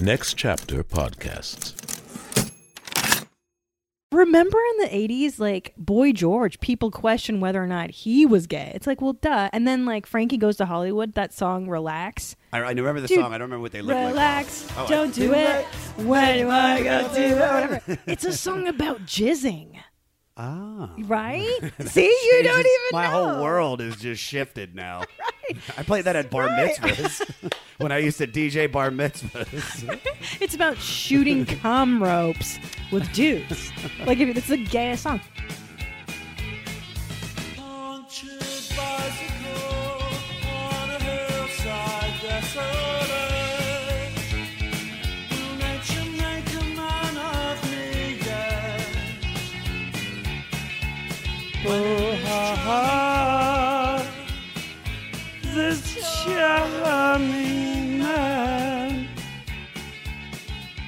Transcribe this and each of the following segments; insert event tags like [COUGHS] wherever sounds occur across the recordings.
Next Chapter Podcasts. Remember in the 80s, like Boy George, people question whether or not he was gay. It's like, well, duh. And then, like, Frankie Goes to Hollywood, that song, Relax. I, I remember the Dude, song. I don't remember what they look like. Relax, Oh, don't do it. When do I want to do it, whatever. It's a song about jizzing, Ah. right? [LAUGHS] See, you don't even My know. whole world is just shifted now. [LAUGHS] right. I played that at bar mitzvahs [LAUGHS] when I used to DJ bar mitzvahs. It's about shooting cum ropes with dudes. Like, if it's the gayest song.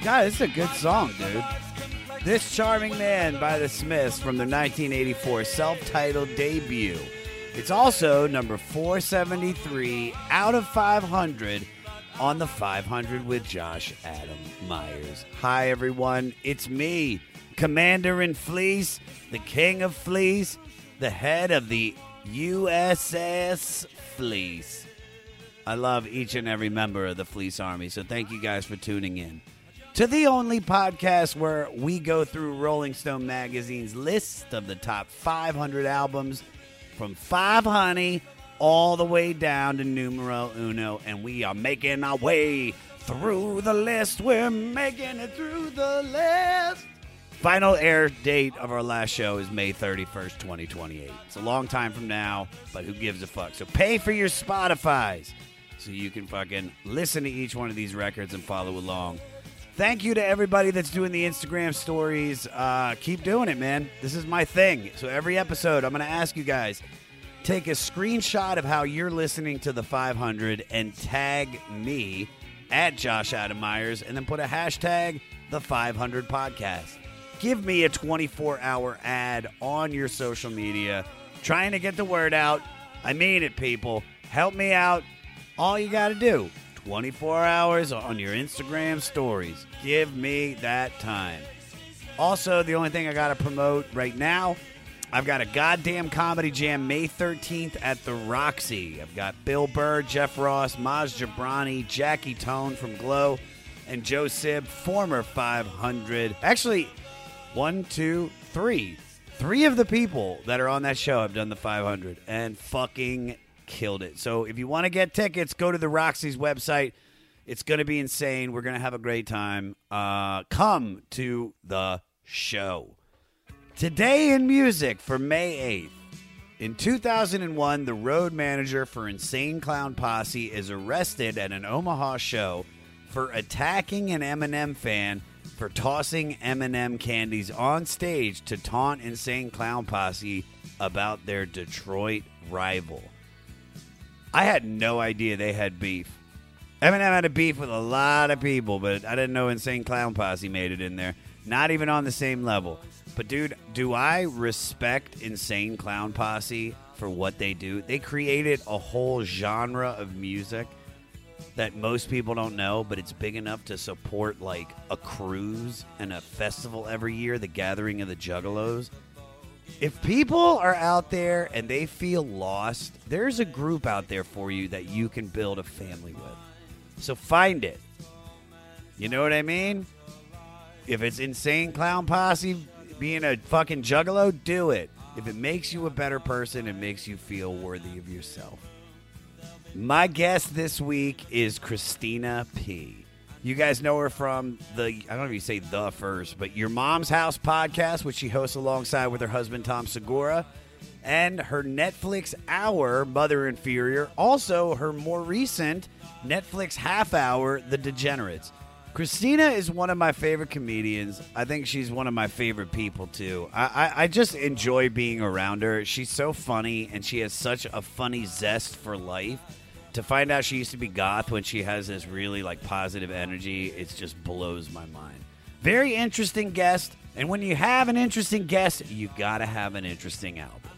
God, this is a good song, dude. This Charming Man by the Smiths from their 1984 self titled debut. It's also number 473 out of 500 on the 500 with Josh Adam Meyers. Hi, everyone. It's me, Commander in Fleece, the King of Fleece, the head of the USS Fleece. I love each and every member of the Fleece Army, so thank you guys for tuning in to the only podcast where we go through Rolling Stone magazine's list of the top 500 albums from Five Honey all the way down to numero uno, and we are making our way through the list. We're making it through the list. Final air date of our last show is May 31st, 2028. It's a long time from now, but who gives a fuck? So pay for your Spotify's so you can fucking listen to each one of these records and follow along. Thank you to everybody that's doing the Instagram stories. Uh, keep doing it, man. This is my thing. So every episode, I'm going to ask you guys take a screenshot of how you're listening to the 500 and tag me at Josh Adam Meyers and then put a hashtag the 500 podcast. Give me a 24 hour ad on your social media, trying to get the word out. I mean it, people. Help me out. All you got to do 24 hours on your Instagram stories. Give me that time. Also, the only thing I got to promote right now, I've got a goddamn comedy jam May 13th at the Roxy. I've got Bill Burr, Jeff Ross, Maz Jobrani, Jackie Tohn from Glow, and Joe Sib, former 500. Actually, one, two, three. Three of the people that are on that show have done the 500 and fucking killed it. So if you want to get tickets, go to the Roxy's website. It's going to be insane. We're going to have a great time. Uh, come to the show. Today in music for May 8th. In 2001, the road manager for Insane Clown Posse is arrested at an Omaha show for attacking an Eminem fan for tossing Eminem candies on stage to taunt Insane Clown Posse about their Detroit rival. I had no idea they had beef. Eminem had a beef with a lot of people, but I didn't know Insane Clown Posse made it in there. Not even on the same level. But dude, do I respect Insane Clown Posse for what they do? They created a whole genre of music that most people don't know, but it's big enough to support like a cruise and a festival every year, the Gathering of the Juggalos. If people are out there and they feel lost, there's a group out there for you that you can build a family with. So find it. You know what I mean? If it's insane clown posse being a fucking juggalo, do it. If it makes you a better person, it makes you feel worthy of yourself. My guest this week is Christina P. You guys know her from the, I don't know if you say the first, but Your Mom's House podcast, which she hosts alongside with her husband, Tom Segura, and her Netflix Hour, Mother Inferior. Also, her more recent Netflix half hour, The Degenerates. Christina is one of my favorite comedians. I think she's one of my favorite people too. I, I, I just enjoy being around her. She's so funny and she has such a funny zest for life. To find out she used to be goth when she has this really like positive energy, it just blows my mind. Very interesting guest, and when you have an interesting guest, you gotta have an interesting album.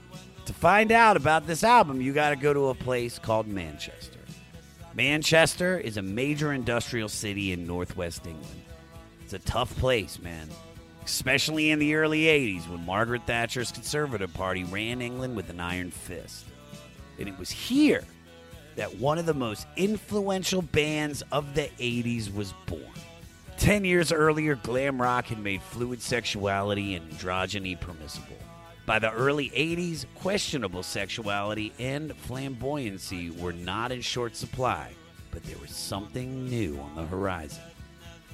To find out about this album, you gotta go to a place called Manchester. Manchester is a major industrial city in northwest England. It's a tough place, man. Especially in the early 80s when Margaret Thatcher's Conservative Party ran England with an iron fist. And it was here that one of the most influential bands of the 80s was born. Ten years earlier, glam rock had made fluid sexuality and androgyny permissible. By the early 80s, questionable sexuality and flamboyancy were not in short supply, but there was something new on the horizon.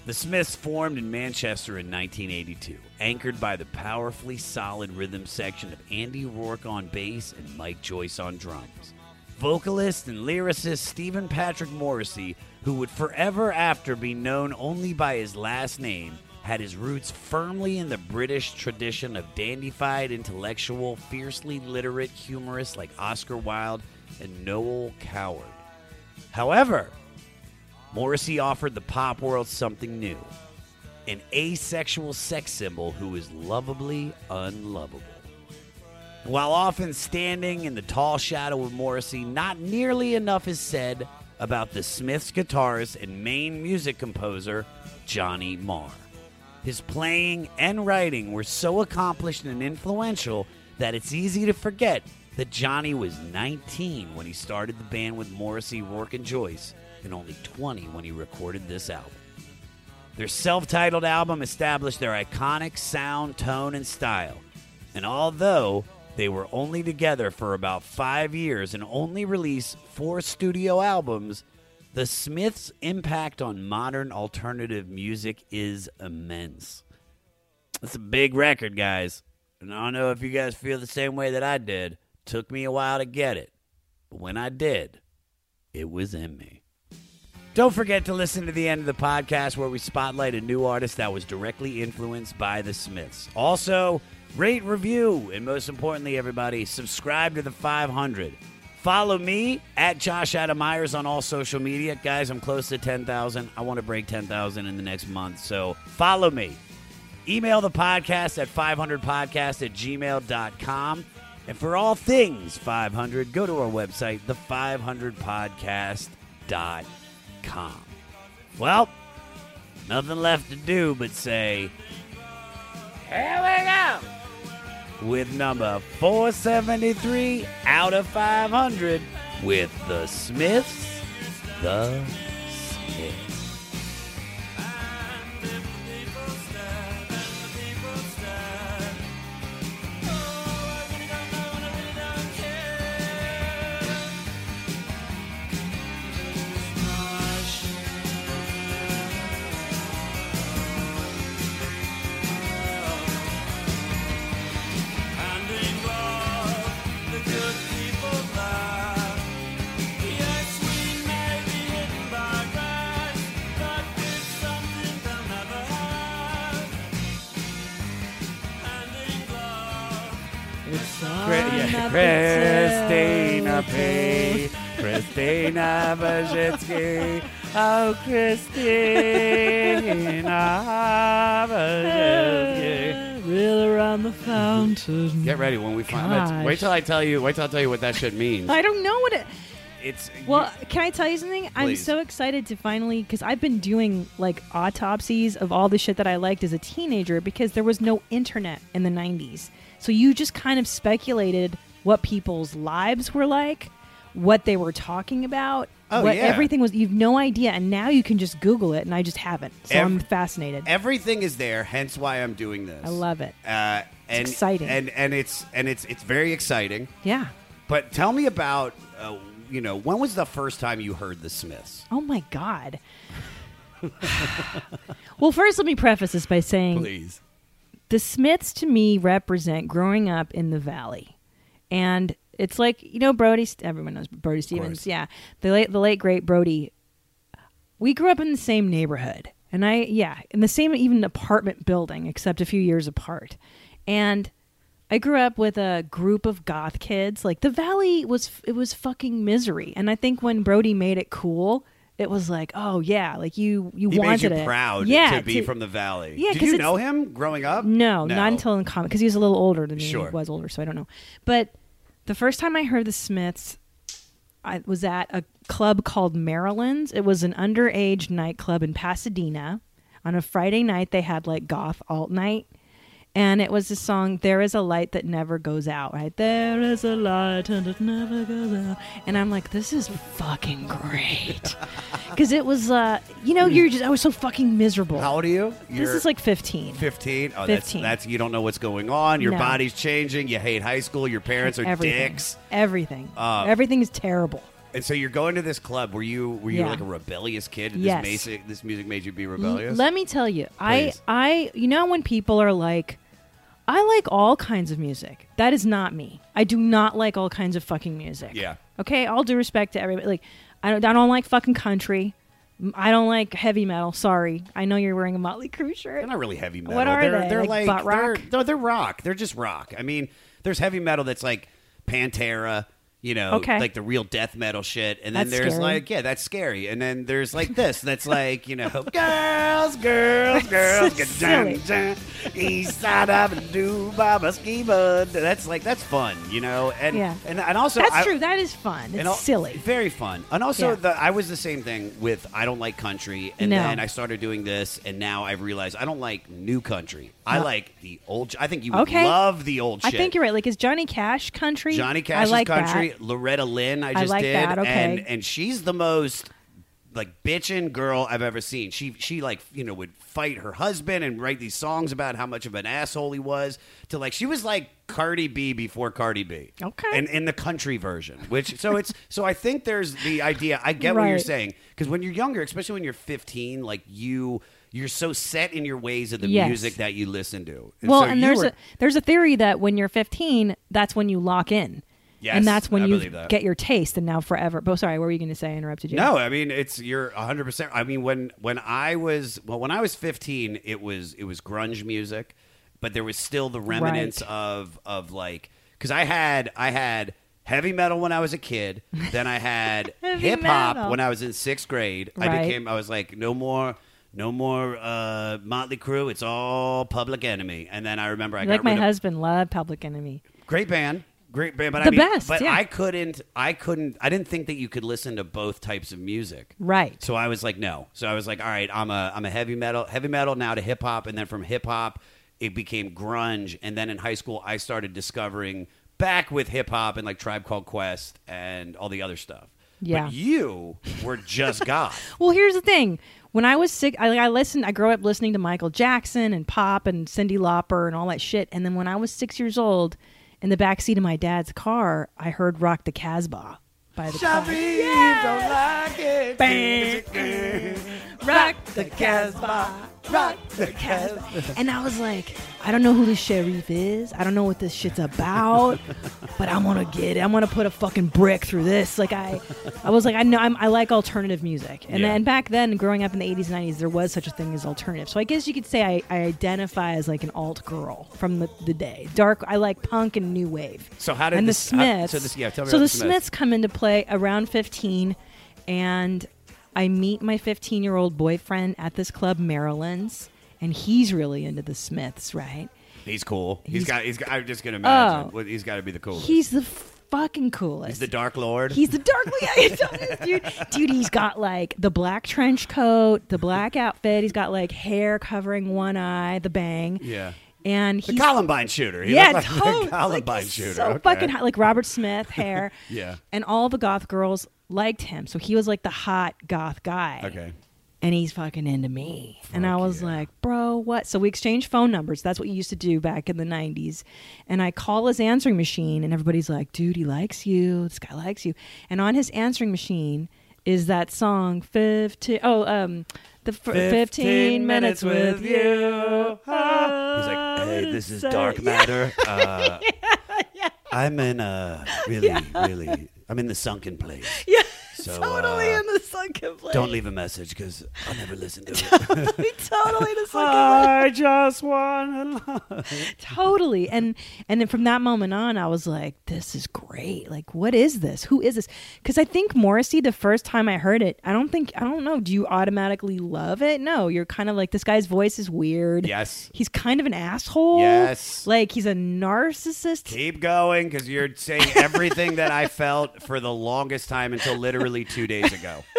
The Smiths formed in Manchester in 1982, anchored by the powerfully solid rhythm section of Andy Rourke on bass and Mike Joyce on drums. Vocalist and lyricist Stephen Patrick Morrissey, who would forever after be known only by his last name, had his roots firmly in the British tradition of dandified, intellectual, fiercely literate humorists like Oscar Wilde and Noel Coward. However, Morrissey offered the pop world something new an asexual sex symbol who is lovably unlovable. While often standing in the tall shadow of Morrissey, not nearly enough is said about the Smiths' guitarist and main music composer, Johnny Marr. His playing and writing were so accomplished and influential that it's easy to forget that Johnny was 19 when he started the band with Morrissey, Rourke, and Joyce, and only 20 when he recorded this album. Their self titled album established their iconic sound, tone, and style. And although they were only together for about five years and only released four studio albums, the Smiths' impact on modern alternative music is immense. It's a big record, guys. And I don't know if you guys feel the same way that I did. Took me a while to get it. But when I did, it was in me. Don't forget to listen to the end of the podcast where we spotlight a new artist that was directly influenced by the Smiths. Also, rate, review, and most importantly, everybody, subscribe to the 500. Follow me at Josh Adam Meyers on all social media. Guys, I'm close to 10,000. I want to break 10,000 in the next month, so follow me. Email the podcast at 500podcast at gmail.com. And for all things 500, go to our website, the500podcast.com. Well, nothing left to do but say, here we go! With number 473 out of 500 with the Smiths, the Smiths. Christina P. Christina Pazsitzky. Oh, Christina Pazsitzky. Reel around the fountain. Get ready when we find. Let's, wait till I tell you. Wait till I tell you what that shit means. I don't know what it. It's Well, can I tell you something? I'm Please. so excited to finally because I've been doing like autopsies of all the shit that I liked as a teenager because there was no internet in the 90s. So you just kind of speculated what people's lives were like, what they were talking about, Oh, what yeah. everything was. You've no idea, and now you can just Google it, and I just haven't. So I'm fascinated. everything is there. Hence why I'm doing this. I love it. Uh, and, exciting. and and it's and it's it's very exciting. Yeah. But tell me about uh, you know when was the first time you heard the Smiths? Oh my god. [SIGHS] well, first let me preface this by saying Please. the Smiths to me represent growing up in the valley, and it's like you know Brody. Everyone knows Brody Stevens. Yeah, the late the late great Brody. We grew up in the same neighborhood, and I yeah in the same even apartment building, except a few years apart, and. I grew up with a group of goth kids. Like the valley was, it was fucking misery. And I think when Brody made it cool, it was like, oh yeah, like you, you He wanted you it. proud yeah, to be from the valley. Yeah, Did you know him growing up? no, not until in comic because he was a little older than me. Sure. He was older, so I don't know. But the first time I heard the Smiths, I was at a club called Maryland's. It was an underage nightclub in Pasadena. On a Friday night, they had like goth alt night. And it was the song "There Is a Light That Never Goes Out." Right, there is a light and it never goes out. And I'm like, this is fucking great, [LAUGHS] because it was, uh, you know, you're just I was so fucking miserable. How old are you? this You're is like 15. 15. Oh, 15. that's that's you don't know what's going on. Your No. body's changing. You hate high school. Your parents are Everything. dicks. Everything. Uh, Everything is terrible. And so you're going to this club. Were you were you Yeah. like a rebellious kid? This Yes. music this music made you be rebellious. Let me tell you, Please. I I you know when people are like, I like all kinds of music. That is not me. I do not like all kinds of fucking music. Yeah. Okay, all due respect to everybody. Like, I don't I don't like fucking country. M- I don't like heavy metal. Sorry, I know you're wearing a Motley Crue shirt. They're not really heavy metal. What are they're, they? They're Like like, butt rock? They're, no, they're rock. They're just rock. I mean, there's heavy metal that's like Pantera. You know, Okay. like the real death metal shit, and then That's there's scary. like, yeah, that's scary, and then there's like this, that's like, you know, [LAUGHS] girls, girls, [LAUGHS] girls, get Silly. dun, dun, east side of a do Baba ski bud. That's like that's fun, you know, and Yeah. and and also That's I- true. That is fun. It's and al- silly. Very fun. And also, Yeah. the, I was the same thing with I don't like country. And No. then I started doing this, and now I've realized I don't like new country. I like the old. I think you would okay. love the old shit. I think you're right. Like, is Johnny Cash country? Johnny Cash I Cash's like country. That. Loretta Lynn, I I just like did. that, okay. And, and she's the most like bitchin' girl I've ever seen. She she like you know would fight her husband and write these songs about how much of an asshole he was. To like she was like Cardi B before Cardi B. Okay. And in the country version, which so it's [LAUGHS] so I think there's the idea. I get what you're saying because when you're younger, especially when you're 15, like you. You're so set in your ways of the Yes. music that you listen to. well, so and there's were- a there's a theory that when you're 15, that's when you lock in. Yes, and that's when I you get your taste, and now forever. But sorry, what were you going to say? I interrupted you. No, I mean it's you're 100. percent I mean when when I was well when I was 15, it was it was grunge music, but there was still the remnants Right. of of like because I had I had heavy metal when I was a kid, [LAUGHS] then I had hip hop when I was in sixth grade. I became I was like no more. No more uh, Motley Crue. It's all Public Enemy. And then I remember I like my of- husband, loved Public Enemy. Great band. Great band, but I The mean, best, but yeah. I couldn't, I couldn't, I didn't think that you could listen to both types of music. Right. So I was like, no. So I was like, all right, I'm a, I'm a heavy metal, heavy metal now to hip hop, and then from hip hop, it became grunge, and then in high school, I started discovering back with hip hop and like Tribe Called Quest and all the other stuff. Yeah. But you were just [LAUGHS] God. Well, here's the thing. When I was sick, I, I listened. I grew up listening to Michael Jackson and pop and Cyndi Lauper and all that shit. And then when I was six years old, in the back seat of my dad's car, I heard "Rock the Casbah" by the Rock the Casbah, rock the Casbah. And I was like, I don't know who this sheriff is. I don't know what this shit's about, [LAUGHS] but I'm gonna get it. I'm gonna put a fucking brick through this. Like I, I was like, I know I'm, I like alternative music. And Yeah. then back then, growing up in the 80s and 90s, there was such a thing as alternative. So I guess you could say I, I identify as like an alt girl from the, the day. Dark. I like punk and new wave. So how did and the this- how- Smiths? so this- yeah, tell me so the the Smiths. Smiths come into play around 15 and I meet my 15 year old boyfriend at this club, Maryland's, and he's really into the Smiths, right? He's cool. he's He's- got. He's got. I'm just gonna imagine. Oh. He's got to be the coolest. He's the fucking coolest. He's the Dark Lord. He's the dark yeah, dude. [LAUGHS] Dude, he's got like the black trench coat, the black outfit. He's got like hair covering one eye, the bang. yeah. And The Columbine shooter. He yeah, [LAUGHS] like totally. Columbine like, he's shooter. So okay. fucking hot, like Robert Smith hair. [LAUGHS] Yeah. And all the goth girls liked him, so he was like the hot goth guy. Okay. and he's fucking into me. and I was yeah. like, bro, what? So we exchanged phone numbers. That's what you used to do back in the 90s. And I call his answering machine, and everybody's like, dude, he likes you. This guy likes you. And on his answering machine is that song, 15. Oh, um, the f- 15, minutes with you. He's like, hey, this is Dark [LAUGHS] Matter. Uh, [LAUGHS] I'm in a really, really, I'm in the sunken place. [LAUGHS] Yeah, So, totally uh, in the fucking place. Don't leave a message because I'll never listen to [LAUGHS] it. totally, totally the fucking I just want to love. totally and and then from that moment on i was like this is great like what is this who is this because i think morrissey the first time i heard it i don't think i don't know do you automatically love it no you're kind of like this guy's voice is weird Yes. he's kind of an asshole Yes. like he's a narcissist Keep going because you're saying everything that I felt for the longest time until literally two days ago. [LAUGHS]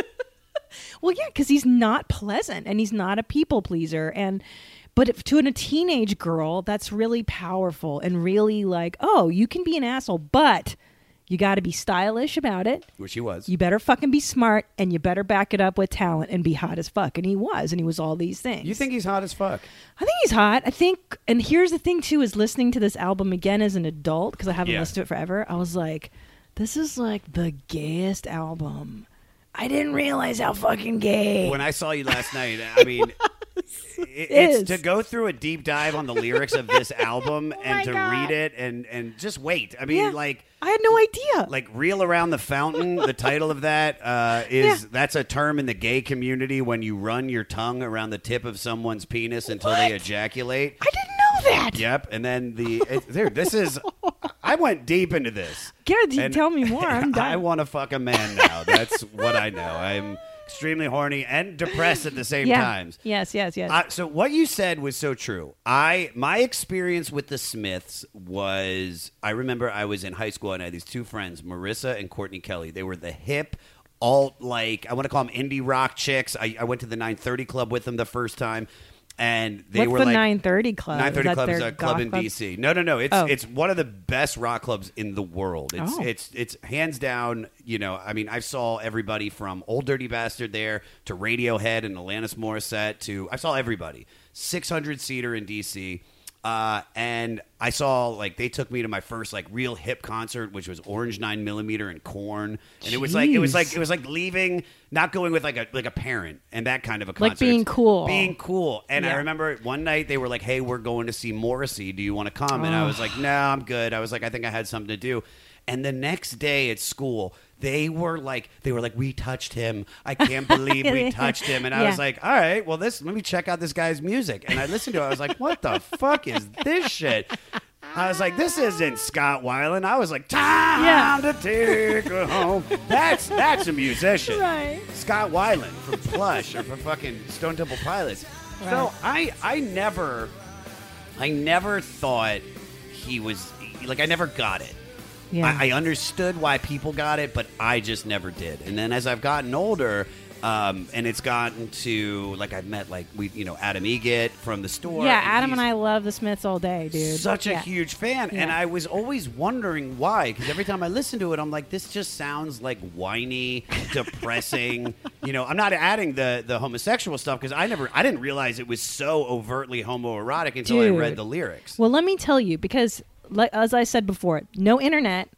Well, yeah, because he's not pleasant and he's not a people pleaser. And but if, to a teenage girl, that's really powerful and really like, oh, you can be an asshole, but you got to be stylish about it. Which he was. You better fucking be smart and you better back it up with talent and be hot as fuck. And he was, and he was all these things. You think he's hot as fuck? I think he's hot. I think, and here's the thing too: is listening to this album again as an adult because I haven't Yeah. listened to it forever. I was like, this is like the gayest album. I didn't realize how fucking gay. When I saw you last night, I [LAUGHS] mean, it, Is. it's to go through a deep dive on the lyrics of this [LAUGHS] album Oh and to God. read it and and just wait. I mean, Yeah. like. I had no idea. Like reel around the fountain. The title of that uh, [LAUGHS] is Yeah. that's a term in the gay community when you run your tongue around the tip of someone's penis until they ejaculate. I didn't that. Yep, and then the it, dude, this is. I went deep into this. Garrett, you And tell me more. I'm [LAUGHS] done. I want to fuck a man now. That's what I know. I'm extremely horny and depressed at the same yeah. times. Yes, yes, yes. Uh, so what you said was so true. I my experience with the Smiths was I remember I was in high school and I had these two friends, Marissa and Courtney Kelly. They were the hip alt like I want to call them indie rock chicks. I, I went to the 930 club with them the first time. And they What's were the like 930 club? Nine thirty Is Club is a club in DC. No, no, no. It's Oh. it's one of the best rock clubs in the world. It's Oh. it's it's hands down. You know, I mean, I saw everybody from Ol' Dirty Bastard there to Radiohead and Alanis Morissette to I saw everybody. Six hundred seater in DC. Uh, and I saw like they took me to my first like real hip concert, which was Orange Nine Millimeter and Korn, and it was like it was like it was like leaving, not going with like a like a parent and that kind of a concert. Like being cool. being cool. And I remember one night they were like, "Hey, we're going to see Morrissey. Do you want to come?" And I was like, "No, I'm good." I was like, "I think I had something to do." And the next day at school, they were like, "They were like, we touched him. I can't [LAUGHS] believe we touched him." And I Yeah. was like, "All right, well, this let me check out this guy's music." And I listened to it. I was like, "What the fuck is this shit?" I was like, "This isn't Scott Weiland." I was like, "Time Yeah. to take her home." That's that's a musician. Right. Scott Weiland from Plush or from fucking Stone Temple Pilots. So I I never I never thought he was like I never got it. Yeah. I, I understood why people got it, but I just never did. And then as I've gotten older, um, and it's gotten to like I've met like we you know Adam Eget from the store. yeah, Adam and I love the Smiths all day, dude. Such a Yeah. huge fan, and I was always wondering why. Because every time I listen to it, I'm like, this just sounds like whiny, [LAUGHS] depressing. you know, I'm not adding the the homosexual stuff because I never, I didn't realize it was so overtly homoerotic until I read the lyrics. Well, let me tell you, because like, as I said before, no internet.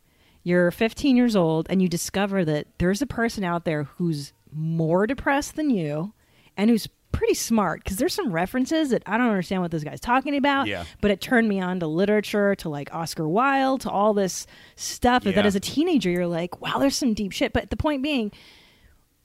You're 15 years old, and you discover that there's a person out there who's more depressed than you, and who's pretty smart. Because there's some references that I don't understand what this guy's talking about. Yeah. But it turned me on to literature, to like Oscar Wilde, to all this stuff. Yeah. That as a teenager, you're like, wow, there's some deep shit. But the point being,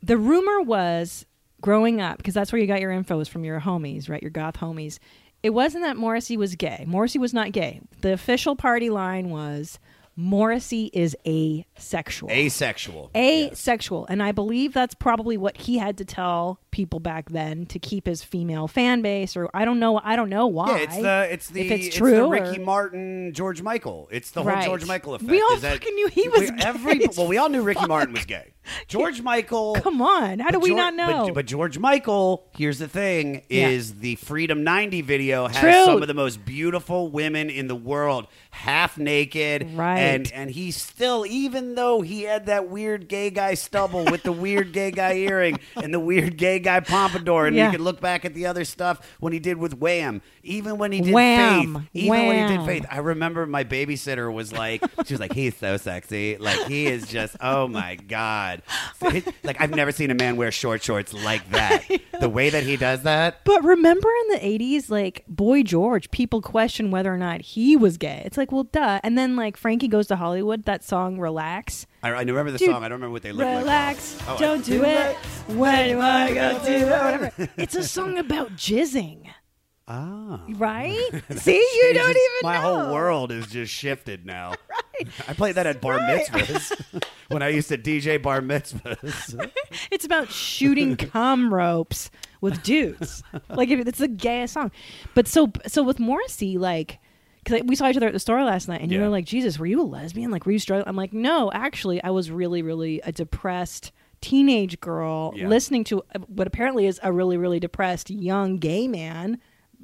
the rumor was growing up because that's where you got your info is from your homies right your goth homies it wasn't that morrissey was gay morrissey was not gay the official party line was morrissey is asexual Asexual. Yes. asexual and i believe that's probably what he had to tell people back then to keep his female fan base or i don't know i don't know why Yeah, it's the it's the if it's the true Ricky or- Martin George Michael. It's the whole Right. George Michael effect. We all is that fucking knew he was we- every gay. [LAUGHS] well, we all knew Ricky Martin was gay. [LAUGHS] George Michael. come on how do we not know But, but George Michael, here's the thing: Yeah. is the Freedom '90 video has True. some of the most beautiful women in the world, half naked, Right. And and he still, even though he had that weird gay guy stubble with the weird gay guy earring and the weird gay guy pompadour, and Yeah. you could look back at the other stuff when he did with Wham, even when he did Wham. Faith, even when he did Faith. I remember my babysitter was like, she was like, he's so sexy, like he is just, oh my god, So he- like I've never seen a man wear short shorts like that. [LAUGHS] The way that he does that. But remember in the 80s, like Boy George, people question whether or not he was gay. It's like, well, duh. And then, like, Frankie Goes to Hollywood, that song, Relax. I, I remember the Dude, song. I don't remember what they look like. Relax, Oh, don't do it. When you wanna go do it, whatever. [LAUGHS] It's a song about jizzing, Ah. right? [LAUGHS] See, you don't even My know. whole world is just shifted now. [LAUGHS] right. I played that at bar Right. mitzvahs when I used to DJ bar mitzvahs. It's about shooting cum ropes with dudes. Like if it's the gayest song. But so so with Morrissey, like because we saw each other at the store last night, and you Yeah. were like, "Jesus, were you a lesbian? Like, were you struggling?" I'm like, "No, actually, I was really, really a depressed teenage girl Yeah. listening to uh, what apparently is a really, really depressed young gay man,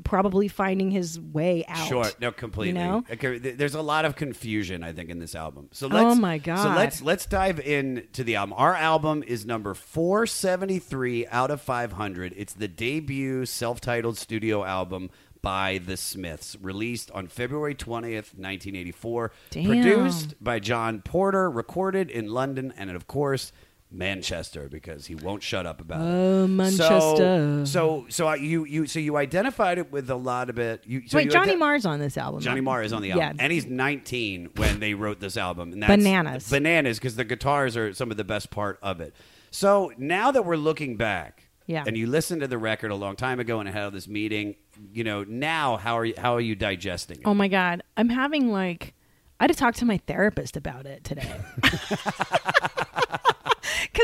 probably finding his way out." Sure, no, completely. You know? Okay, there's a lot of confusion, I think, in this album. So Oh let's, my So let's let's dive in to the album. Our album is number 473 out of 500. It's the debut self-titled studio album by The Smiths, released on February 20th, 1984. Damn. Produced by John Porter, recorded in London, and of course. Manchester, because he won't shut up about it. Oh, So, Manchester. so, so I- you, you, so you identified it with a lot of it. You, so Wait, you Johnny ide- Marr's on this album. Johnny? Marr is on the album, Yeah. and he's 19 when they wrote this album. And that's Bananas. bananas, because the guitars are some of the best part of it. So now that we're looking back, Yeah. and you listened to the record a long time ago and had this meeting, you know, now how are you, how are you digesting it? Oh my god, I'm having like I had to talk to my therapist about it today [LAUGHS] [LAUGHS] because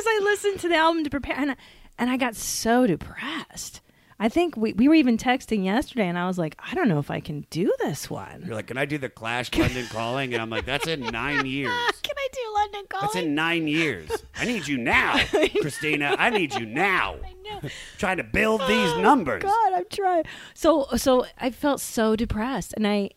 I listened to the album to prepare, and I, and I got so depressed. I think we we were even texting yesterday, and I was like, I don't know if I can do this one. You're like, can I do the Clash London Calling? And I'm like, that's in nine years. [LAUGHS] Can I do London Calling? That's in nine years. I need you now, [LAUGHS] Christina. I need you now. [LAUGHS] I know. Trying to build these oh, numbers. Oh, God, I'm trying. So so I felt so depressed, and I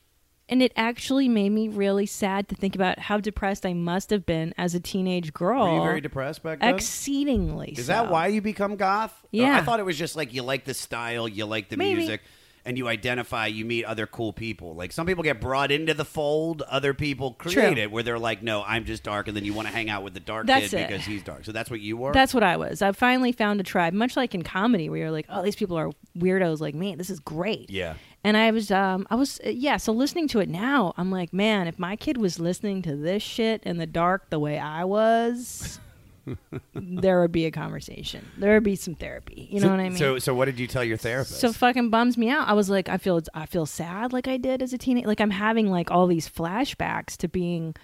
and it actually made me really sad to think about how depressed I must have been as a teenage girl. Were you very depressed back then? Exceedingly. Is that why you become goth? Yeah. I thought it was just like you like the style, you like the Maybe. music, and you identify, you meet other cool people. Like some people get brought into the fold, other people create True. it where they're like, no, I'm just dark, and then you want to hang out with the dark That's kid it. because he's dark. So that's what you were? That's what I was. I finally found a tribe, much like in comedy, where you're like, "Oh, these people are weirdos like me. This is great." yeah. And I was, um, I was, uh, yeah. So listening to it now, I'm like, man, if my kid was listening to this shit in the dark the way I was, [LAUGHS] there would be a conversation. There would be some therapy. You know so, what I mean? So, so what did you tell your therapist? So fucking bums me out. I was like, I feel, I feel sad, like I did as a teenager. Like I'm having like all these flashbacks to being,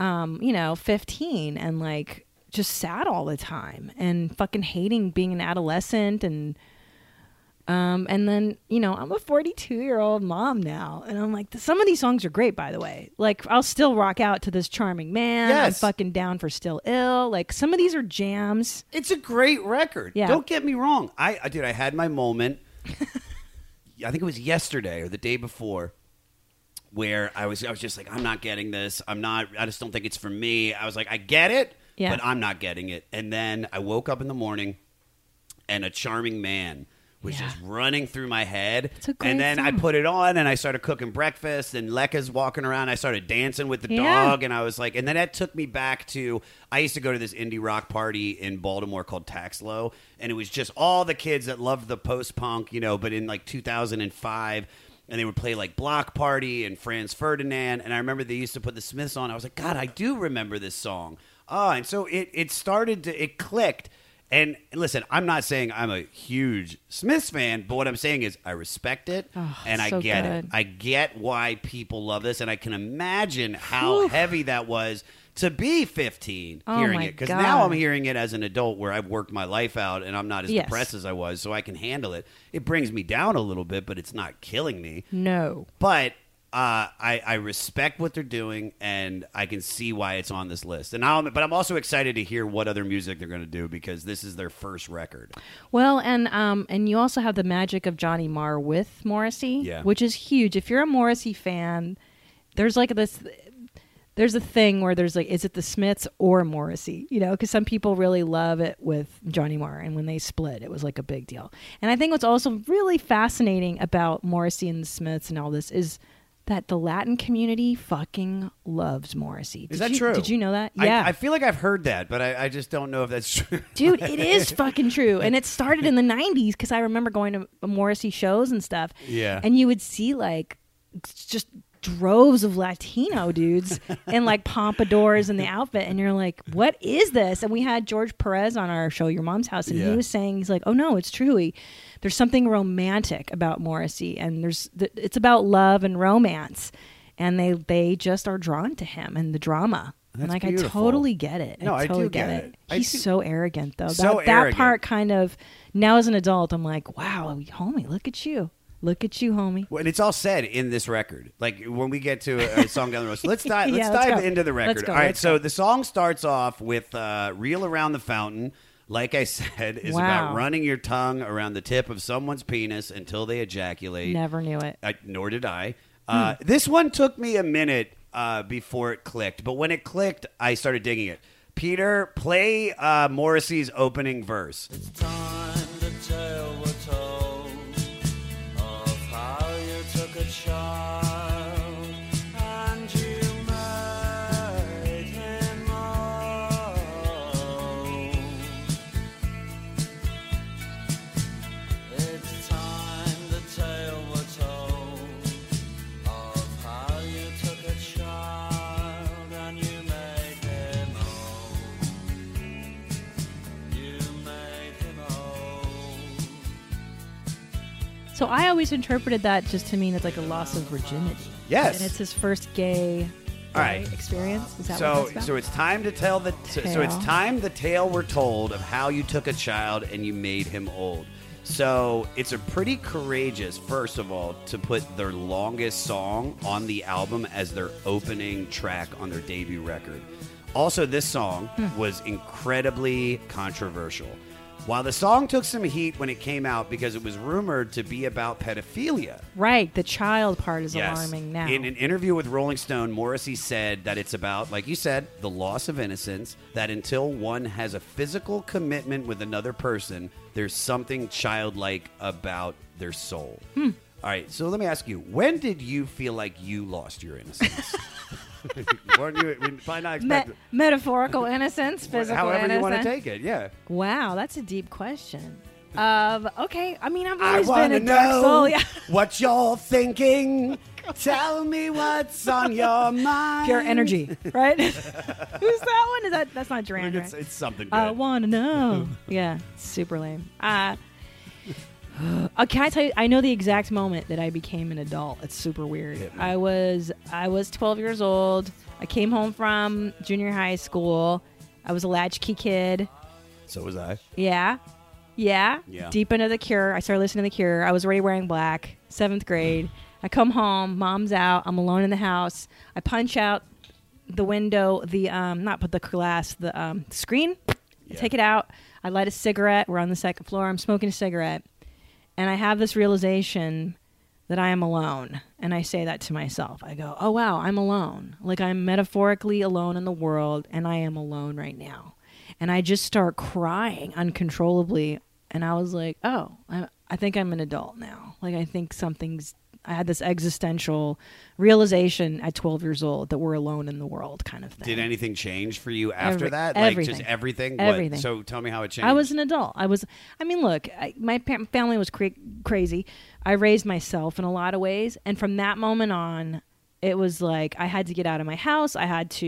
um, you know, 15 and like just sad all the time and fucking hating being an adolescent and, um, and then you know I'm a 42 year old mom now, and I'm like, some of these songs are great, by the way. Like I'll still rock out to this charming man. I'm fucking down for still ill. Like some of these are jams. It's a great record. Yeah. Don't get me wrong. I, I dude, I had my moment. [LAUGHS] I think it was yesterday or the day before, where I was I was just like, I'm not getting this. I'm not. I just don't think it's for me. I was like, I get it, Yeah. but I'm not getting it. And then I woke up in the morning, and a charming man was Yeah. just running through my head. It's a great and then I put it on, and I started cooking breakfast, and Lekka's walking around. I started dancing with the Yeah. dog, and I was like, and then that took me back to I used to go to this indie rock party in Baltimore called Taxlo, and it was just all the kids that loved the post punk, you know, but in like 2005. And they would play like Bloc Party and Franz Ferdinand. And I remember they used to put the Smiths on. I was like, God, I do remember this song. Oh, and so it, it started to, it clicked. And listen, I'm not saying I'm a huge Smiths fan, but what I'm saying is I respect it Oh, and I so get it. I get why people love this, and I can imagine how heavy that was to be 15 Oh, hearing it. Because now I'm hearing it as an adult where I've worked my life out and I'm not as Yes. depressed as I was, so I can handle it. It brings me down a little bit, but it's not killing me. No. But uh, I, I respect what they're doing, and I can see why it's on this list. And I'll, but I'm also excited to hear what other music they're going to do because this is their first record. Well, and um, and you also have the magic of Johnny Marr with Morrissey, Yeah. which is huge. If you're a Morrissey fan, there's like this. There's a thing where there's like, is it the Smiths or Morrissey? You know, because some people really love it with Johnny Marr, and when they split, it was like a big deal. And I think what's also really fascinating about Morrissey and the Smiths and all this is that the Latin community fucking loves Morrissey. Is Did that you- true? Did you know that? I- Yeah, I, feel like I've heard that, but I, I just don't know if that's true. [LAUGHS] Dude, it is [LAUGHS] fucking true. And it started in the [LAUGHS] 90s because I remember going to Morrissey shows and stuff. Yeah. And you would see like just droves of Latino [LAUGHS] dudes in like pompadours and the outfit, and you're like, "What is this?" And we had George Perez on our show, Your Mom's House, and Yeah. he was saying, "He's like, oh no, it's true. He, there's something romantic about Morrissey, and there's th- it's about love and romance, and they they just are drawn to him and the drama." and like beautiful. I totally get it. No, I do totally get get, it. it. He's so arrogant though. So that, that part kind of now as an adult, I'm like, wow, homie, look at you, look at you, homie. Well, and it's all said in this record. Like when we get to a, a song down the road. So let's [LAUGHS] dive. Let's let's dive go. into the Let's record. go, all right. let's So go. the song starts off with uh, "Reel Around the Fountain." Like I [LAUGHS] said, is about running your tongue around the tip of someone's penis until they ejaculate. Never knew it. I, nor did I. Uh, This one took me a minute uh, before it clicked, but when it clicked, I started digging it. Peter, play uh, Morrissey's opening verse. So I always interpreted that just to mean it's like a loss of virginity. Yes. and it's his first gay, All right. experience. Is that So, so it's time to tell the so, so it's time the tale we're told of how you took a child and you made him old. So it's a pretty courageous, first of all, to put their longest song on the album as their opening track on their debut record. Also, this song Hmm. was incredibly controversial. While the song took some heat when it came out because it was rumored to be about pedophilia, right. The child part is Yes. alarming now. In an interview with Rolling Stone, Morrissey said that it's about, like you said, the loss of innocence, that until one has a physical commitment with another person, there's something childlike about their soul. Hmm. All right, so let me ask you, when did you feel like you lost your innocence? [LAUGHS] [LAUGHS] Weren't you, we probably not Me- metaphorical innocence, physical however innocence. you want to take it, yeah. Wow, that's a deep question. Um, okay, I mean, I've always been a dark know soul. Yeah, [LAUGHS] what you're thinking. [LAUGHS] Tell me what's on your mind. pure energy, right? Who's that one? Is that that's not Duran? It's, Duran. it's something good. I want to know. yeah, super lame. Uh, [GASPS] uh, can I tell you? I know the exact moment that I became an adult. It's super weird. I was I was 12 years old. I came home from junior high school. I was a latchkey kid. so was I. Yeah. Yeah. Yeah. Deep into the cure. I started listening to the cure. I was already wearing black, seventh grade. I come home, mom's out, I'm alone in the house. I punch out the window, the um not put the glass, the um screen, Yeah. take it out. I light a cigarette. We're on the second floor. I'm smoking a cigarette. And I have this realization that I am alone. And I say that to myself. I go, oh, wow, I'm alone. Like I'm metaphorically alone in the world, and I am alone right now. And I just start crying uncontrollably. And I was like, oh, I, I think I'm an adult now. Like I think something's. I had this existential realization at 12 years old that we're alone in the world, kind of thing. Did anything change for you after Every- that? Like just everything. everything? What- Everything. So tell me how it changed. I was an adult. I was. I mean, look, I, my pa- family was cra- crazy. I raised myself in a lot of ways, and from that moment on, it was like I had to get out of my house. I had to,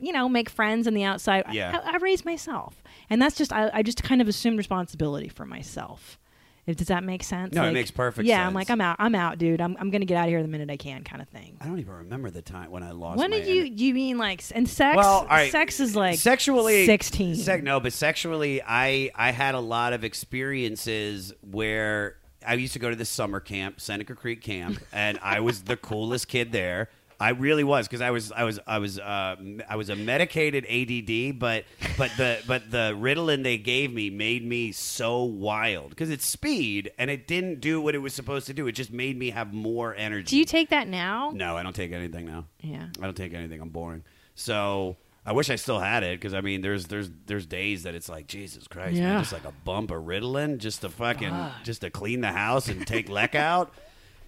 you know, make friends on the outside. I- Yeah. I, I raised myself, and that's just I, I just kind of assumed responsibility for myself. If, does that make sense? No, it makes perfect sense. yeah, sense. I'm like I'm out. I'm out, dude. I'm I'm gonna get out of here the minute I can, kind of thing. I don't even remember the time when I lost. When did you? You mean like and sex? Well, right. sex is like sexually sixteen. Sec, no, but sexually, I I had a lot of experiences where I used to go to this summer camp, Seneca Creek camp, and I was the coolest kid there. I really was because I was I was I was uh, I was a medicated ADD, but but the but the Ritalin they gave me made me so wild because it's speed and it didn't do what it was supposed to do. It just made me have more energy. Do you take that now? No, I don't take anything now. Yeah. I don't take anything. I'm boring. So I wish I still had it because I mean, there's there's there's days that it's like Jesus Christ, man, Yeah. just like a bump of Ritalin just to fucking just to clean the house and take Leck out.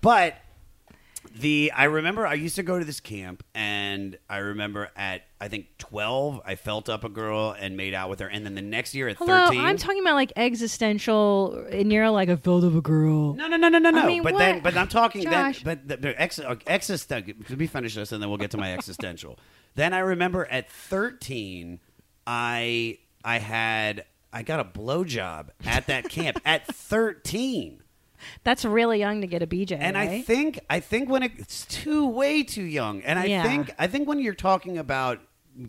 But The I remember I used to go to this camp, and I remember at I think twelve, I felt up a girl and made out with her, and then the next year at Hello, thirteen, I'm talking about like existential, and you're like a filled of a girl. no, no, no, no, no, no. I mean, but then, but I'm talking then. But the, the ex, uh, existential. Let me finish this, and then we'll get to my existential. Then I remember at 13, I I had I got a blowjob at that camp at 13. That's really young to get a BJ. And I think I think when it, it's too way too young, and I Yeah. think I think when you're talking about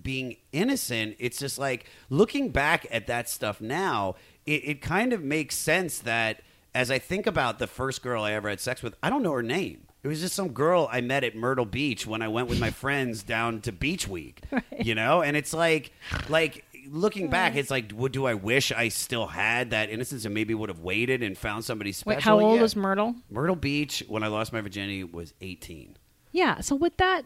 being innocent, it's just like looking back at that stuff now. It, it kind of makes sense that as I think about the first girl I ever had sex with, I don't know her name. It was just some girl I met at Myrtle Beach when I went with my [LAUGHS] friends down to Beach Week. You know, and it's like like looking back, it's like, what, do I wish I still had that innocence and maybe would have waited and found somebody special? Wait, how old Yeah. was Myrtle? Myrtle Beach when I lost my virginity was 18. Yeah. So with that,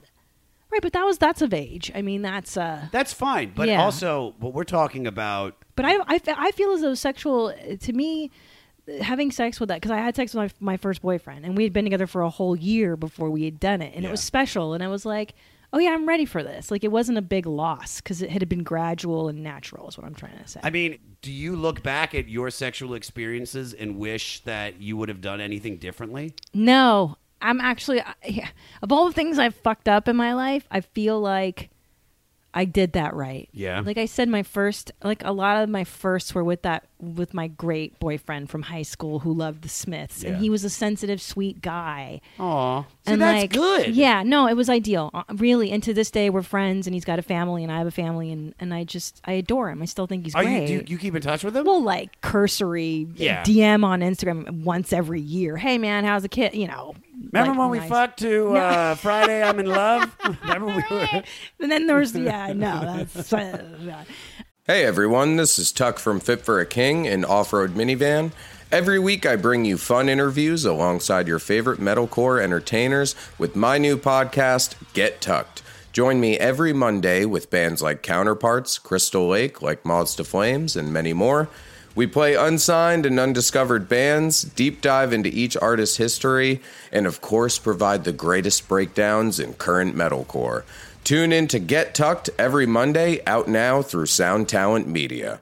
right? But that was that's of age. I mean, that's uh. That's fine, but Yeah. also what we're talking about. But I, I, fe- I feel as though sexual to me, having sex with that because I had sex with my my first boyfriend and we had been together for a whole year before we had done it and Yeah. it was special and I was like, oh yeah, I'm ready for this. Like it wasn't a big loss because it had been gradual and natural. Is what I'm trying to say. I mean, do you look back at your sexual experiences and wish that you would have done anything differently? No, I'm actually I- of all the things I've fucked up in my life, I feel like I did that right. Yeah. Like I said, my first, like a lot of my firsts were with that, with my great boyfriend from high school who loved the Smiths, Yeah. and he was a sensitive, sweet guy. Aw, so and that's like, good. Yeah, no, it was ideal, uh, really. And to this day, we're friends, and he's got a family, and I have a family, and and I just I adore him. I still think he's Are you, great. do you, you keep in touch with him? well, like cursory Yeah. DM on Instagram once every year. Hey man, how's the kid? You know. Remember like, when we nice. fucked to [LAUGHS] uh, Friday? I'm in love. [LAUGHS] Remember we were. And then there's yeah, no, that's uh. Hey everyone, this is Tuck from Fit for a King, an off road minivan. Every week I bring you fun interviews alongside your favorite metalcore entertainers with my new podcast, Get Tucked. Join me every Monday with bands like Counterparts, Crystal Lake, like Moths to Flames, and many more. We play unsigned and undiscovered bands, deep dive into each artist's history, and of course provide the greatest breakdowns in current metalcore. Tune in to Get Tucked every Monday, out now through Sound Talent Media.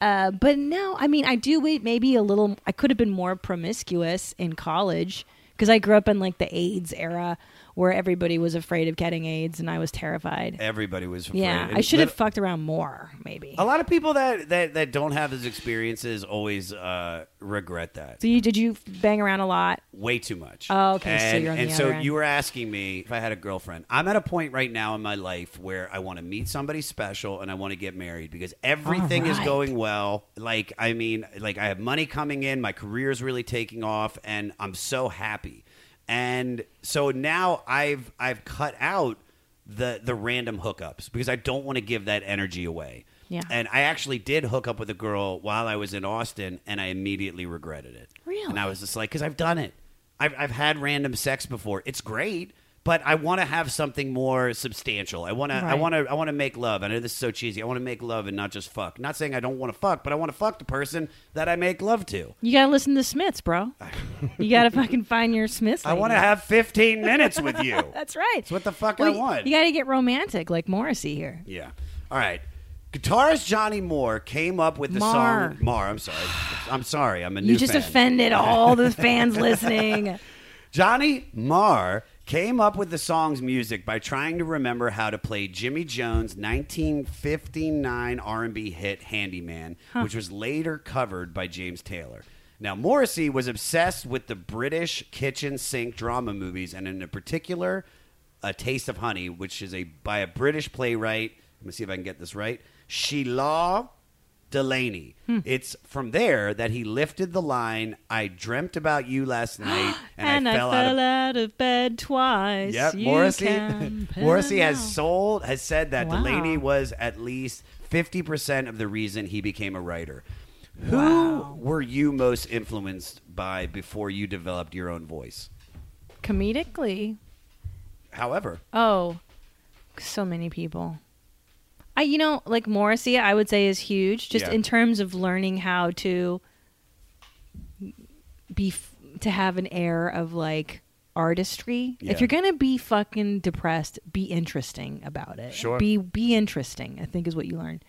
Uh, but no, I mean, I do wait maybe a little. I could have been more promiscuous in college because I grew up in like the AIDS era where everybody was afraid of getting AIDS and I was terrified. Everybody was afraid. Yeah, And I should have lit- fucked around more, maybe. A lot of people that, that, that don't have those experiences always uh, regret that. So you did you bang around a lot? way too much. Oh, okay, so And, you're on the and so other end. you were asking me if I had a girlfriend. I'm at a point right now in my life where I want to meet somebody special and I want to get married because everything is right. going well. Like I mean, like I have money coming in, my career is really taking off, and I'm so happy. And so now I've I've cut out the the random hookups because I don't want to give that energy away. Yeah. And I actually did hook up with a girl while I was in Austin, and I immediately regretted it. Really? And I was just like, because I've done it. I've, I've had random sex before. It's great, but I want to have something more substantial. I want to. I want to. I want to make love. I know this is so cheesy. I want to make love and not just fuck. Not saying I don't want to fuck, but I want to fuck the person that I make love to. You gotta listen to Smiths, bro. [LAUGHS] you gotta fucking find your Smiths. I want to have 15 minutes with you. [LAUGHS] That's right. That's what the fuck Well, I want. You gotta get romantic, like Morrissey here. Yeah. All right. Guitarist Johnny Moore came up with the Marr. song Marr. I'm sorry. [SIGHS] I'm sorry. I'm a new You just fan. offended all the fans [LAUGHS] listening. Johnny Marr came up with the song's music by trying to remember how to play Jimmy Jones' 1959 R&B hit "Handyman," which was later covered by James Taylor. Now, Morrissey was obsessed with the British kitchen sink drama movies, and in particular, "A Taste of Honey," which is a by a British playwright. Let me see if I can get this right. Shelagh Delaney. Hmm. It's from there that he lifted the line, I dreamt about you last [GASPS] night and, I fell out of out of bed twice. Yep, You Morrissey. [LAUGHS] Morrissey has sold has said that Wow. Delaney was at least fifty percent of the reason he became a writer. Who Wow. were you most influenced by before you developed your own voice? comedically. However, Oh, so many people. I, you know, like Morrissey, I would say is huge, just Yeah. in terms of learning how to be, f- to have an air of like artistry. Yeah. If you're gonna be fucking depressed, be interesting about it. Sure. Be be interesting. I think is what you learn.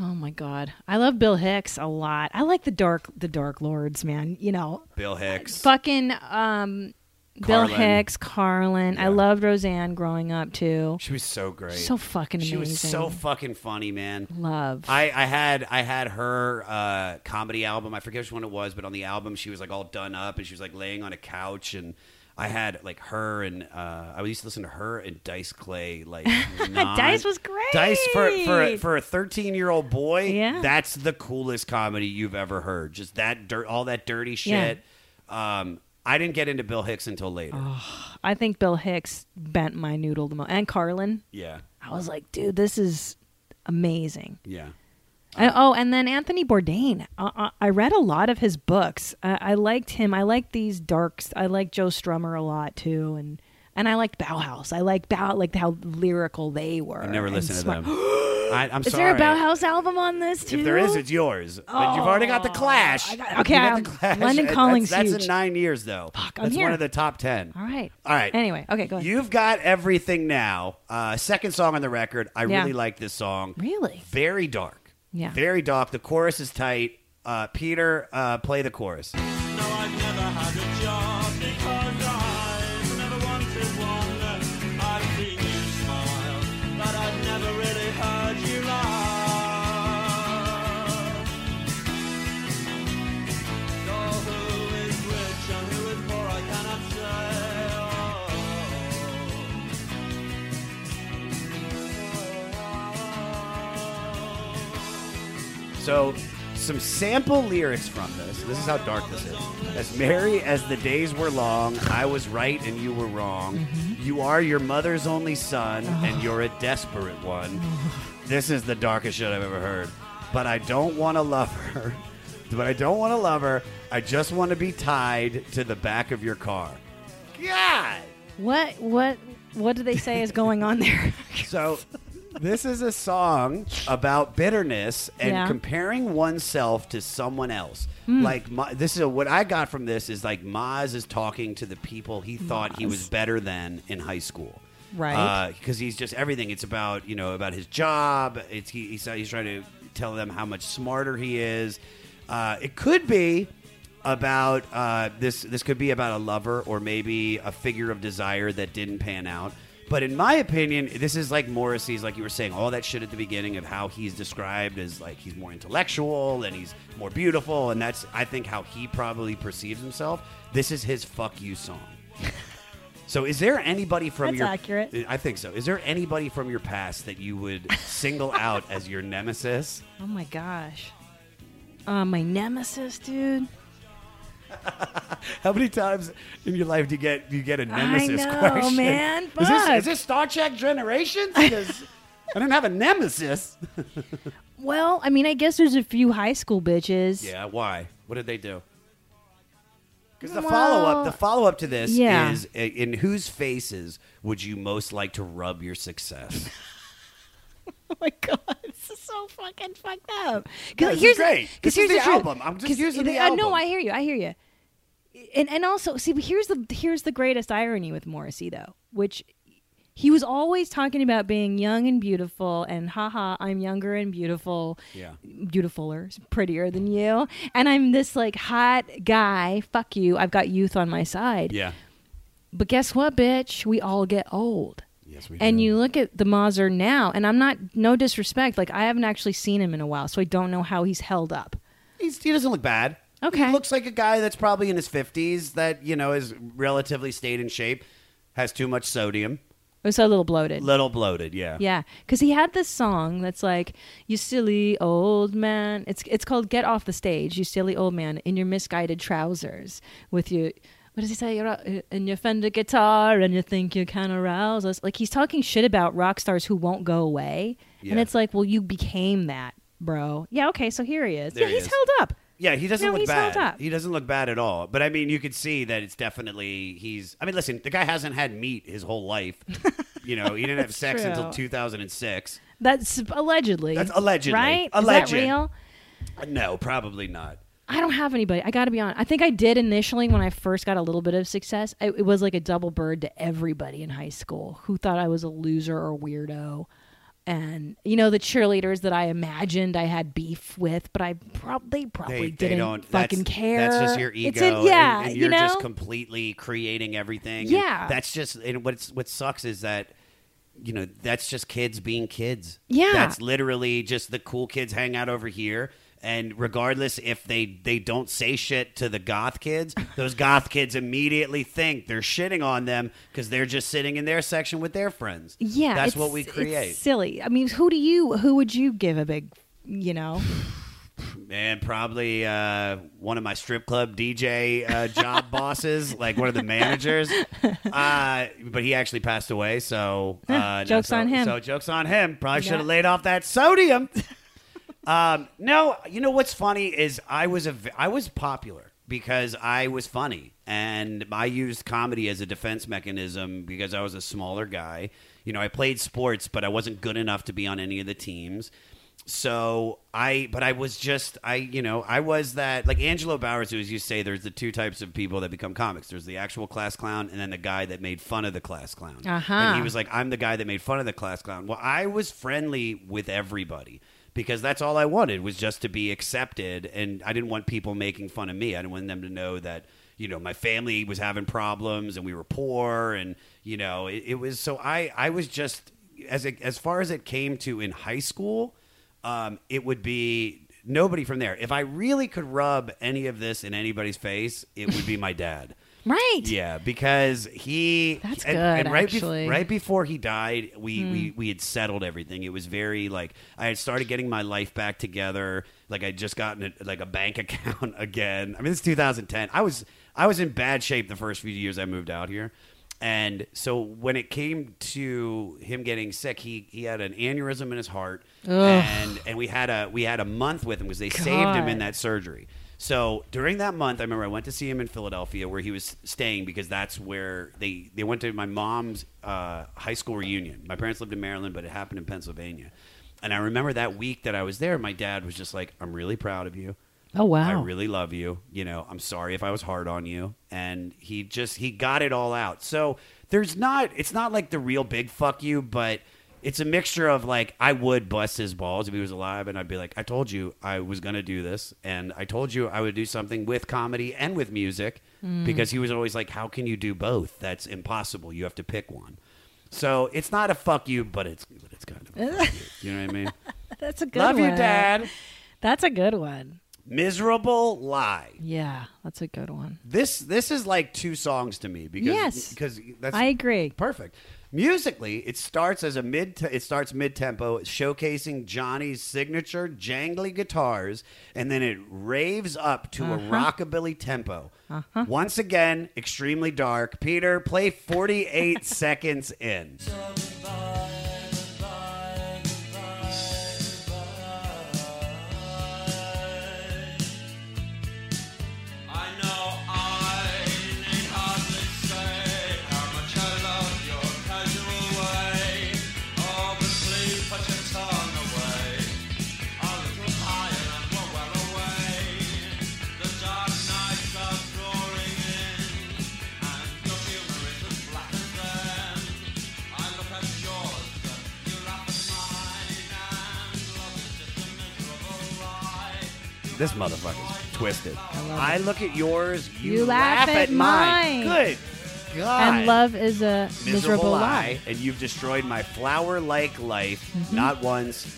Oh my god, I love Bill Hicks a lot. I like the dark the Dark Lords, man. You know, Bill Hicks. fucking um Bill Carlin. Hicks, Carlin. I loved Roseanne growing up too. She was so great. So fucking She was so fucking funny, man. love. I, I had I had her uh, comedy album. I forget which one it was, but on the album she was like all done up and she was like laying on a couch and I had like her and uh, I used to listen to her and Dice Clay like [LAUGHS] non- Dice was great. Dice for for a- for a thirteen year old boy. Yeah. that's the coolest comedy you've ever heard. Just that dirt, all that dirty shit. Um, I didn't get into Bill Hicks until later. I think Bill Hicks bent my noodle the most. And Carlin. Yeah, I was like, dude, this is amazing. yeah. And- oh, and then Anthony Bourdain. Uh, uh, I read a lot of his books. I, I liked him. I liked these darks. I liked Joe Strummer a lot too, and and I liked Bauhaus. I liked Bau, like how lyrical they were. I never and listened to them. [GASPS] I, I'm Is sorry. there a Bauhaus album on this too? If there is, it's yours. but you've already got the Clash. I got- okay, got I'm- the Clash. London That's- Calling's That's, huge. in nine years, though. Fuck, I'm that's here. one of the top ten. All right. All right. Anyway, okay, go ahead. You've got everything now. Uh, second song on the record. I Yeah. really like this song. Really? Very dark. Yeah. Very dark. The chorus is tight. Uh, Peter, uh, play the chorus. No, So, some sample lyrics from this. This is how dark this is. As merry as the days were long, I was right and you were wrong. Mm-hmm. You are your mother's only son, and you're a desperate one. This is the darkest shit I've ever heard. But I don't want to love her. [LAUGHS] But I don't want to love her. I just want to be tied to the back of your car. God! What what what do they say is going on there? [LAUGHS] So, this is a song about bitterness and Yeah. comparing oneself to someone else. Hmm. Like Ma- this is a, what I got from this is like Maz is talking to the people he thought he was better than in high school. Right. Because he's just everything. It's about you know about his job. It's he, he's he's trying to tell them how much smarter he is. Uh, it could be about uh, this. This could be about a lover or maybe a figure of desire that didn't pan out. But in my opinion, this is like Morrissey's, like you were saying, all that shit at the beginning of how he's described as like he's more intellectual and he's more beautiful, and that's I think how he probably perceives himself. This is his "fuck you" song. [LAUGHS] So, is there anybody from That's your accurate. I think so. Is there anybody from your past that you would single out as your nemesis? oh my gosh. Uh, my nemesis, dude. [LAUGHS] How many times in your life do you get you get a nemesis know, question? man. Is this, is this Star Trek Generations? [LAUGHS] 'Cause I didn't have a nemesis. [LAUGHS] Well, I mean, I guess there's a few high school bitches. Yeah, why? What did they do? Because the Well, follow up, the follow up to this yeah. is: uh, in whose faces would you most like to rub your success? [LAUGHS] Oh my god, this is so fucking fucked up. No, this is great. Is here's the truth. album. I'm just 'Cause using the I know. album. I hear you. I hear you. And and also, see, but here's the here's the greatest irony with Morrissey though, which he was always talking about being young and beautiful, and haha, I'm younger and beautiful, Yeah. beautifuler, prettier than you, and I'm this like hot guy. Fuck you. I've got youth on my side. yeah. But guess what, bitch? We all get old. Yes, we And do. you look at the Mazur now, and I'm not no disrespect, like I haven't actually seen him in a while, so I don't know how he's held up. He's, he doesn't look bad. Okay. He looks like a guy that's probably in his 50s that, you know, is relatively stayed in shape, has too much sodium. Oh, it was a little bloated. Little bloated, yeah. Yeah, because he had this song that's like, "You silly old man." It's it's called "Get Off the Stage." You silly old man in your misguided trousers with your what does he say? You're uh, out- in your Fender guitar, and you think you can arouse us. Like he's talking shit about rock stars who won't go away, and it's like, well, you became that, bro. Yeah, okay, so here he is. There yeah, he he's is. held up. Yeah, he doesn't No, look bad. He doesn't look bad at all. But I mean, you could see that it's definitely he's. I mean, listen, the guy hasn't had meat his whole life. [LAUGHS] you know, he didn't have sex true. until 2006. That's allegedly. That's allegedly. right? Alleged. Is that real? Uh, no, probably not. I don't have anybody. I got to be honest. I think I did initially when I first got a little bit of success. I, it was like a double bird to everybody in high school who thought I was a loser or weirdo. And you know the cheerleaders that I imagined I had beef with, but I prob- they probably They, didn't don't fucking that's, care. That's just your ego. It's in- yeah, and, and you you're know. just completely creating everything. and Yeah. that's just and what's what sucks is that you know that's just kids being kids. Yeah. that's literally just the cool kids hang out over here. And regardless if they they don't say shit to the goth kids, those goth kids immediately think they're shitting on them because they're just sitting in their section with their friends. yeah, that's what we create. silly. I mean, who do you? Who would you give a big? You know, Man, probably uh, one of my strip club DJ uh, job [LAUGHS] bosses, like one of the managers. Uh, but he actually passed away, so uh, [LAUGHS] Joke's so- on him. So jokes on him. Probably should have laid off that sodium. Um, no, you know what's funny is I was a I was popular because I was funny and I used comedy as a defense mechanism because I was a smaller guy. You know, I played sports, but I wasn't good enough to be on any of the teams. So I, but I was just, I, you know, I was that, like Angelo Bowers, who as you say, there's the two types of people that become comics. There's the actual class clown and then the guy that made fun of the class clown. Uh-huh. And he was like, I'm the guy that made fun of the class clown. Well, I was friendly with everybody because that's all I wanted was just to be accepted. And I didn't want people making fun of me. I didn't want them to know that, you know, my family was having problems and we were poor. And, you know, it, it was, so I, I was just, as, it, as far as it came to in high school, um, it would be nobody from there. If I really could rub any of this in anybody's face, it would be my dad. Right? Yeah, because he That's and, good, and right, actually. Hmm. right before he died, we, we we had settled everything. It was very like I had started getting my life back together. Like I just gotten a, like a bank [LAUGHS] account again. I mean, it's 2010. I was I was in bad shape the first few years I moved out here. And so when it came to him getting sick, he, he had an aneurysm in his heart, and and we had a we had a month with him because they saved him in that surgery. So during that month, I remember I went to see him in Philadelphia where he was staying because that's where they, they went to my mom's uh, high school reunion. My parents lived in Maryland, but it happened in Pennsylvania. And I remember that week that I was there, my dad was just like, I'm really proud of you. Oh wow. I really love you. You know, I'm sorry if I was hard on you. And he just he got it all out. So there's not it's not like the real big fuck you, but it's a mixture of like I would bust his balls if he was alive and I'd be like, I told you I was gonna do this and I told you I would do something with comedy and with music mm. because he was always like, How can you do both? That's impossible. You have to pick one. So it's not a fuck you, but it's but it's kind of you. You know what I mean? [LAUGHS] That's a good Love one. you, Dad. That's a good one. Miserable lie. Yeah, that's a good one. This this is like two songs to me because Yes. because that's I agree. perfect. Musically, it starts as a mid it starts mid tempo, showcasing Johnny's signature jangly guitars, and then it raves up to a Uh-huh. rockabilly tempo. Once again, extremely dark. Peter, play forty eight [LAUGHS] seconds in. I This motherfucker's twisted. I, look at yours, you, You laugh at mine. Good God. And love is a miserable, lie. and you've destroyed my flower-like life Mm-hmm. not once,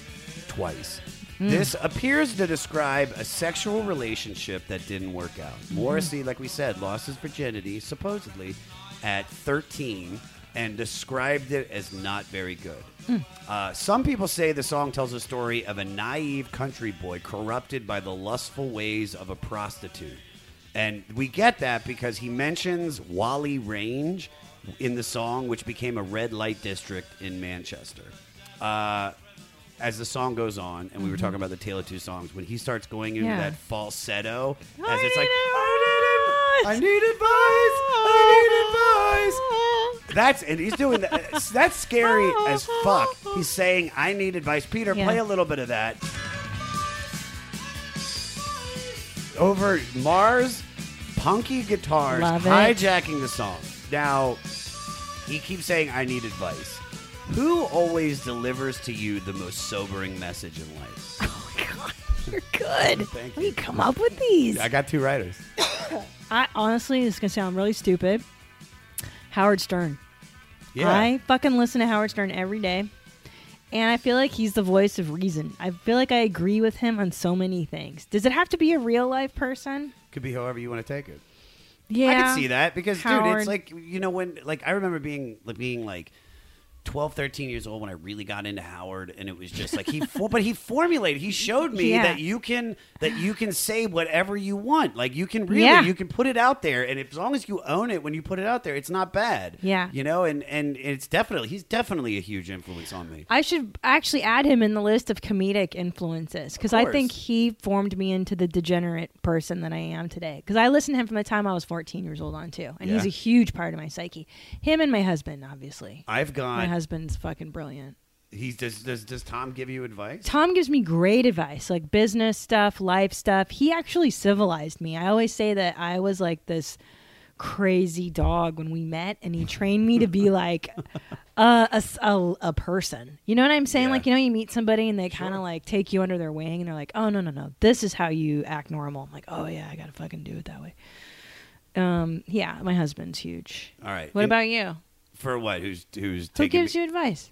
twice. Mm. This appears to describe a sexual relationship that didn't work out. Mm-hmm. Morrissey, like we said, lost his virginity supposedly at 13. and described it as not very good. Hmm. Uh, some people say the song tells a story of a naive country boy corrupted by the lustful ways of a prostitute. And we get that because he mentions Whalley Range in the song, which became a red light district in Manchester. Uh, as the song goes on, and we were talking about the Tale of Two Songs, when he starts going into Mm-hmm. Yeah. that falsetto, as it's like, I need advice, I need advice. That's and he's doing that. That's scary [LAUGHS] as fuck. He's saying, "I need advice." Peter, Yeah. play a little bit of that. Over Marr's, punky guitars Love it. hijacking the song. Now, he keeps saying, "I need advice." Who always delivers to you the most sobering message in life? [LAUGHS] Oh my god, you're good. Thank do you come up with these? I got two writers. [COUGHS] I honestly, this is gonna sound really stupid. Howard Stern. Yeah, I fucking listen to Howard Stern every day. And I feel like he's the voice of reason. I feel like I agree with him on so many things. Does it have to be a real life person? could be however you want to take it. Yeah. I can see that because, dude, it's like you know when like I remember being like being like 12, 13 years old when I really got into Howard, and it was just like he, for, but he formulated, he showed me Yeah. that you can that you can say whatever you want, like you can really, Yeah. you can put it out there, and as long as you own it when you put it out there, it's not bad. Yeah. you know, and and it's definitely he's definitely a huge influence on me. I should actually add him in the list of comedic influences because I think he formed me into the degenerate person that I am today. Because I listened to him from the time I was 14 years old on too, and he's a huge part of my psyche. Him and my husband, obviously. I've got husband's fucking brilliant. he's does does does Tom give you advice? Tom gives me great advice, like business stuff, life stuff. He actually civilized me. I always say that I was like this crazy dog when we met, and he trained me to be [LAUGHS] like a a person. You know what I'm saying? Yeah. Like, you know, you meet somebody and they kind of like take you under their wing, and they're like, "Oh no, no, no, this is how you act normal." I'm like, "Oh yeah, I gotta fucking do it that way." Um, yeah, my husband's huge. All right, What And about you? For what? Who's who's Who taking gives me- you advice?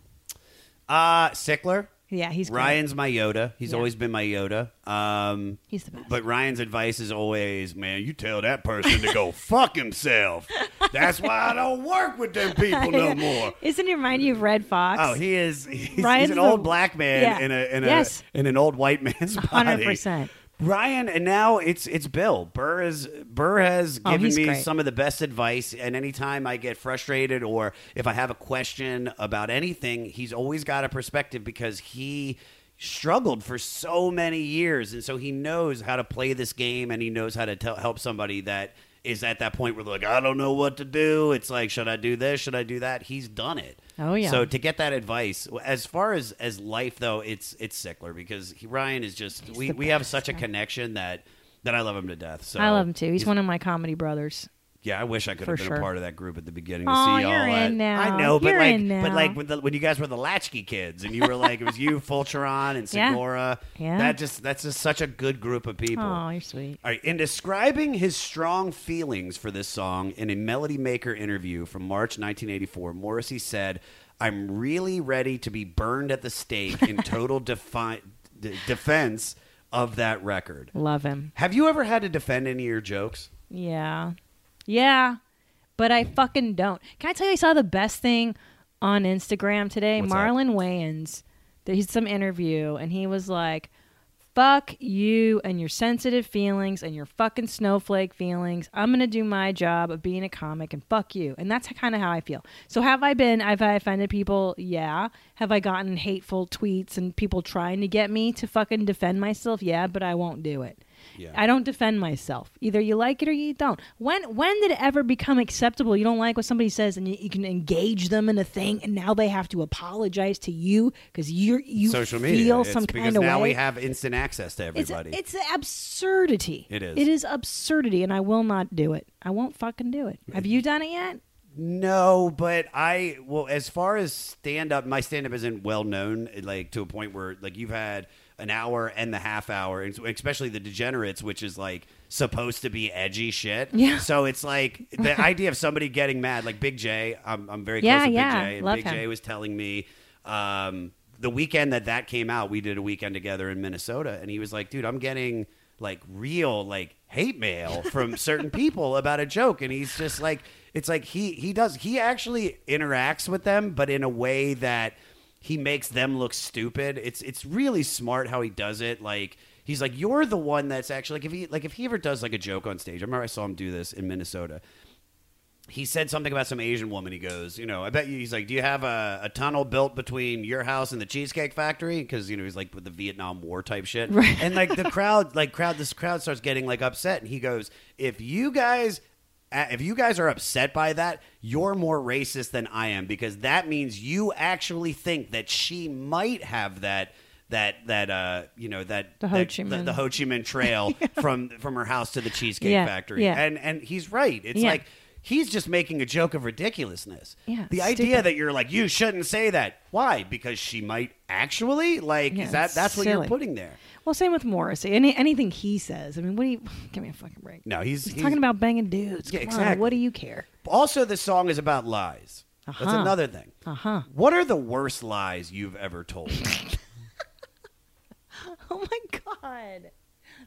Uh, Sickler. Yeah, he's great. Ryan's my Yoda. He's Yeah. always been my Yoda. Um, He's the best. but Ryan's advice is always, man, you tell that person to go [LAUGHS] fuck himself. That's why I don't work with them people no [LAUGHS] more. Isn't he remind you of Redd Foxx? Oh, he is. He's, he's Ryan's an the- old black man Yeah. in a in a Yes. in an old white man's body. hundred percent. Ryan, and now it's it's Bill. Burr is Burr has Oh, given me great. some of the best advice, and anytime I get frustrated or if I have a question about anything, he's always got a perspective because he struggled for so many years, and so he knows how to play this game, and he knows how to tell, help somebody that is at that point where they're like, I don't know what to do. It's like, should I do this? Should I do that? He's done it. Oh, yeah. So to get that advice, as far as as life though, it's it's Sickler because he, Ryan is just we we have such a connection that that I love him to death. So I love him too. He's, one of my comedy brothers. Yeah, I wish I could For have been sure. a part of that group at the beginning to Aw, see all you're that. in now. I know, but You're like, in but like when, the, when you guys were the Latchkey kids and you were like, it was you, [LAUGHS] Fulcheron, and Yeah. Segura. Yeah. That just that's just such a good group of people. Oh, you're sweet. All right, in describing his strong feelings for this song in a Melody Maker interview from March 1984, Morrissey said, "I'm really ready to be burned at the stake in [LAUGHS] total defi- d- defense of that record." Love him. Have you ever had to defend any of your jokes? Yeah. Yeah. But I fucking don't. Can I tell you I saw the best thing on Instagram today? What's that? Marlon Wayans. There's some interview and he was like, Fuck you and your sensitive feelings and your fucking snowflake feelings. I'm gonna do my job of being a comic and fuck you. And that's kind of how I feel. So have I been? Have I offended people? Yeah. Have I gotten hateful tweets and people trying to get me to fucking defend myself? Yeah, but I won't do it. Yeah. I don't defend myself. Either you like it or you don't. When when did it ever become acceptable? You don't like what somebody says, and you, you can engage them in a thing, and now they have to apologize to you because you you Social feel media. It's some kind of now way. we have instant access to it's everybody. it's absurdity. It is. It is absurdity, and I will not do it. I won't fucking do it. Have you done it yet? No, but I well, as far as stand up, my stand up isn't well known, like to a point where like you've had an hour and the half hour, especially the degenerates, which is like supposed to be edgy shit. Yeah. So it's like the [LAUGHS] idea of somebody getting mad, like Big Jay. I'm, I'm very Yeah, close to yeah. Big Jay, and Love Big him. J was telling me. Um, the weekend that that came out, we did a weekend together in Minnesota, and he was like, "Dude, I'm getting like real, like hate mail from [LAUGHS] certain people about a joke, and he's just like, it's like he he does he actually interacts with them, but in a way that he makes them look stupid. It's it's really smart how he does it. Like he's like, you're the one that's actually like if he like if he ever does like a joke on stage. I remember I saw him do this in Minnesota he said something about some Asian woman. He goes, you know, I bet you. He's like, do you have a, a tunnel built between your house and the Cheesecake Factory? Because you know he's like with the Vietnam War type shit. Right. And like the crowd, like crowd, this crowd starts getting like upset, and he goes, if you guys. If you guys are upset by that, you're more racist than I am because that means you actually think that she might have that that that uh you know that The Ho that- Chi Minh. the Ho Chi Minh Trail [LAUGHS] from from her house to the Cheesecake Yeah, Factory yeah. and and he's right it's Yeah. like he's just making a joke of ridiculousness. Yeah, The idea stupid. that you're like, you shouldn't say that. Why? Because she might actually like Yeah, is that that's what you're putting there. Well, same with Morrissey. Any anything he says. I mean, what do you? [SIGHS] Give me a fucking break. No, he's, He's, he's talking about banging dudes. Yeah, Come on, exactly. what do you care? also the song is about lies. That's Uh-huh. That's another thing. Uh huh. What are the worst lies you've ever told? [LAUGHS] Oh my god,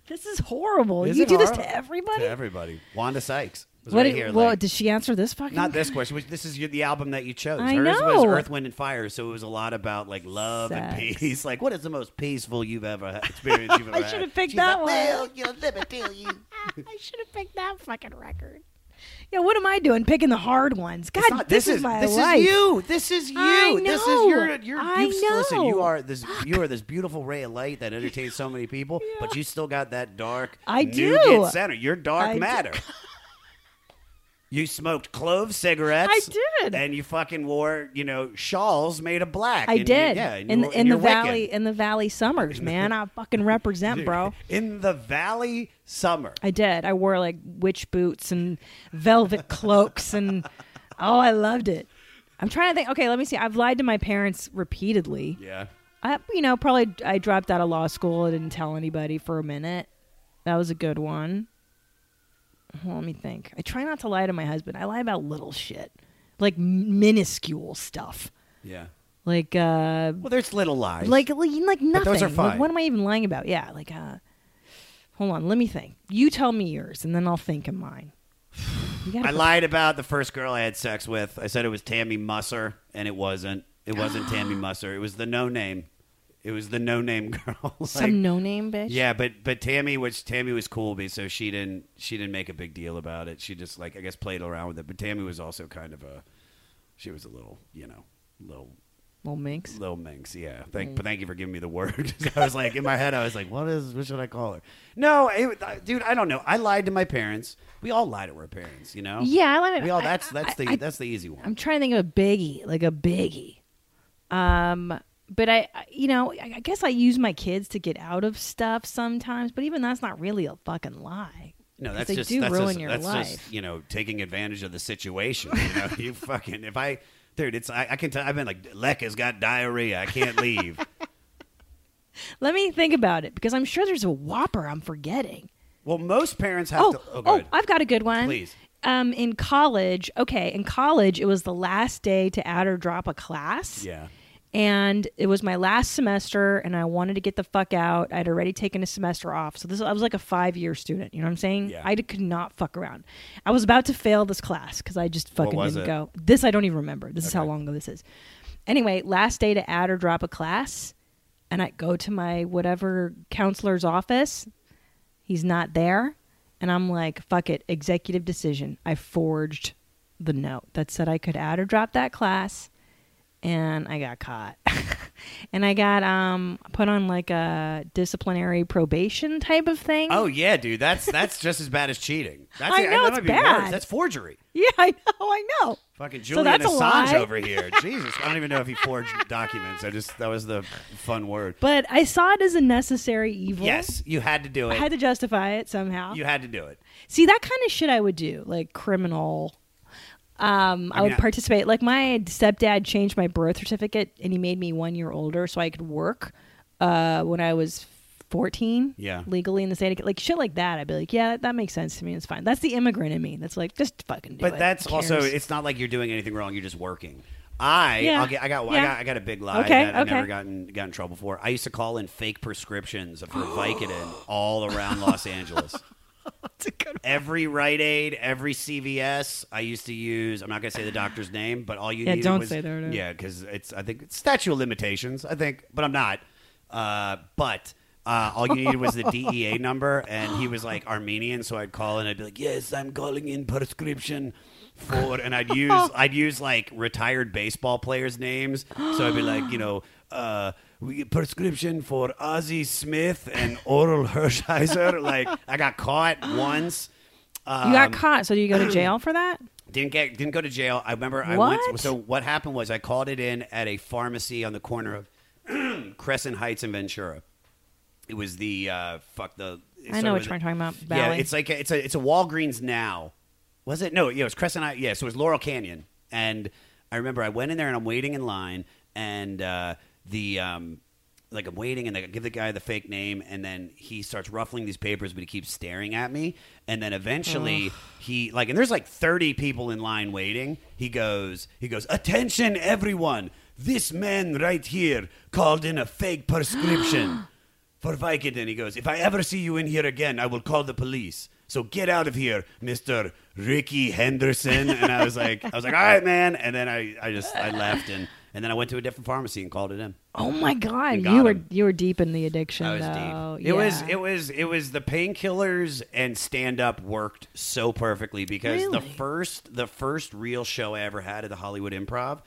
this is horrible. Is you do this to everybody. to everybody. Wanda Sykes. Was what? right did- here, well, like- did she answer this fucking? not this [LAUGHS] question. which- This is your, the album that you chose. I Hers was know. Earth, Wind, and Fire, so it was a lot about like love and peace. Like, what is the most peaceful you've ever had, [LAUGHS] experienced you've ever I should have picked She's that like, one. Well, you know, let tell you. I should have picked that fucking record. Yeah, what am I doing? Picking the hard ones. God, not- this, is, my this life. is you. This is you. I This is know. your your I you've, listen, you know. are this you are this beautiful ray of light that entertains so many people, but you still got that dark I do. center. You're dark I do. matter. [LAUGHS] You smoked clove cigarettes. I did. And you fucking wore, you know, shawls made of black. I and you- did. yeah. and in you- the, in the valley in the valley summers, [LAUGHS] man. I fucking represent, bro. [LAUGHS] In the valley summer. I did. I wore like witch boots and velvet cloaks and [LAUGHS] oh, I loved it. I'm trying to think. Okay, let me see. I've lied to my parents repeatedly. Yeah. I, you know, probably I dropped out of law school. I didn't tell anybody for a minute. That was a good one. Well, let me think. I try not to lie to my husband. I lie about little shit, like minuscule stuff, Yeah. like uh, Well, there's little lies. like like like nothing. those are Like, fine. what am I even lying about? Yeah, like uh, hold on. Let me think. You tell me yours, and then I'll think of mine. [SIGHS] I lied about the first girl I had sex with. I said it was Tammy Musser, and it wasn't. It wasn't Tammy [GASPS] Musser. It was the no name. It was the no name [LAUGHS] girl. Like- some no name bitch. Yeah, but but Tammy, which Tammy was cool, because so she didn't she didn't make a big deal about it. She just like I guess played around with it. But Tammy was also kind of a, she was a little you know little little minx. little minx. Yeah, thank but thank you for giving me the word. [LAUGHS] I was like in my head, I was like, what is what should I call her? No, it, dude, I don't know. I lied to my parents. We all lie to our parents, you know. Yeah, I lied. We all I- that's that's I- the I- that's the easy one. I'm trying to think of a biggie, like a biggie. Um, but I, you know, I, guess I use my kids to get out of stuff sometimes. But even that's not really a fucking lie. No, that's they just do that's ruin just, your that's life. just you know taking advantage of the situation. You know, [LAUGHS] you fucking if I, dude, it's I, I can tell. I've been like Lekka's got diarrhea. I can't leave. [LAUGHS] Let me think about it because I'm sure there's a whopper I'm forgetting. well, most parents have Oh, to. Oh, oh. I've got a good one. Please. Um, in college, okay, in college, it was the last day to add or drop a class. yeah. And it was my last semester and i wanted to get the fuck out. I'd already taken a semester off. So this i was like a five year student you know what i'm saying? Yeah. i could not fuck around. I was about to fail this class because i just fucking didn't it? go. This i don't even remember. This is how long ago this is. Anyway last day to add or drop a class and i go to my whatever counselor's office. He's not there and i'm like fuck it executive decision. I forged the note that said i could add or drop that class and I got caught. [LAUGHS] and I got um put on like a disciplinary probation type of thing. Oh yeah, dude. That's that's just as bad as cheating. That's I know, that it's bad. worse. That's forgery. yeah, I know, I know. Fucking So Julian that's Assange over here. [LAUGHS] Jesus, I don't even know if he forged documents. I just that was the fun word. But I saw it as a necessary evil. Yes, you had to do it. I had to justify it somehow. you had to do it. See that kind of shit I would do, like criminal. Um, I, I mean, would participate. Like my stepdad changed my birth certificate, and he made me one year older so I could work uh, when I was fourteen. Yeah. legally in the state. of- Like shit like that. I'd be like, yeah, that makes sense to me. It's fine. That's the immigrant in me. That's like just fucking do it. But that's also it's not like you're doing anything wrong. You're just working. I Yeah. I'll get, I got I got I got a big lie Okay, that I never okay. gotten got in trouble for. I used to call in fake prescriptions for Vicodin all around Los [GASPS] Angeles. [LAUGHS] every Rite Aid, every CVS. I used to use. I'm not gonna say the doctor's name, but all you Yeah, needed don't was say their name. yeah, because it's I think it's statute of limitations. I think, but I'm not. Uh, but. Uh, all you needed was the [LAUGHS] DEA number, and he was like Armenian, so I'd call and I'd be like, "Yes, I'm calling in prescription for," and I'd use [LAUGHS] I'd use like retired baseball players' names, so I'd be like, you know, uh, prescription for Ozzie Smith and Orel Hershiser. [LAUGHS] like I got caught once. You got Um, caught, so do you go to jail for that? [CLEARS THROAT] Didn't get didn't go to jail. I remember I What? went. So what happened was I called it in at a pharmacy on the corner of [CLEARS THROAT] Crescent Heights and Ventura. It was the uh, fuck the. I know what you're talking about. Yeah, it's like a, it's a it's a Walgreens now. Was it? No, yeah, it was Crescent Heights. Yeah, so it was Laurel Canyon, and I remember I went in there and I'm waiting in line, and uh, the um, like I'm waiting, and they give the guy the fake name, and then he starts ruffling these papers, but he keeps staring at me, and then eventually he like, and there's like 30 people in line waiting. He goes, he goes, attention everyone, this man right here called in a fake prescription [GASPS] for Vicodin. He goes, if I ever see you in here again, I will call the police. So get out of here, Mister Rickey Henderson. And I was like, I was like, all right, man. And then I, I just, I left, and and then I went to a different pharmacy and called it in. oh my god, you were him. you were deep in the addiction I was though. deep. It was, it was, it was the painkillers and stand up worked so perfectly because the first, the first real show I ever had at the Hollywood Improv.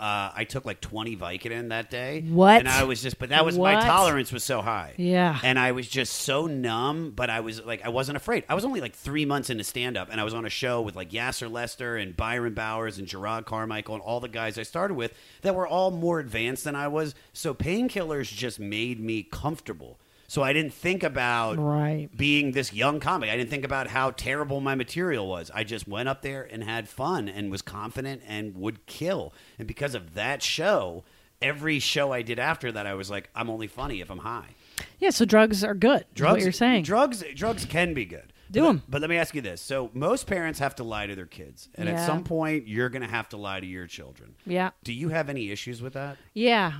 Uh, I took like 20 Vicodin that day. What? And I was just, but that was my tolerance was so high. Yeah. And I was just so numb, but I was like, I wasn't afraid. I was only like three months into stand up, and I was on a show with like Yassir Lester and Byron Bowers and Jerrod Carmichael and all the guys I started with that were all more advanced than I was. So painkillers just made me comfortable. So I didn't think about Right. being this young comic. I didn't think about how terrible my material was. I just went up there and had fun and was confident and would kill. And because of that show, every show I did after that, I was like, I'm only funny if I'm high. yeah. So drugs are good. Drugs, what you're saying? drugs, drugs can be good. Do But- 'em. But let me ask you this: so most parents have to lie to their kids, and at some point, you're going to have to lie to your children. Yeah. Do you have any issues with that? Yeah.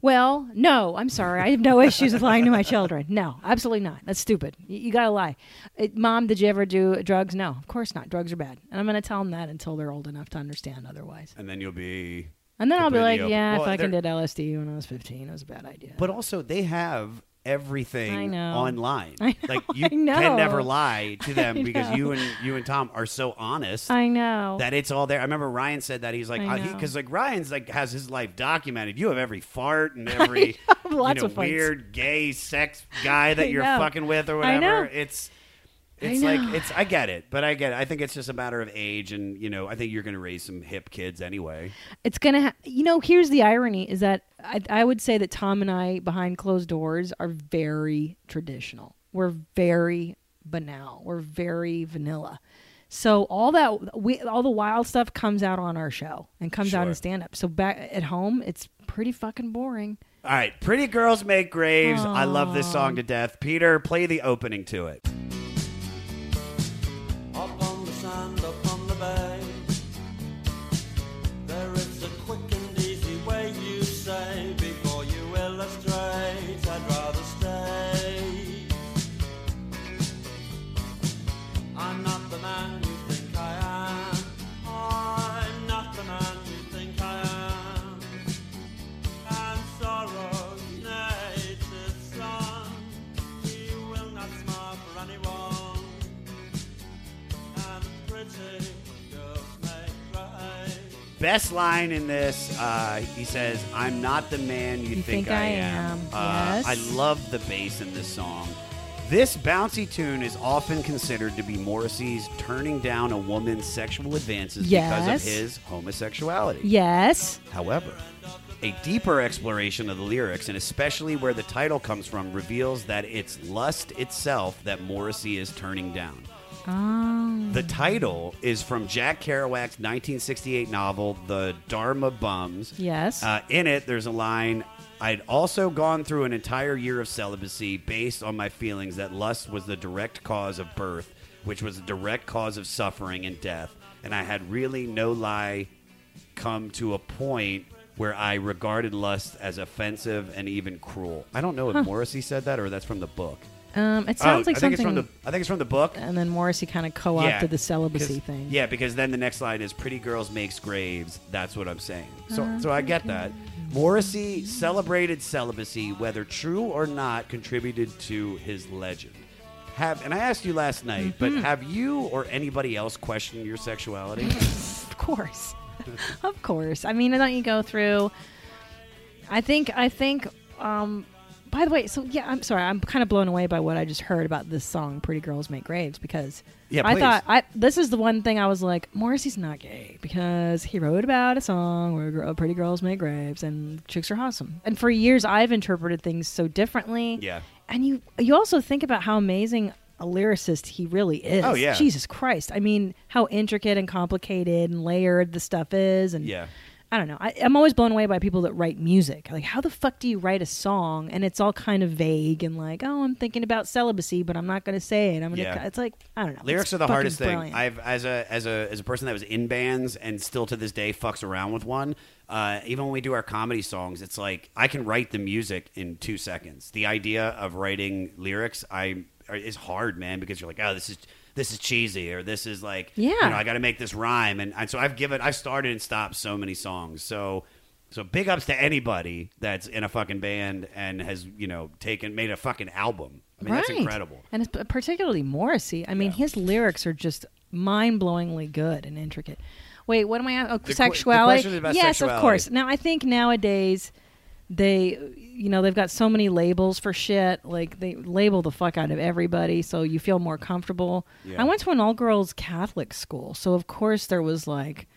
Well, no, I'm sorry. I have no [LAUGHS] issues with lying to my children. No, absolutely not. That's stupid. You, you got to lie. It, Mom, did you ever do drugs? No, of course not. Drugs are bad. And I'm going to tell them that until they're old enough to understand otherwise. And then you'll be. And then I'll be like, open. yeah, Well, if I can did LSD when I was 15, it was a bad idea. But also, they have everything know. online. [LAUGHS] Know, like you know. can never lie [LAUGHS] to them because you and you and Tom are so honest. I know. that it's all there. I remember Ryan said that he's like uh, know. because like Ryan's like has his life documented. You have every fart and [LAUGHS] every lots you know, weird gay sex guy that I you're know. fucking with or whatever. know. It's it's like it's I get it, but I get it. I think it's just a matter of age, and you know I think you're going to raise some hip kids anyway. it's gonna ha- you know here's the irony is that I, I would say that tom and i behind closed doors are very traditional we're very banal we're very vanilla so all that we all the wild stuff comes out on our show and comes out Sure. in stand up so back at home it's pretty fucking boring All right, pretty girls make graves. I love this song to death. Peter, play the opening to it. Best line in this, uh, he says, "I'm not the man you, You think I am. Uh, Yes. I love the bass in this song. This bouncy tune is often considered to be Morrissey's turning down a woman's sexual advances because of his homosexuality. yes However, a deeper exploration of the lyrics, and especially where the title comes from, reveals that it's lust itself that Morrissey is turning down. Oh The title is from Jack Kerouac's 1968 novel, The Dharma Bums. yes Uh, in it, there's a line I'd also gone through an entire year of celibacy based on my feelings that lust was the direct cause of birth, which was the direct cause of suffering and death. And I had really no lie come to a point where I regarded lust as offensive and even cruel. I don't know if Morrissey said that or that's from the book. Um, it Oh, sounds like I think something. from the. I think it's from the book. and then Morrissey kind of co-opted Yeah, the celibacy thing. Yeah, because then the next line is "Pretty girls makes graves." That's what I'm saying. So, Uh-huh. so I get that. Morrissey celebrated celibacy, whether true or not, contributed to his legend. Have and I asked you last night, but Mm-hmm. have you or anybody else questioned your sexuality? [LAUGHS] Of course. [LAUGHS] of course. I mean, don't you go through I think I think um by the way, so yeah, I'm sorry. I'm kind of blown away by what I just heard about this song "Pretty Girls Make Graves" because Yeah, I please. thought I this is the one thing I was like, Morrissey's not gay because he wrote about a song where gr- uh, pretty girls make graves and chicks are awesome. And for years, I've interpreted things so differently. Yeah. and you you also think about how amazing a lyricist he really is. Oh, yeah. Jesus Christ! I mean, how intricate and complicated and layered the stuff is, and yeah. I don't know. I, I'm always blown away by people that write music. Like, how the fuck do you write a song and it's all kind of vague and like, oh, I'm thinking about celibacy, but I'm not going to say it. I'm gonna. Yeah. It's like I don't know. Lyrics It's are the hardest brilliant. thing. I've as a as a as a person that was in bands and still to this day fucks around with one. Uh, even when we do our comedy songs, it's like I can write the music in two seconds. The idea of writing lyrics, I is hard, man, because you're like, oh, this is this is cheesy or this is like, Yeah. you know, I got to make this rhyme, and, and so I've given, I've started and stopped so many songs. So. So big ups to anybody that's in a fucking band and has you know taken made a fucking album. I mean that's incredible. And it's particularly Morrissey. I mean, his lyrics are just mind-blowingly good and intricate. Wait, what am I? Oh, the sexuality. about yes, sexuality. of course. Now I think nowadays they, you know, they've got so many labels for shit. Like they label the fuck out of everybody, so you feel more comfortable. Yeah. I went to an all-girls Catholic school, so of course there was like.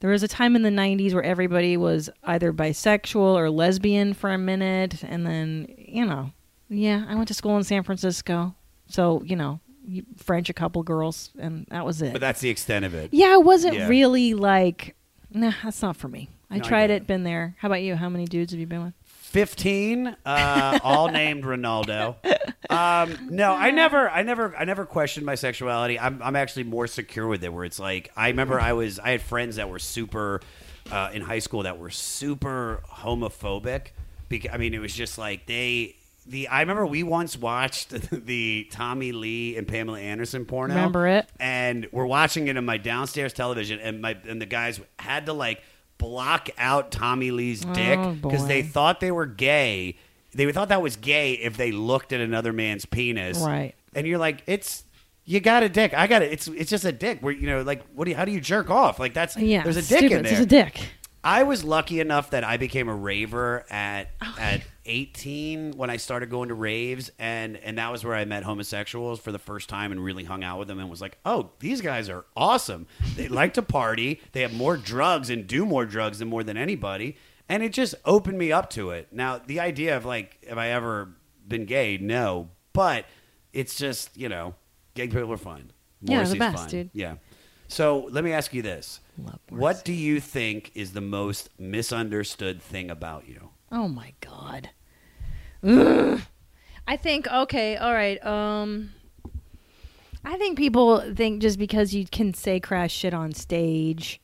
There was a time in the 90s where everybody was either bisexual or lesbian for a minute. And then, you know, yeah, I went to school in San Francisco. So, you know, you- French a couple girls, and that was it. But that's the extent of it. yeah, it wasn't Yeah. really like, nah, that's not for me. I No, tried it, it. been there. How about you? How many dudes have you been with? 15 uh, all named ronaldo um, no i never i never i never questioned my sexuality I'm, I'm actually more secure with it where it's like i remember i was i had friends that were super uh, in high school that were super homophobic because i mean it was just like they the I remember we once watched [LAUGHS] the Tommy Lee and Pamela Anderson porno. Remember it? And we're watching it in my downstairs television, and my and the guys had to like block out Tommy Lee's oh, dick Oh, because boy. they thought they were gay. They thought that was gay if they looked at another man's penis. Right. And you're like, it's you got a dick. I got it. It's it's just a dick. Where you know, like, what do you, how do you jerk off? Like that's Yeah, There's a dick stupid. in there. There's a dick. I was lucky enough that I became a raver at Oh. at 18 when I started going to raves, and and that was where I met homosexuals for the first time and really hung out with them and was like, oh, these guys are awesome. They like to party. They have more drugs and do more drugs than more than anybody, and it just opened me up to it. Now the idea of like, have I ever been gay? No, but it's just you know, gay people are fun. Yeah, the Morrissey's best, fun. dude. Yeah. So let me ask you this. Love What do you think is the most misunderstood thing about you? Oh my god. Ugh. I think okay, all right. Um I think people think just because you can say crass shit on stage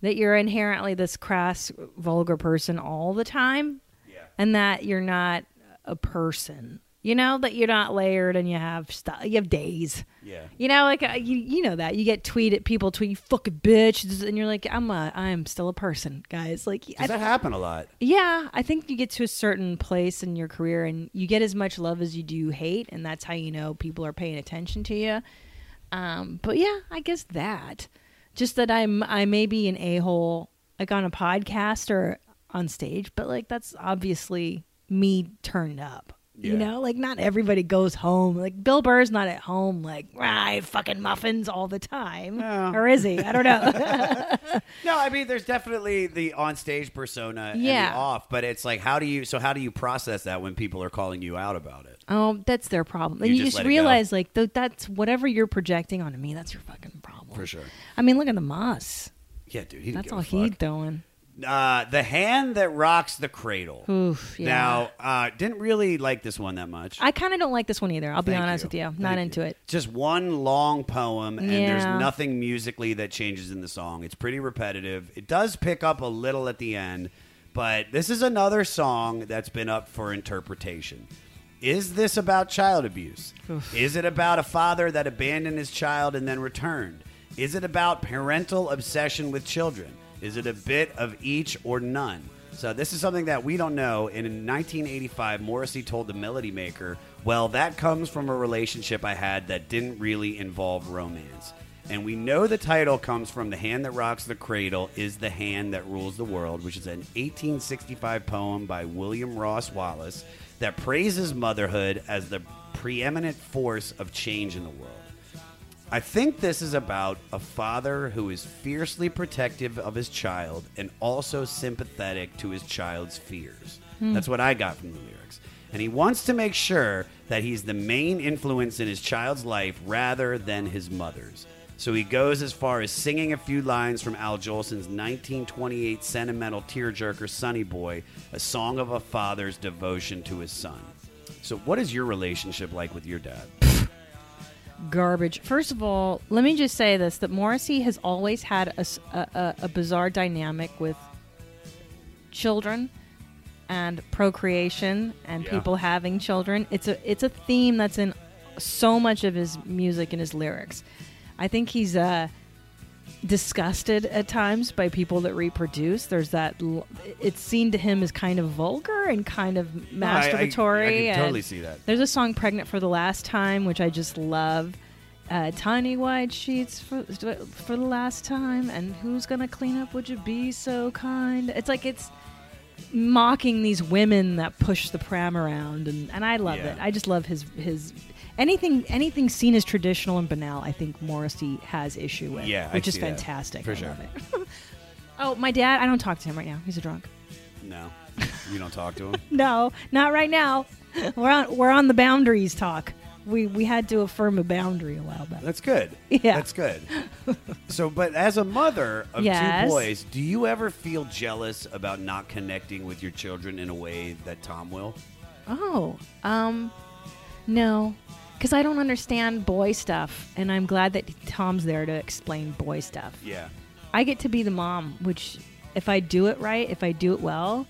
that you're inherently this crass vulgar person all the time Yeah. and that you're not a person. You know that you're not layered and you have stuff. You have days. Yeah. You know, like uh, you, you know that you get tweeted, people tweet you fucking bitch, and you're like, I'm a, I'm still a person, guys. Like, I Does that happen a lot? yeah, I think you get to a certain place in your career and you get as much love as you do hate, and that's how you know people are paying attention to you. Um, but yeah, I guess that. Just that I'm I may be an a hole like on a podcast or on stage, but like that's obviously me turned up. You know, like not everybody goes home. Like Bill Burr's not at home like "Ah, I fucking muffins all the time, Yeah. or is he? I don't know. [LAUGHS] [LAUGHS] No, I mean, there's definitely the on-stage persona and Yeah. the off, but it's like, how do you? So, how do you process that when people are calling you out about it? Oh, that's their problem. You And you just just, let it go. realize, like, th- that's whatever you're projecting onto me. That's your fucking problem. For sure. I mean, look at the Moss. Yeah, dude. That's all he's doing. Uh, the hand that rocks the cradle. Oof. Yeah. Now, uh, didn't really like this one that much. I kind of don't like this one either. I'll be Thank honest with you. Thank Not you. into it. Just one long poem, and Yeah. there's nothing musically that changes in the song. It's pretty repetitive. It does pick up a little at the end, but this is another song that's been up for interpretation. Is this about child abuse? Is it about a father that abandoned his child and then returned? Is it about parental obsession with children? Is it a bit of each or none? So this is something that we don't know. And in 1985, Morrissey told the Melody Maker, "Well, that comes from a relationship I had that didn't really involve romance." And we know the title comes from "The Hand That Rocks the Cradle is the Hand That Rules the World," which is an 1865 poem by William Ross Wallace that praises motherhood as the preeminent force of change in the world. I think this is about a father who is fiercely protective of his child and also sympathetic to his child's fears. Hmm. That's what I got from the lyrics. And he wants to make sure that he's the main influence in his child's life rather than his mother's. So he goes as far as singing a few lines from Al Jolson's 1928 sentimental tearjerker Sonny Boy, a song of a father's devotion to his son. So, what is your relationship like with your dad? Garbage. First of all, let me just say this: that Morrissey has always had a bizarre dynamic with children and procreation and Yeah. people having children. It's a it's a theme that's in so much of his music and his lyrics. I think he's uh, disgusted at times by people that reproduce. There's that. It's seen to him as kind of vulgar and kind of I- I- masturbatory. I can and totally see that. There's a song "Pregnant for the Last Time," which I just love. Uh, tiny white sheets for for the last time, and who's gonna clean up? Would you be so kind? It's like it's mocking these women that push the pram around, and, and I love Yeah. it. I just love his his anything anything seen as traditional and banal. I think Morrissey has issue with, Yeah, I which is see that. fantastic. For I sure. love it. [LAUGHS] oh, my dad! I don't talk to him right now. He's a drunk. No, you don't talk to him. [LAUGHS] No, not right now. [LAUGHS] We're on we're on the boundaries talk. We we had to affirm a boundary a while back. That's good. Yeah. that's good. So, but as a mother of Yes. two boys, do you ever feel jealous about not connecting with your children in a way that Tom will? Oh, um, no, because I don't understand boy stuff, and I'm glad that Tom's there to explain boy stuff. Yeah. I get to be the mom, which if I do it right, if I do it well,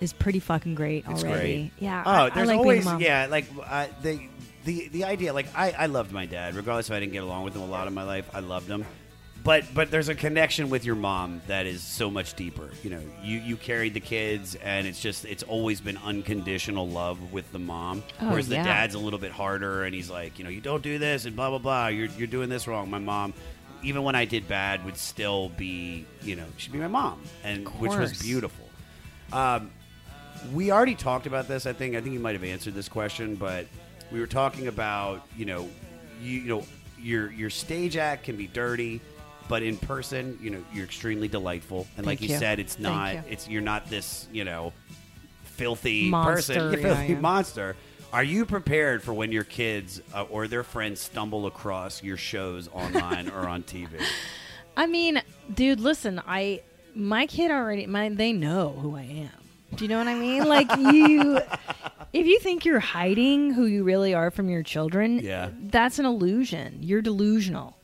is pretty fucking great It's already. great. Yeah. Oh, I, there's like always being a mom. yeah, like uh, the the the idea. Like I I loved my dad, regardless if I didn't get along with him a lot in my life. I loved him. But but there's a connection with your mom that is so much deeper. You know, you you carried the kids, and it's just it's always been unconditional love with the mom. Oh, Whereas the dad's a little bit harder, and he's like, you know, you don't do this, and blah blah blah. You're you're doing this wrong. My mom. Even when I did bad, would still be, you know, she'd be my mom, and which was beautiful. Um, we already talked about this. I think. I think you might have answered this question, but we were talking about you know, you, you know, your your stage act can be dirty, but in person, you know, you're extremely delightful. And like Thank you, you. said, it's not. you. It's you're not this you know, filthy Monster, person, yeah, filthy yeah. monster. Are you prepared for when your kids uh, or their friends stumble across your shows online or on TV? [LAUGHS] I mean, dude, listen, I my kid already my they know who I am. Do you know what I mean? Like [LAUGHS] you if you think you're hiding who you really are from your children, Yeah. that's an illusion. You're delusional.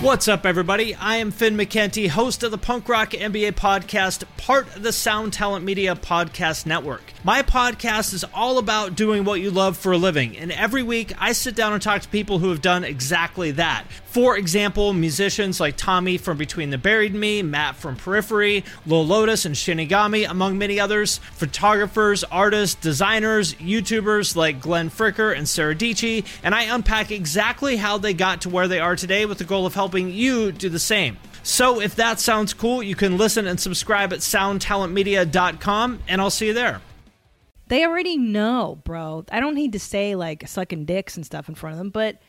What's up, everybody? I am Finn McKenty, host of the Punk Rock MBA podcast, part of the Sound Talent Media Podcast Network. My podcast is all about doing what you love for a living, and every week I sit down and talk to people who have done exactly that. For example, musicians like Tommy from Between the Buried Me, Matt from Periphery, Lil Lotus and Shinigami, among many others, photographers, artists, designers, YouTubers like Glenn Fricker and Sarah Dici, and I unpack exactly how they got to where they are today with the goal of helping you do the same. So if that sounds cool, you can listen and subscribe at soundtalentmedia.com, and I'll see you there. They already know, bro. I don't need to say like sucking dicks and stuff in front of them, but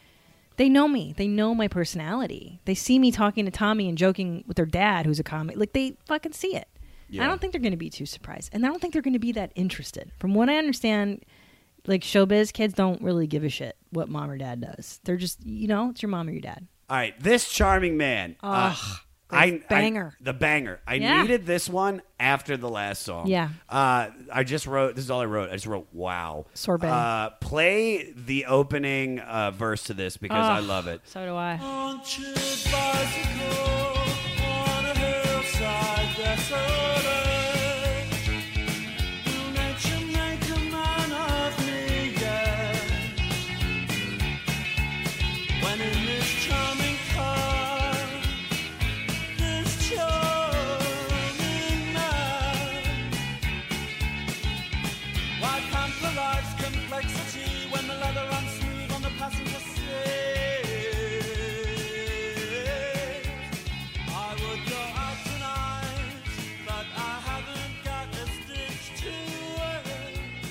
they know me. They know my personality. They see me talking to Tommy and joking with their dad, who's a comic. Like they fucking see it. Yeah. I don't think they're going to be too surprised, and I don't think they're going to be that interested. From what I understand, like showbiz kids don't really give a shit what mom or dad does. They're just, you know, it's your mom or your dad. All right, this charming man. uh, Ugh, I, this banger. I- the banger. I Yeah. needed this one after the last song. Yeah. Uh, I just wrote. This is all I wrote. I just wrote, "Wow." Sorbet. Uh, play the opening uh, verse to this because I love it. So do I.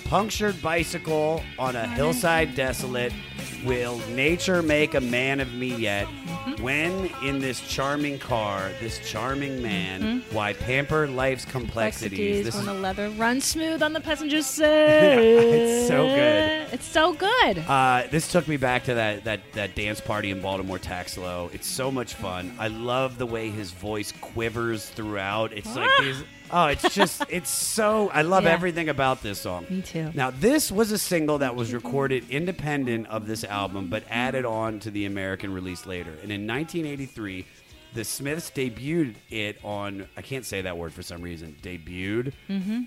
Punctured bicycle on a hillside desolate. Will nature make a man of me yet? Mm-hmm. When in this charming car, this charming man, why pamper life's complexities? This is the leather runs smooth on the passenger [LAUGHS] seat. It's so good. It's so good. Uh, this took me back to that, that, that dance party in Baltimore Taxlo. It's so much fun. I love the way his voice quivers throughout. It's like Ah. these. Oh, it's just, [LAUGHS] it's so. I love Yeah. everything about this song. Me too. Now, this was a single that was recorded independent of this album, but added on to the American release later. And in 1983, the Smiths debuted it on. I can't say that word for some reason. Debuted. Mm-hmm.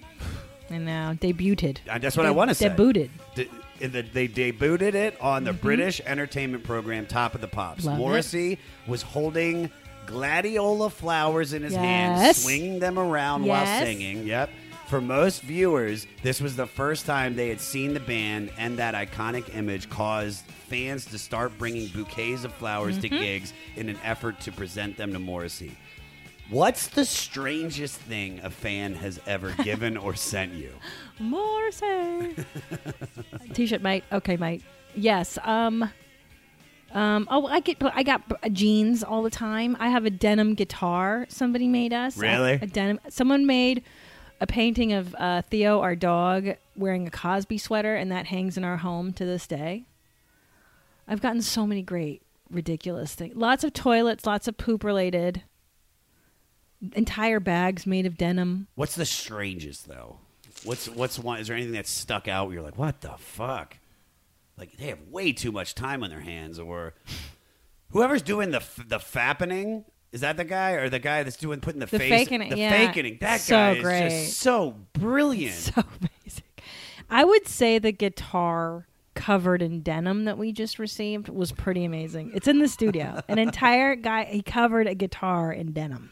And now debuted. Uh, That's what I De- want to say. Debuted. De- the- they debuted it on the British entertainment program Top of the Pops. Mm-hmm. Love it. Morrissey was holding gladiola flowers in his Yes. swinging them around while singing. Yep. For most viewers, this was the first time they had seen the band, and that iconic image caused fans to start bringing bouquets of flowers to Mhm. gigs in an effort to present them to Morrissey. What's the strangest thing a fan has ever [LAUGHS] given or sent you? Morrissey. [LAUGHS] T-shirt, mate. Okay, mate. Yes. Um. Um. Oh, I get. I got jeans all the time. I have a denim guitar. Somebody made us. Really? A, denim. Someone made a painting of uh, Theo, our dog, wearing a Cosby sweater, and that hangs in our home to this day. I've gotten so many great, ridiculous things. Lots of toilets. Lots of poop related. Entire bags made of denim. What's the strangest though? What's what's one? Is there anything that stuck out? Where you're like, what the fuck? Like they have way too much time on their hands, or whoever's doing the f- the fappening. Is that the guy or the guy that's doing putting the, The face faking the yeah. faking? That So guy is just so brilliant. [LAUGHS] So basic. I would say the guitar covered in denim that we just received was pretty amazing. It's in the studio. An entire guy he covered a guitar in denim,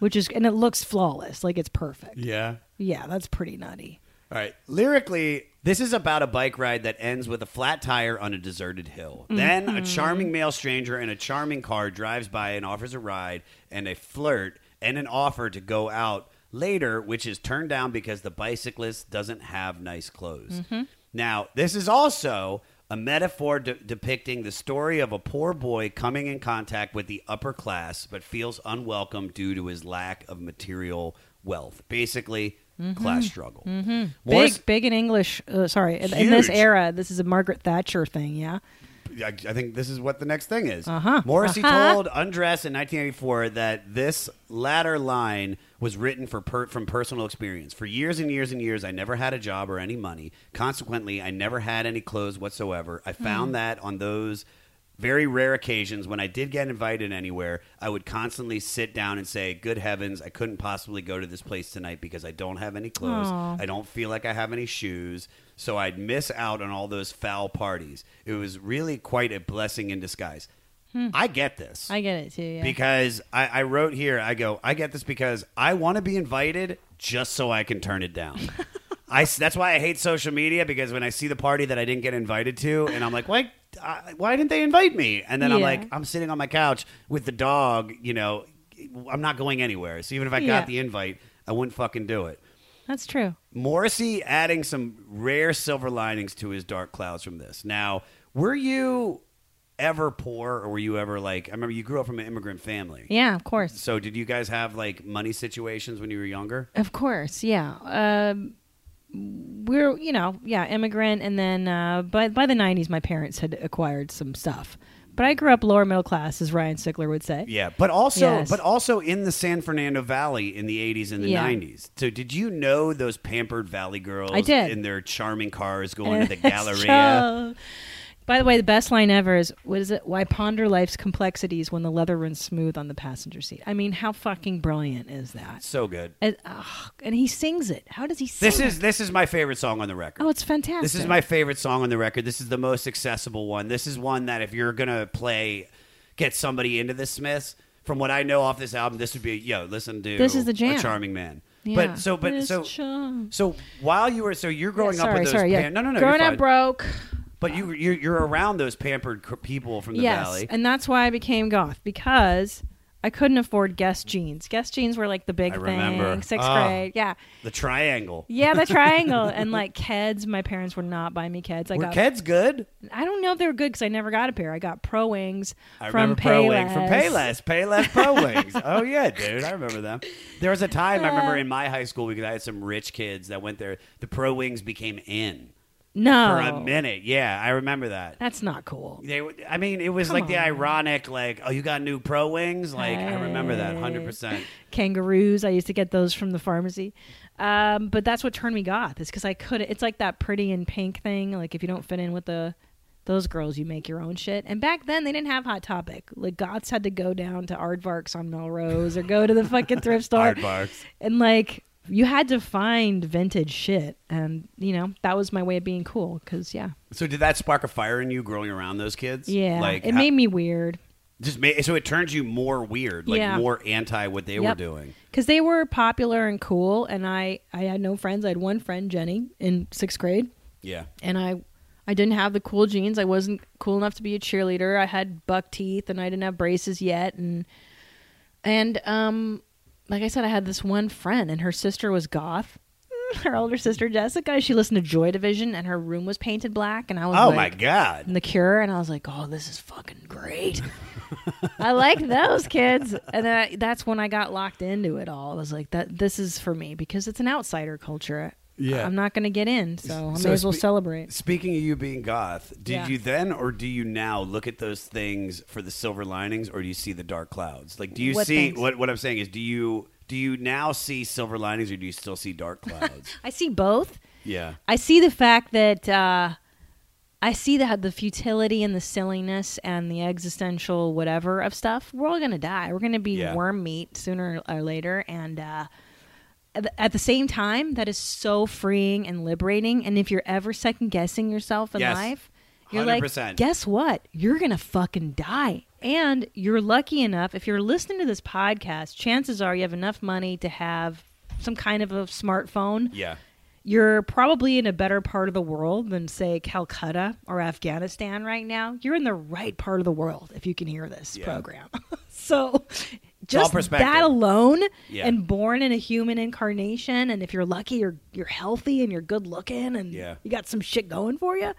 which is and it looks flawless, like it's perfect. yeah. Yeah, that's pretty nutty. All right. Lyrically, this is about a bike ride that ends with a flat tire on a deserted hill. Then a Mhm. charming male stranger in a charming car drives by and offers a ride and a flirt and an offer to go out later, which is turned down because the bicyclist doesn't have nice clothes. Mhm. Now, this is also a metaphor de- depicting the story of a poor boy coming in contact with the upper class but feels unwelcome due to his lack of material wealth. Basically, class struggle. hmm Morris- Big, big in English. Uh, sorry, in, in this era, this is a Margaret Thatcher thing. Yeah. I, I think this is what the next thing is. Uh-huh. Morrissey Uh-huh. told Undress in 1984 that this latter line was written for per, from personal experience. For years and years and years, I never had a job or any money. Consequently, I never had any clothes whatsoever. I found Hmm. that on those very rare occasions when I did get invited anywhere, I would constantly sit down and say, "Good heavens, I couldn't possibly go to this place tonight because I don't have any clothes. Aw. I don't feel like I have any shoes." So I'd miss out on all those foul parties. It was really quite a blessing in disguise. Hmm. I get this I get it too. Yeah. because I, I wrote here. I go, I get this because I want to be invited just so I can turn it down. [LAUGHS] I that's why I hate social media because when I see the party that I didn't get invited to, and I'm like, why, I, why didn't they invite me? And then I'm Yeah. like, I'm sitting on my couch with the dog. You know, I'm not going anywhere. So even if I got Yeah. the invite, I wouldn't fucking do it. That's true. Morrissey adding some rare silver linings to his dark clouds from this. Now, were you ever poor, or were you ever like? I remember you grew up from an immigrant family. Yeah, of course. So did you guys have like money situations when you were younger? Of course, yeah. Um, we're you know yeah immigrant, and then uh, by by the '90s, my parents had acquired some stuff. But I grew up lower middle class, as Ryan Sickler would say. Yeah, but also, Yes. but also in the San Fernando Valley in the '80s and the Yeah. '90s. So, did you know those pampered Valley girls? I did. in their charming cars going to the [LAUGHS] Galleria. By the way, the best line ever is what is it? Why ponder life's complexities when the leather runs smooth on the passenger seat? I mean, how fucking brilliant is that? So good. And, ugh, and he sings it. How does he sing This is it? this is my favorite song on the record. Oh, it's fantastic. This is my favorite song on the record. This is the most accessible one. This is one that if you're gonna play, get somebody into the Smiths. From what I know off this album, this would be yo. Listen to This is the jam. A charming man. Yeah. But so, but so, so while you were so you're growing Yeah, up with those sorry, yeah. no no no Growing up broke. But you you're, you're around those pampered cr- people from the yes, valley. and that's why I became goth because I couldn't afford Guess jeans. Guess jeans were like the big I thing. remember. Sixth Ah. grade, yeah, The triangle. yeah, the triangle [LAUGHS] and like Keds. My parents would not buy me Keds. I Were got Keds good? I don't know if they were good because I never got a pair. I got Pro Wings I from remember Pro Wing Payless. from Payless. Payless Pro [LAUGHS] Wings. Oh yeah, dude, I remember them. There was a time I remember in my high school because I had some rich kids that went there. The Pro Wings became in No, for a minute. Yeah, I remember that. that's not cool. They, w- I mean, it was Come like the on. ironic, like, oh, you got new Pro Wings. Like, I remember that, hundred percent. Kangaroos. I used to get those from the pharmacy. Um, but that's what turned me goth. Is because I couldn't. It's like that pretty in pink thing. Like if you don't fit in with the those girls, you make your own shit. And back then they didn't have Hot Topic. Like goths had to go down to Aardvarks on Melrose or go to the fucking thrift [LAUGHS] store. Aardvarks. And like you had to find vintage shit, and you know that was my way of being cool. Because yeah, So, did that spark a fire in you growing around those kids? yeah, like it how- made me weird. just made, so it turns you more weird, like Yeah. more anti what they were doing. because they were popular and cool and i i had no friends i had one friend jenny in sixth grade Yeah, and i i didn't have the cool jeans i wasn't cool enough to be a cheerleader i had buck teeth and i didn't have braces yet and and um like i said i had this one friend and her sister was goth. [LAUGHS] Her older sister jessica she listened to joy division and her room was painted black and i was Oh like, my god. and the cure? And i was like oh this is fucking great. I like those kids. And then I, that's when i got locked into it all. I was like that this is for me because it's an outsider culture Yeah. i'm not going to get in so i may as well spe- celebrate Speaking of you being goth, did Yeah. you then or do you now look at those things for the silver linings, or do you see the dark clouds? Like, do you What see things? what? What I'm saying is, do you do you now see silver linings, or do you still see dark clouds? [LAUGHS] i see both yeah, i see the fact that uh I see the the futility and the silliness and the existential whatever of stuff. We're all gonna die. We're gonna be Yeah. worm meat sooner or later, and uh, at the- same time, that is so freeing and liberating. And if you're ever second guessing yourself in Yes. life, you're 100%. like, guess what? You're gonna fucking die. And you're lucky enough if you're listening to this podcast. Chances are you have enough money to have some kind of a smartphone yeah. you're probably in a better part of the world than say Calcutta or Afghanistan right now. You're in the right part of the world if you can hear this Yeah. program. [LAUGHS] so just perspective. that alone Yeah. and born in a human incarnation and if you're lucky you're you're healthy and you're good looking and Yeah. you got some shit going for you.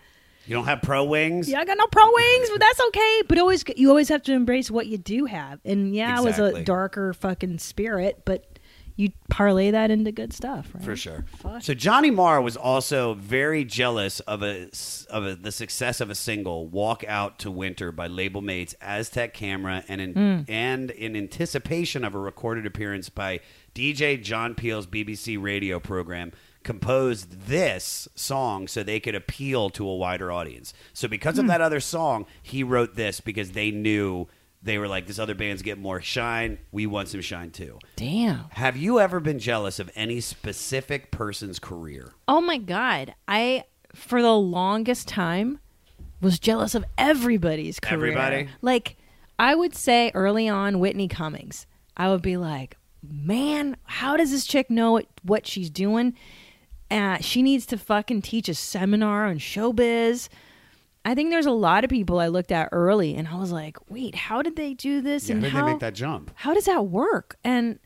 You don't have pro wings. Yeah, I got no pro wings, but that's okay. [LAUGHS] But always you always have to embrace what you do have. And yeah, I was a darker fucking spirit, but you parlay that into good stuff, right? For sure. Fuck. So Johnny Marr was also very jealous of a of a, the success of a single "Walk Out to Winter" by label mates Aztec Camera, and in, Hmm. and in anticipation of a recorded appearance by DJ John Peel's BBC radio program, composed this song so they could appeal to a wider audience. So because Hmm. of that other song, he wrote this because they knew. They were like, this other band's get more shine. We want some shine too. Damn. Have you ever been jealous of any specific person's career? Oh my god. I for the longest time was jealous of everybody's career. Everybody? Like I would say early on Whitney Cummings. I would be like, "Man, how does this chick know what, what she's doing? Uh, she needs to fucking teach a seminar on showbiz." I think there's a lot of people I looked at early and I was like, "Wait, how did they do this and how did how they make that jump? how does that work? And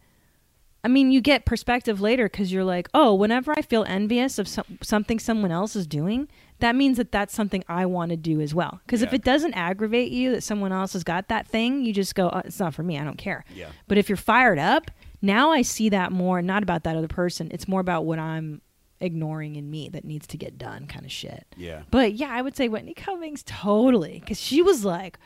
I mean, you get perspective later because you're like, oh, whenever I feel envious of some, something someone else is doing, that means that that's something I want to do as well. Because if it doesn't aggravate you that someone else has got that thing, you just go, oh, it's not for me. I don't care. Yeah. But if you're fired up, now I see that more, not about that other person. It's more about what I'm ignoring in me that needs to get done, kind of shit. Yeah. But yeah, I would say Whitney Cummings totally, because she was like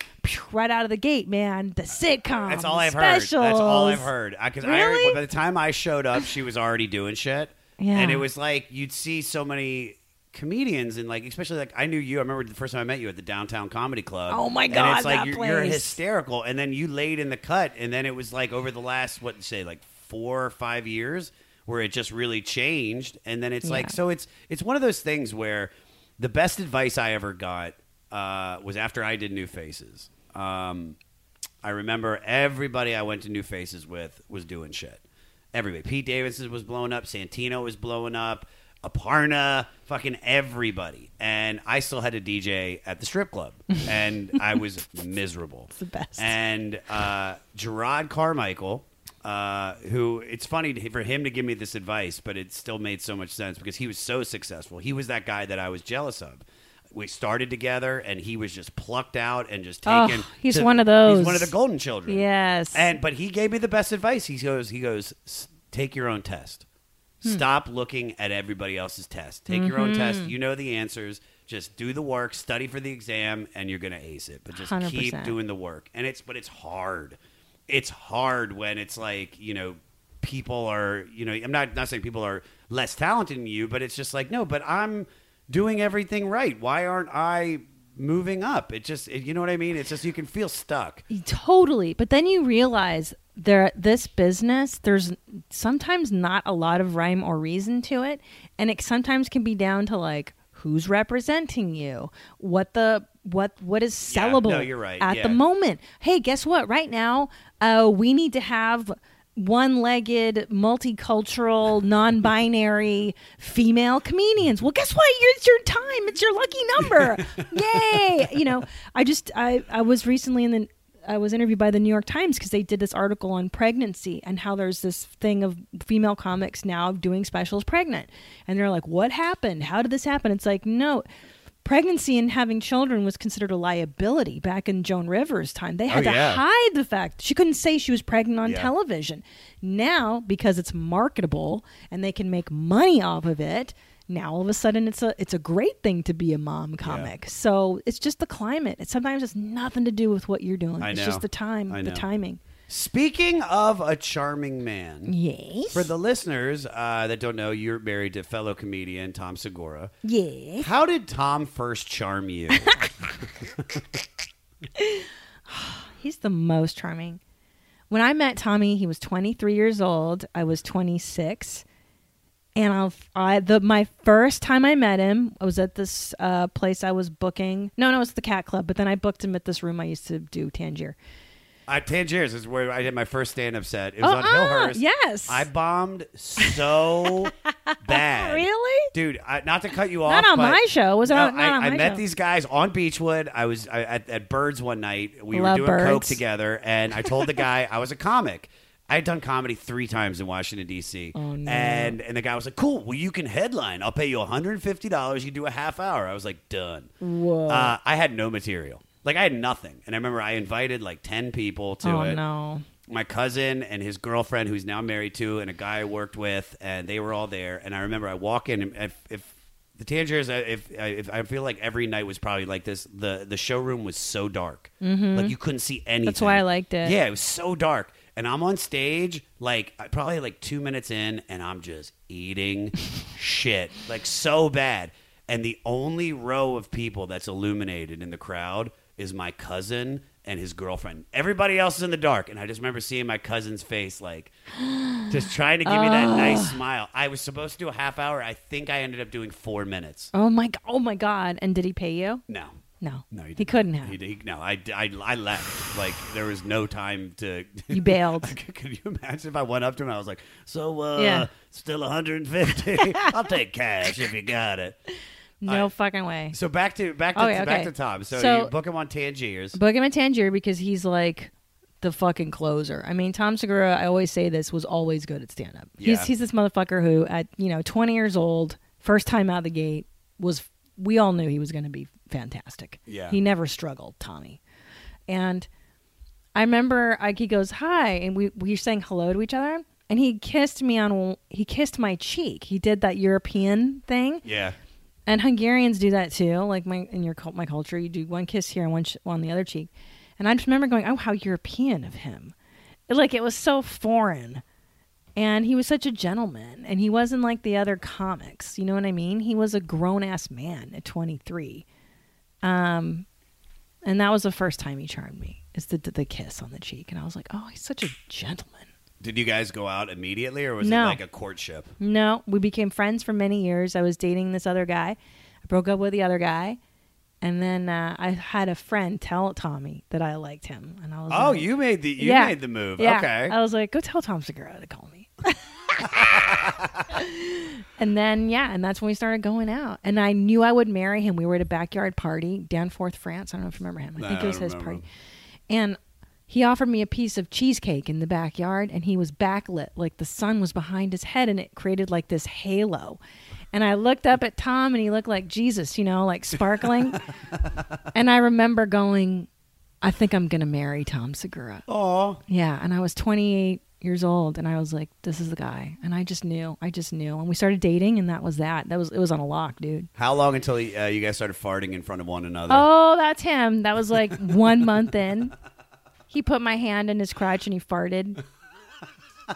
right out of the gate, man. The sitcom. That's all I've specials. heard. That's all I've heard. Because Really? I, by the time I showed up, she was already doing shit. Yeah. And it was like you'd see so many comedians and like especially like I knew you. I remember the first time I met you at the downtown comedy club. Oh my And God, it's like you're, you're hysterical. And then you laid in the cut, and then it was like over the last what say like four or five years where it just really changed. And then it's like so it's it's one of those things where the best advice I ever got uh, was after I did New Faces. Um, I remember everybody I went to New Faces with was doing shit. Everybody. Pete Davidson was blowing up. Santino was blowing up. Aparna, fucking everybody. And I still had a DJ at the strip club. And I was [LAUGHS] miserable. It's the best. And uh, Jerrod Carmichael, uh, who it's funny to- for him to give me this advice, but it still made so much sense because he was so successful. He was that guy that I was jealous of. We started together, and he was just plucked out and just Oh, taken. he's to- one of those. He's one of the golden children. Yes. And but he gave me the best advice. He goes, he goes, take your own test. Stop looking at everybody else's test. Take your own test. You know the answers. Just do the work, study for the exam, and you're gonna ace it. But just keep 100%. doing the work. And it's but it's hard. It's hard when it's like you know people are you know I'm not not saying people are less talented than you, but it's just like no, but I'm doing everything right. Why aren't I moving up? It just it, you know what I mean. It's just you can feel stuck. Totally. But then you realize there this business, there's sometimes not a lot of rhyme or reason to it. And it sometimes can be down to like who's representing you, what the what what is Yeah, sellable no, you're right. at Yeah. the moment. Hey, guess what? Right now, uh, we need to have one-legged, multicultural, non-binary female comedians. Well, guess what? It's your time. It's your lucky number. [LAUGHS] Yay! You know, I just I I was recently in the I was interviewed by the New York Times because they did this article on pregnancy and how there's this thing of female comics now doing specials pregnant. And they're like, "What happened? How did this happen?" It's like, "No, pregnancy and having children was considered a liability back in Joan Rivers' time. They had Oh, to yeah. hide the fact she couldn't say she was pregnant on Yeah. television. Now, because it's marketable and they can make money off of it, now all of a sudden it's a it's a great thing to be a mom comic. So it's just the climate. It sometimes has nothing to do with what you're doing. It's just the time, the timing. Speaking of a charming man, Yes. for the listeners uh, that don't know, you're married to fellow comedian Tom Segura. Yes. How did Tom first charm you? [LAUGHS] [SIGHS] He's the most charming. When I met Tommy, he was 23 years old. I was 26. And I'll, I the my first time I met him, I was at this uh, place I was booking. No, no, it's the Cat Club. But then I booked him at this room I used to do Tangier. Uh, Tangiers is where I did my first stand-up set. It was Oh, on ah, Hillhurst. yes. I bombed so [LAUGHS] bad. Really? Dude, I, not to cut you off. Not on my show. Was it No, on- I, on I met show. these guys on Beechwood. I was I, at, at Birds one night. We Love were doing coke together, and I told the guy I was a comic. I had done comedy three times in Washington D.C. Oh, no. And and the guy was like, "Cool, well you can headline. I'll pay you one hundred and fifty dollars. You do a half hour." I was like, "Done." Whoa. Uh, I had no material. Like I had nothing. And I remember I invited like ten people to oh it no. my cousin and his girlfriend, who's now married to, and a guy I worked with, and they were all there. And I remember I walk in, and if, if the Tangiers, if, if I feel like every night was probably like this, the the showroom was so dark, like you couldn't see anything. Mm-hmm. That's why I liked it. Yeah, it was so dark, and I'm on stage, like probably like two minutes in, and I'm just eating [LAUGHS] shit, like so bad. And the only row of people that's illuminated in the crowd is my cousin and his girlfriend. Everybody else is in the dark, and I just remember seeing my cousin's face, like [GASPS] just trying to give me that nice smile. I was supposed to do a half hour. I think I ended up doing four minutes. Oh my. g- Oh my God. And did he pay you? No. No. No, he, he didn't. couldn't have. He, he, no, I, I, I left. Like there was no time to. [LAUGHS] You bailed. [LAUGHS] Could you imagine if I went up to him? and I was like, "So, uh, Yeah. still 150? [LAUGHS] I'll take cash if you got it." No fucking way. So back to back to Okay, back okay. to Tom. So, So- you book him on Tangiers. Book him at Tangier because he's like the fucking closer. I mean, Tom Segura, I always say this, was always good at stand up. Yeah. He's he's this motherfucker who at, you know, 20 years old, first time out of the gate, was we all knew he was going to be fantastic. Yeah. He never struggled, Tommy. And I remember like he goes, "Hi," and we we were saying hello to each other, and he kissed me on he kissed my cheek. He did that European thing. Yeah. And Hungarians do that too. Like my in your my culture, you do one kiss here and one sh- on the other cheek. And I just remember going, "Oh, how European of him!" Like it was so foreign. And he was such a gentleman, and he wasn't like the other comics. You know what I mean? He was a grown ass man at 23. Um, and that was the first time he charmed me. Is the the kiss on the cheek, and I was like, "Oh, he's such a gentleman." Did you guys go out immediately, or was No. it like a courtship? No, we became friends for many years. I was dating this other guy. I broke up with the other guy, and then uh, I had a friend tell Tommy that I liked him, and I was Oh, like, you made the you made the move. Yeah. Okay. I was like, go tell Tom Segura to call me. [LAUGHS] and then yeah, and that's when we started going out, and I knew I would marry him. We were at a backyard party, down Danforth, France. I don't know if you remember him. I No, think I it was don't his remember party, and. He offered me a piece of cheesecake in the backyard and he was backlit. Like the sun was behind his head and it created like this halo. And I looked up at Tom and he looked like Jesus, you know, like sparkling. [LAUGHS] and I remember going, I think I'm going to marry Tom Segura. Oh. Yeah. And I was 28 years old and I was like, this is the guy. And I just knew. I just knew. And we started dating and that was that. That was, it was on a lock, dude. How long until uh, you guys started farting in front of one another? Oh, that's him. That was like one month in. [LAUGHS] He put my hand in his crotch and he farted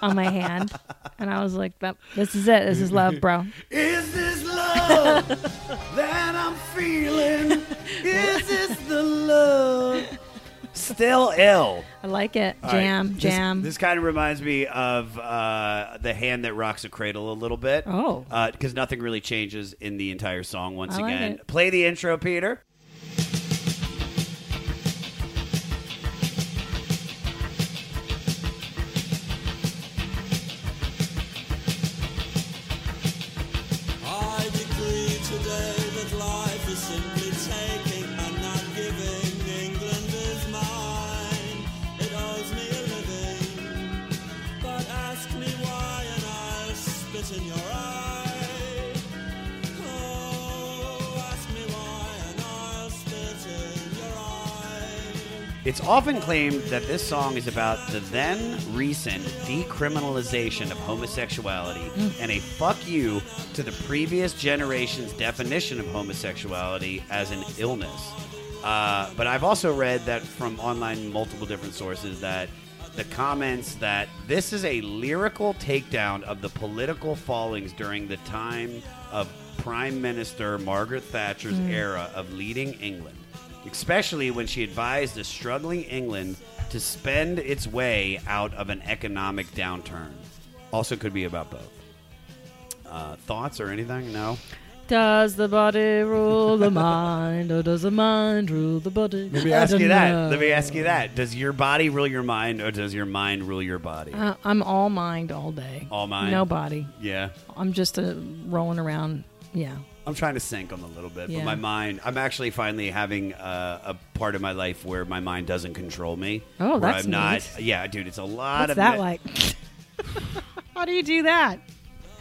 on my hand. And I was like, this is it. This is love, bro. Is this love that I'm feeling? Is this the love? Still ill. I like it. All right, Jam, this- jam. This, kind of reminds me of uh, the hand that rocks a cradle a little bit. Oh. because nothing really changes in the entire song. Once I like again, it. play the intro, Peter. It's often claimed that this song is about the then recent decriminalization of homosexuality Mm. and a fuck you to the previous generation's definition of homosexuality as an illness. Uh, but I've also read that from online multiple different sources that the comments that this is a lyrical takedown of the political fallings during the time of Prime Minister Margaret Thatcher's Mm. era of leading England especially when she advised a struggling England to spend its way out of an economic downturn. Also, could be about both. Uh, thoughts or anything? No. Does the body rule the mind, or does the mind rule the body? Let me ask you that. know. Let me ask you that. Does your body rule your mind, or does your mind rule your body? Uh, I'm all mind all day. All mind? No body. Yeah. I'm just uh, rolling around. Yeah. I'm trying to sink on a little bit, Yeah. but my mind. I'm actually finally having uh, a part of my life where my mind doesn't control me. Oh, where that's I'm not. neat. Yeah, dude, it's a lot What's of that me- like? [LAUGHS] [LAUGHS] How do you do that?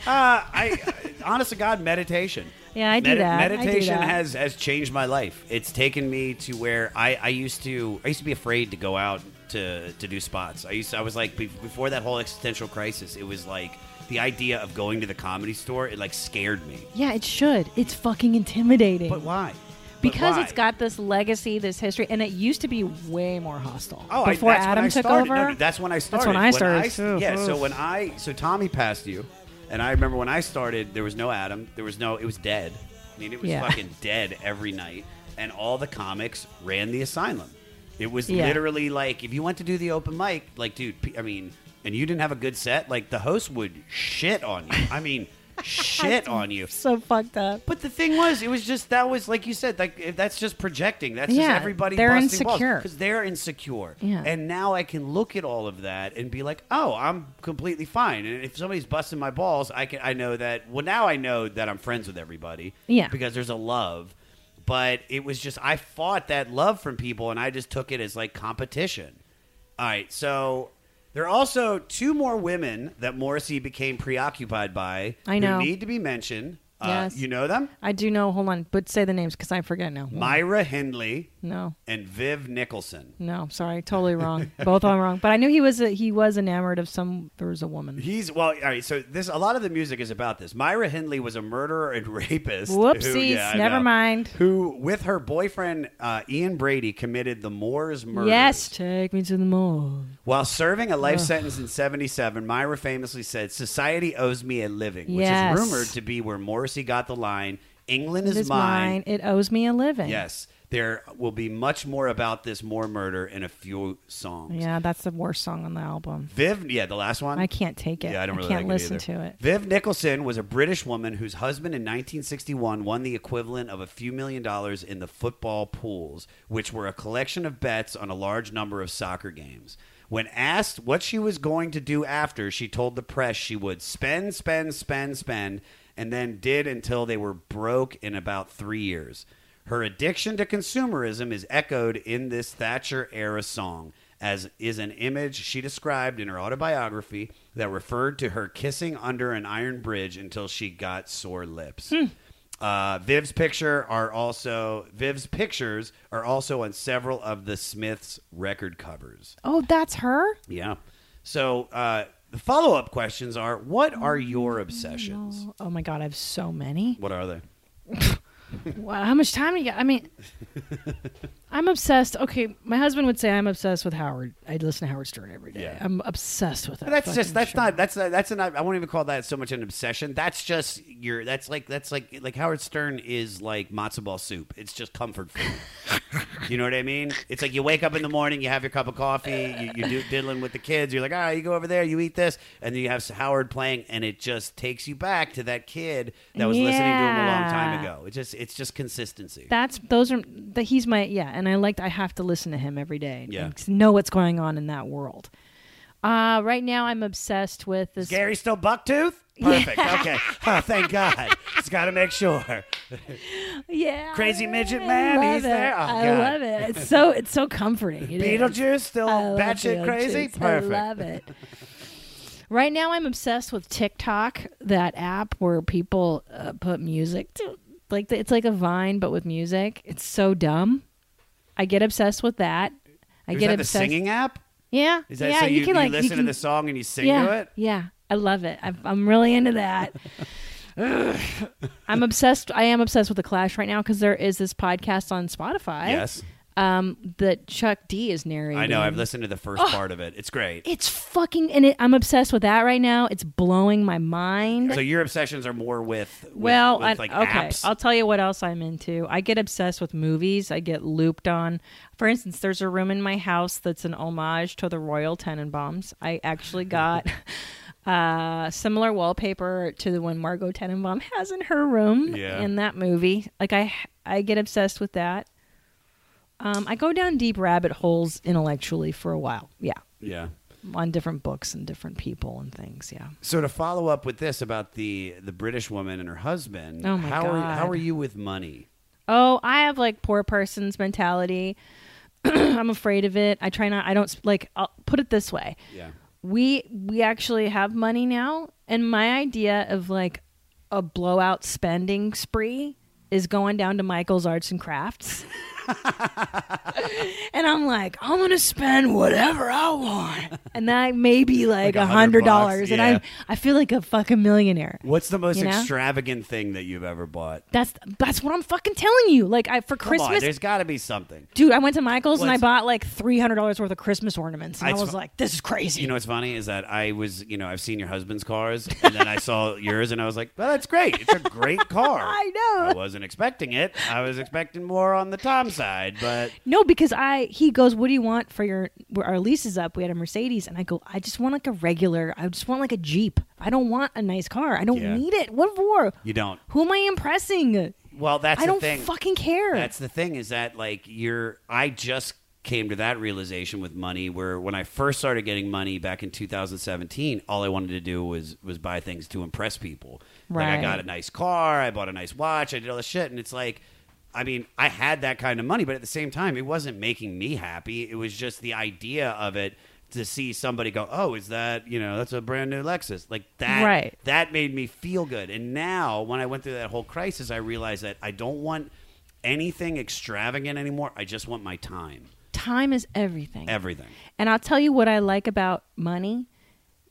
Uh, I, honest to God, meditation. Yeah, I do that. I do Meditation that. has has changed my life. It's taken me to where I, I used to I used to be afraid to go out to to do spots. I used to, I was like before that whole existential crisis. It was like the idea of going to the comedy store. It like scared me. Yeah, it should. It's fucking intimidating. But why? Because why? it's got this legacy, this history, and it used to be way more hostile. Oh, I- before when Adam I took started. over. No, that's when I started. That's when I started. s- too. yeah. So when I so Tommy passed you, and I remember when I started, there was no Adam. There was no. It was dead. I mean, it was Yeah. fucking dead every night, and all the comics ran the asylum. It was Yeah. literally like if you went to do the open mic, like dude, I mean, and you didn't have a good set, like the host would shit on you. I mean, [LAUGHS] shit on you. so fucked up. But the thing was, it was just that was like you said, like if that's just projecting. That's Yeah, just everybody. they're busting insecure. because they're insecure. Yeah. And now I can look at all of that and be like, oh, I'm completely fine. And if somebody's busting my balls, I can. I know that. Well, now I know that I'm friends with everybody. Yeah. Because there's a love. But it was just I fought that love from people, and I just took it as like competition. All right, so. There are also two more women that Morrissey became preoccupied by I know. who need to be mentioned. Uh, Yes. You know them? I do know. Hold on, but say the names because I forget now. Myra Hindley No, and Viv Nicholson. no, sorry, totally wrong. Both all wrong. But I knew he was a, he was enamored of some. There was a woman. He's well, all right. So this a lot of the music is about this. Myra Hindley was a murderer and [LAUGHS] rapist. who- Whoopsies, yeah, never know, mind. Who, with her boyfriend uh, Ian Brady, committed the Moors murder. Yes, take me to the mall. While serving a life Ugh. sentence in '77, Myra famously said, "Society owes me a living," which Yes. is rumored to be where Morrissey got the line, "England is, is mine. It owes me a living. Yes, there will be much more about this Moore murder in a few songs. Yeah, that's the worst song on the album. Viv, yeah, the last one. I can't take it. Yeah, I don't really can't like listen it to it. Viv Nicholson was a British woman whose husband in 1961 won the equivalent of a few million dollars in the football pools, which were a collection of bets on a large number of soccer games. When asked what she was going to do after, she told the press she would spend, spend, spend, spend, and then did until they were broke in about three years. Her addiction to consumerism is echoed in this Thatcher era song, as is an image she described in her autobiography that referred to her kissing under an iron bridge until she got sore lips. Uh, Viv's picture are also Viv's pictures are also on several of the Smiths record covers. Oh, that's her. Yeah. So uh, the follow up questions are: What are mm, your obsessions? Oh my god, I have so many. What are they? [LAUGHS] Wow, how much time do you got? I mean, [LAUGHS] I'm obsessed. Okay, my husband would say I'm obsessed with Howard. I listen to Howard Stern every day. Yeah. I'm obsessed with that. But that's just that's show. not that's that's an I won't even call that so much an obsession. That's just your that's like that's like like Howard Stern is like matzo ball soup. It's just comfort food. you know what I mean? It's like you wake up in the morning, you have your cup of coffee, you, you're do, diddling with the kids. You're like, ah, you go over there, you eat this, and then you have Howard playing, and it just takes you back to that kid that was listening to him a long time ago. It just it's just consistency. That's those are that he's my yeah, and I liked I have to listen to him every day. Yeah. know what's going on in that world. Uh, right now I'm obsessed with this. Is Gary still bucktooth? [LAUGHS] Perfect. Okay. Oh, thank God. Just got to make sure. Yeah, Crazy midget man. He's it. there. Oh, I God. love it. It's so it's so comforting. It is. Beetlejuice still I love batshit crazy. Perfect. I love it. Right now, I'm obsessed with TikTok, that app where people uh, put music to, like it's like a Vine but with music. It's so dumb. I get obsessed with that. I Is get that the obsessed. singing app? Yeah, Is that yeah. so you, can like you listen can, to the song and you sing yeah, to it? Yeah, I love it. I'm, I'm really into that. [SIGHS] I'm obsessed. I am obsessed with the Clash right now because there is this podcast on Spotify. Yes. Um, that Chuck D is narrating. I know. I've listened to the first Oh. part of it. It's great. It's fucking and it, I'm obsessed with that right now. It's blowing my mind. So your obsessions are more with, with well, with, I- like okay. apps. I'll tell you what else I'm into. I get obsessed with movies. I get looped on. For instance, there's a room in my house that's an homage to the Royal Tenenbaums. I actually [LAUGHS] got uh, similar wallpaper to the one Margot Tenenbaum has in her room Yeah. in that movie. Like I, I get obsessed with that. Um, I go down deep rabbit holes intellectually for a while. Yeah, yeah. on different books and different people and things. Yeah. So to follow up with this about the the British woman and her husband, Oh, my how are God. how are you with money? Oh, I have like poor person's mentality. [CLEARS THROAT] I'm afraid of it. I try not. I don't like. I'll put it this way. Yeah. We we actually have money now, and my idea of like a blowout spending spree is going down to Michael's Arts and Crafts. [LAUGHS] [LAUGHS] and I'm like, I'm gonna spend whatever I want, and that may be like a hundred dollars, and. I I feel like a fucking millionaire. What's the most You know? extravagant thing that you've ever bought? That's that's what I'm fucking telling you. Like I for Come on, Christmas, there's got to be something. Dude, I went to Michael's and I bought like three hundred dollars worth of Christmas ornaments, and I It's was fu- like, "This is crazy." You know what's funny is that I was, you know, I've seen your husband's cars, and then I saw [LAUGHS] yours, and I was like, "Well, that's great. It's a great [LAUGHS] car." I know. I wasn't expecting it. I was expecting more on the Tom side, but [LAUGHS] no, because I he goes, "What do you want for your where our lease is up?" We had a Mercedes, and I go, "I just want like a regular. I just want like a Jeep. I don't want a nice car. I don't Yeah. need it. What for? you don't. Who am I impressing? Well, that's I the don't thing. fucking care. That's the thing is that like you're. I just came to that realization with money where when I first started getting money back in 2017, all I wanted to do was was buy things to impress people. Like I got a nice car, I bought a nice watch, I did all this shit, and it's like. I mean, I had that kind of money, but at the same time, it wasn't making me happy. It was just the idea of it to see somebody go, "Oh, is that, you know, that's a brand new Lexus." Like that Right. that made me feel good. And now when I went through that whole crisis, I realized that I don't want anything extravagant anymore. I just want my time. Time is everything. Everything. And I'll tell you what I like about money.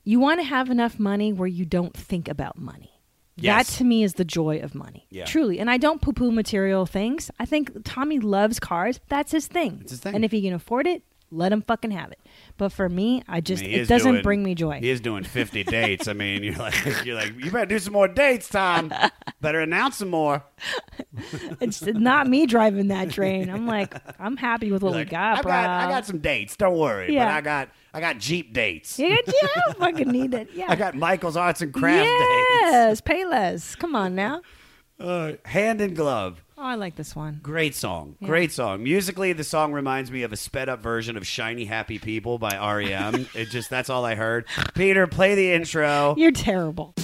You want to have enough money where you don't think about money. Yes. That to me is the joy of money. Yeah. Truly. And I don't poo poo material things. I think Tommy loves cars. That's his thing. It's his thing. And if he can afford it, let him fucking have it. But for me, I just, I mean, it doesn't doing- bring me joy. He is doing 50 [LAUGHS] dates. I mean, you're like, [LAUGHS] you're like, you better do some more dates, Tom. Better announce some more. [LAUGHS] it's not me driving that train. I'm like, I'm happy with what Like, we got, I bro. got, I got some dates. Don't worry. Yeah. But I got, I got Jeep dates. Yeah, yeah, I fucking need it. Yeah. I got Michael's Arts and Crafts yes, Payless. Come on now. Uh, hand in glove. Oh, I like this one. Great song. Yeah. Great song. Musically, the song reminds me of a sped up version of Shiny Happy People by REM. it just, that's all I heard. Peter, play the intro. You're terrible.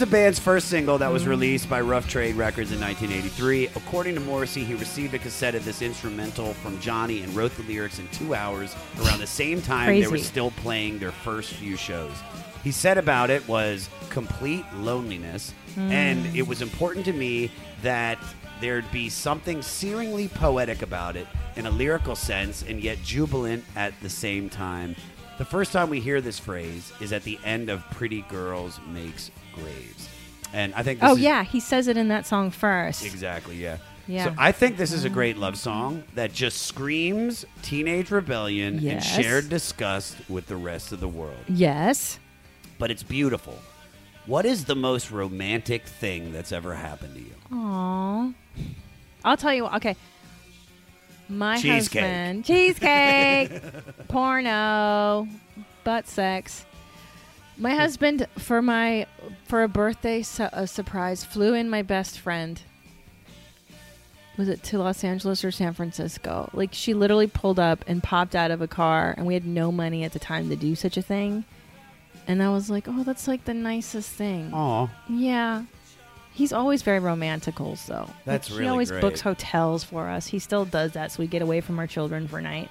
The band's first single that was released by Rough Trade Records in 1983. According to Morrissey, he received a cassette of this instrumental from Johnny and wrote the lyrics in two hours around the same time they were still playing their first few shows. He said about it was complete loneliness, hmm. and it was important to me that there'd be something searingly poetic about it in a lyrical sense and yet jubilant at the same time. The first time we hear this phrase is at the end of Pretty Girls Makes Graves. And I think this Oh, is- yeah. He says it in that song first. Exactly, yeah. Yeah. So I think this is a great love song that just screams teenage rebellion Yes. and shared disgust with the rest of the world. Yes. But it's beautiful. What is the most romantic thing that's ever happened to you? Aw. I'll tell you what. Okay. My Cheesecake. husband. Cheesecake. [LAUGHS] porno. Butt sex. My husband, for my for a birthday su- a surprise, flew in my best friend. Was it to Los Angeles or San Francisco? Like she literally pulled up and popped out of a car, and we had no money at the time to do such a thing. And I was like, "Oh, that's like the nicest thing." Aw. Yeah. He's always very romantical, so That's He really always great. books hotels for us. He still does that, so we get away from our children for a night.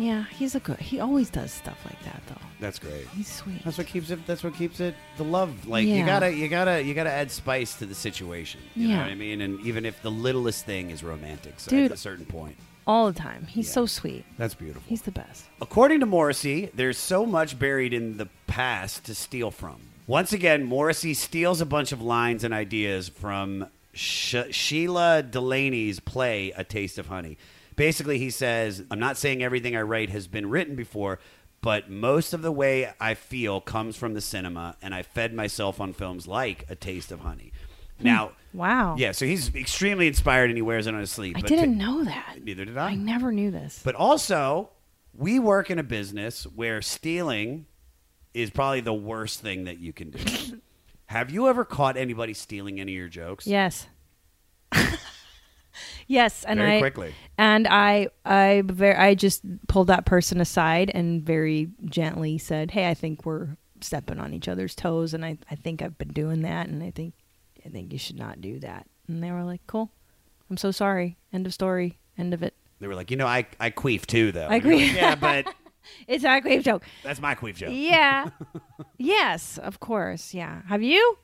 Yeah, he's a good. He always does stuff like that, though. That's great. He's sweet. That's what keeps it. That's what keeps it. The love, like you gotta, you gotta, you gotta add spice to the situation. You know Yeah. what I mean? And even if the littlest thing is romantic, so Dude. at a certain point, All the time. He's so sweet. that's beautiful. He's the best. According to Morrissey, there's so much buried in the past to steal from. Once again, Morrissey steals a bunch of lines and ideas from Sh- Shelagh Delaney's play A Taste of Honey. Basically, he says, I'm not saying everything I write has been written before, but most of the way I feel comes from the cinema, and I fed myself on films like A Taste of Honey. Hmm. Now, Wow. yeah, so he's extremely inspired and he wears it on his sleeve. I didn't ta- know that. Neither did I. I never knew this. But also, we work in a business where stealing is probably the worst thing that you can do. [LAUGHS] Have you ever caught anybody stealing any of your jokes? Yes. [LAUGHS] yes, and Very I quickly. and I I very I just pulled that person aside and very gently said, "Hey, I think we're stepping on each other's toes, and I I think I've been doing that, and I think I think you should not do that." And they were like, "Cool, I'm so sorry. End of story. End of it." They were like, you know, I, I queef too, though. I queef. like, yeah, but [LAUGHS] It's not a queef joke. that's my queef joke. Yeah. [LAUGHS] yes, of course. Yeah. Have you?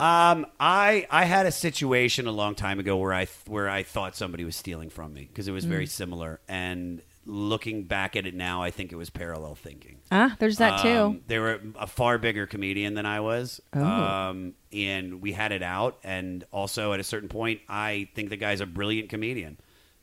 Um, I I had a situation a long time ago where I where I thought somebody was stealing from me because it was very Mm. similar, and looking back at it now, I think it was parallel thinking. Ah, there's that too. Um, they were a far bigger comedian than I was. Oh. Um, and we had it out. And also, at a certain point, I think the guy's a brilliant comedian.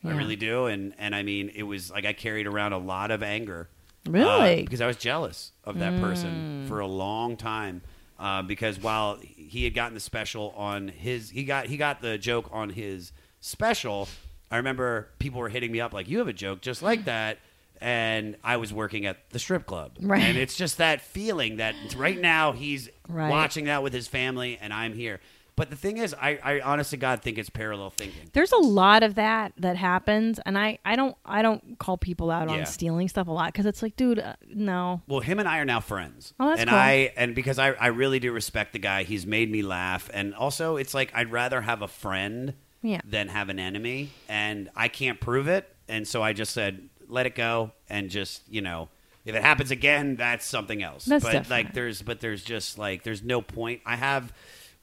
I Yeah. really do. And, and I mean, it was like I carried around a lot of anger. uh, Really? because I was jealous of that person for a long time. Uh, because while he had gotten the special on his, he got he got the joke on his special. I remember people were hitting me up like, "You have a joke just like that," and I was working at the strip club, Right. and it's just that feeling that right now he's Right. watching that with his family, and I'm here. But the thing is, I, I honest to God think it's parallel thinking. There's a lot of that that happens, and I, I don't I don't call people out Yeah. on stealing stuff a lot because it's like, dude, uh, no. Well, him and I are now friends. Oh, that's and cool. I and because I, I really do respect the guy. He's made me laugh, and also it's like I'd rather have a friend Yeah. than have an enemy, and I can't prove it, and so I just said let it go, and just you know. If it happens again, that's something else. That's but different. like there's but there's just like there's no point. I have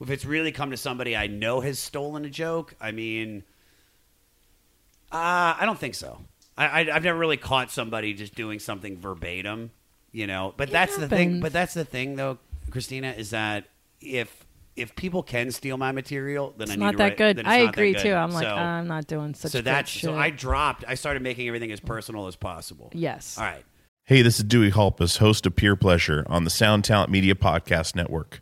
if it's really come to somebody I know has stolen a joke, I mean uh, I don't think so. I, I I've never really caught somebody just doing something verbatim, you know. But that's the thing. But that's the thing, though, Christina, is that if if people can steal my material, then It's I need not to that write- good. then it's I not that agree good. too. I'm like, So- I'm not doing such. so good that's shit. so I dropped. I started making everything as personal as possible. Yes. All right. Hey, this is Dewey Halpus, host of Peer Pleasure on the Sound Talent Media Podcast Network.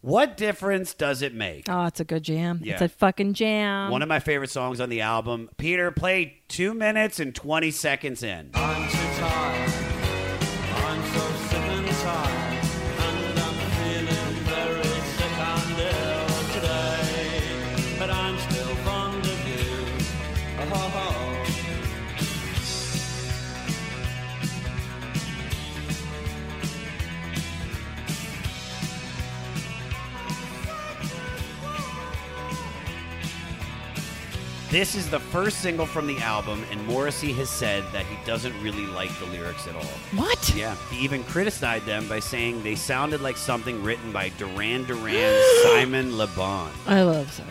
What difference does it make? Oh, it's a good jam. It's a fucking jam. One of my favorite songs on the album. Peter, play two minutes and twenty seconds in. This is the first single from the album, and Morrissey has said that he doesn't really like the lyrics at all. What? Yeah, he even criticized them by saying they sounded like something written by Duran Duran [GASPS] Simon Le Bon. I love so.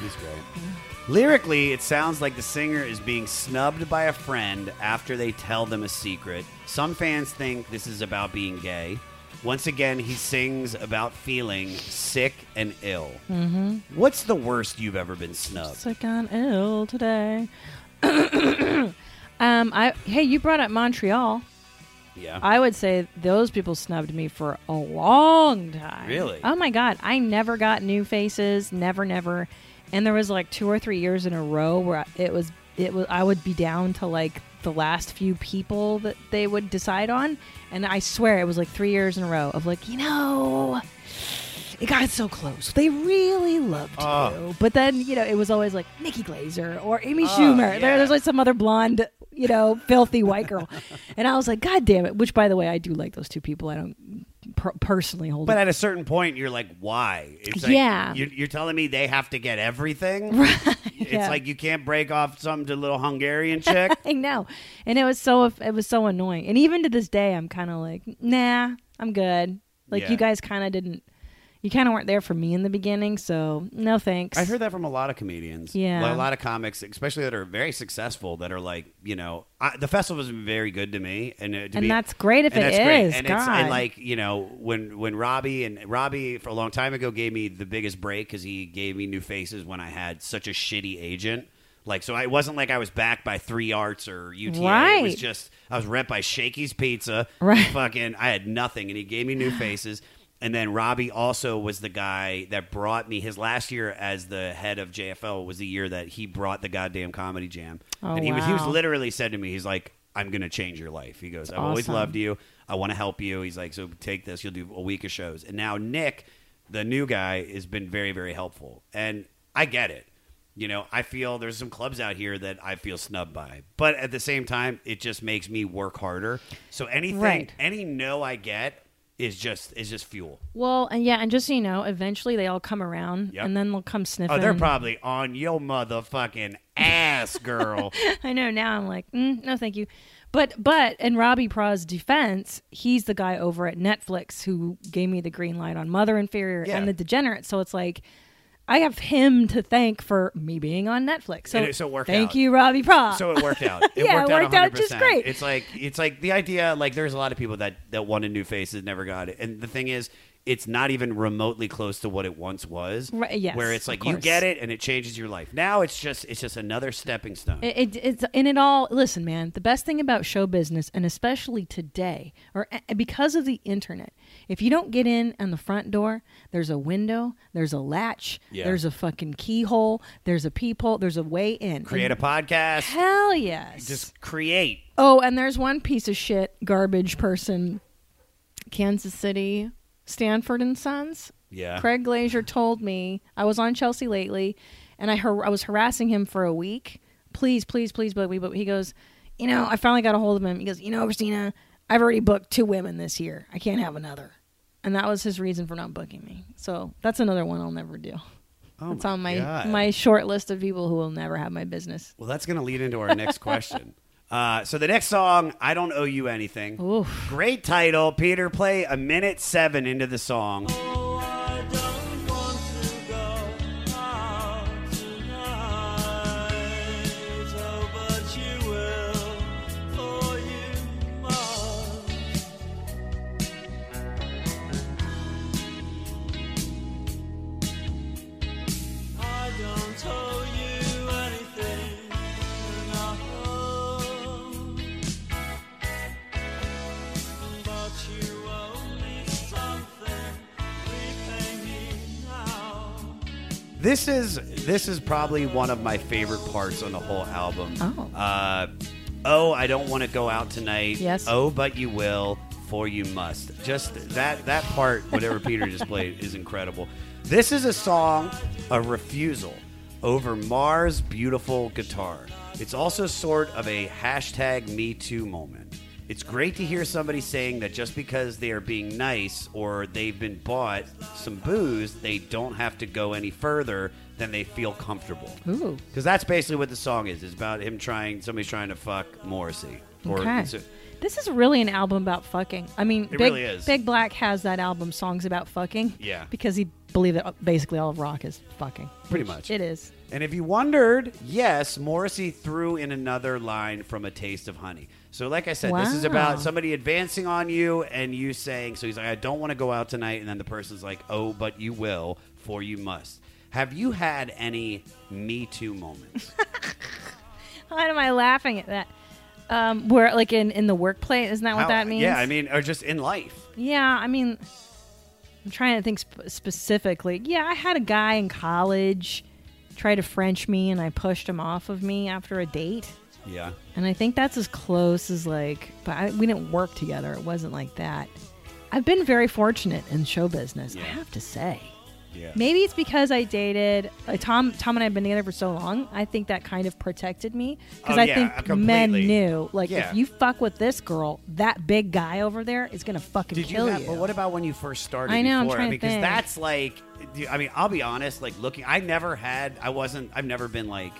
He's great. Lyrically, it sounds like the singer is being snubbed by a friend after they tell them a secret. Some fans think this is about being gay. Once again, he sings about feeling sick and ill. Mm-hmm. What's the worst you've ever been snubbed? Sick and ill today. [COUGHS] um, I hey, you brought up Montreal. Yeah. I would say those people snubbed me for a long time. Really? Oh my god, I never got new faces, never, never. And there was like two or three years in a row where it was, it was, I would be down to like the last few people that they would decide on, and I swear it was like three years in a row of like, you know, it got so close. They really loved Oh. you, but then you know it was always like Nikki Glazer or Amy Oh, Schumer. yeah. There, there's like some other blonde, you know, filthy white girl, [LAUGHS] and I was like, God damn it! Which, by the way, I do like those two people. I don't per- personally hold. But it. at a certain point, you're like, why? It's like, Yeah. You're, you're telling me they have to get everything? [LAUGHS] Right. It's yeah. like you can't break off something to a little Hungarian [LAUGHS] chick. I know, and it was so it was so annoying. And even to this day, I'm kind of like, nah, I'm good. Like Yeah. you guys kind of didn't, you kind of weren't there for me in the beginning, so no thanks. I heard that from a lot of comedians. Yeah. A lot of comics, especially that are very successful, that are like, you know, I, the festival has been very good to me, and uh, to And be- that's great if and it that's great. is, And it's and like you know when when Robbie and Robbie for a long time ago gave me the biggest break because he gave me new faces when I had such a shitty agent. Like so, I it wasn't like I was backed by Three Arts or UTA. It was just I was rep by Shakey's Pizza. Right. Fucking, I had nothing, and he gave me new faces. And then Robbie also was the guy that brought me his last year as the head of JFL was the year that he brought the goddamn comedy jam. Oh, and he was he was literally said to me, he's like, I'm gonna change your life. He goes, I've always loved you. I want to help you. He's like, so take this. You'll do a week of shows. And now Nick, the new guy, has been very very helpful. And I get it. You know, I feel there's some clubs out here that I feel snubbed by, but at the same time, it just makes me work harder. So anything, Right. any no I get is just is just fuel. Well, and yeah, and just so you know, eventually they all come around, Yep. and then they'll come sniffing. Oh, they're probably on your motherfucking ass, girl. [LAUGHS] I know. Now I'm like, mm, no, thank you. But but in Robbie Praw's defense, he's the guy over at Netflix who gave me the green light on Mother Inferior Yeah. and The Degenerate. So it's like. I have him to thank for me being on Netflix. So, it- so it worked thank out. you, Robbie Praw. so it worked out. [LAUGHS] It yeah, worked it worked out, out just 100%. great. It's like it's like the idea. Like there's a lot of people that that wanted new faces, never got it. And the thing is, it's not even remotely close to what it once was. Right, yes, where it's like you get it and it changes your life. Now it's just it's just another stepping stone. It, it, it's in it all. Listen, man, the best thing about show business, and especially today, or eh, because of the internet, if you don't get in on the front door, there's a window, there's a latch, Yeah. there's a fucking keyhole, there's a peephole, there's a way in. Create a podcast. Hell yes. Just create. Oh, and there's one piece of shit garbage person, Kansas City, Stanford and Sons. Yeah. Craig Glazer told me I was on Chelsea lately, and I har- I was harassing him for a week. Please, please, please book me. But he goes, you know, I finally got a hold of him. He goes, you know, Christina, I've already booked two women this year. I can't have another, and that was his reason for not booking me. So that's another one I'll never do. Oh it's on my God. my short list of people who will never have my business. Well, that's going to lead into our next question. [LAUGHS] Uh, so the next song, I don't owe you anything. Oof. Great title, Peter. Play a minute seven into the song. Is this is probably one of my favorite parts on the whole album. Oh. Uh, oh, I don't want to go out tonight. Yes. Oh, but you will, for you must. Just that that part, whatever [LAUGHS] Peter just played, is incredible. This is a song, a refusal over Marr's beautiful guitar. It's also sort of a hashtag Me Too moment. It's great to hear somebody saying that just because they are being nice or they've been bought some booze, they don't have to go any further than they feel comfortable. Ooh. Because that's basically what the song is. It's about him trying, somebody's trying to fuck Morrissey. Or Okay. a- This is really an album about fucking. I mean, It Big, really is. Big Black has that album, songs about fucking. Yeah. Because he believed that basically all of rock is fucking. Pretty much. It is. And if you wondered, yes, Morrissey threw in another line from A Taste of Honey. So, like I said, this is about somebody advancing on you and you saying, so he's like, I don't want to go out tonight. And then the person's like, oh, but you will, for you must. Have you had any Me Too moments? [LAUGHS] Why am I laughing at that? Um, where like in in the workplace, isn't that what How- that means? Yeah, I mean, or just in life. Yeah, I mean, I'm trying to think sp- specifically. Yeah, I had a guy in college try to French me, and I pushed him off of me after a date. Yeah. And I think that's as close as like, but I, we didn't work together. It wasn't like that. I've been very fortunate in show business, I have to say. Yeah. Maybe it's because I dated uh, Tom. Tom and I have been together for so long. I think that kind of protected me because Oh, I yeah, think completely. men knew, like, Yeah. if you fuck with this girl, that big guy over there is gonna fucking Did you kill have, you. but what about when you first started? I know, I'm Before? trying to because think. that's like, I mean, I'll be honest. Like looking, I never had. I wasn't. I've never been like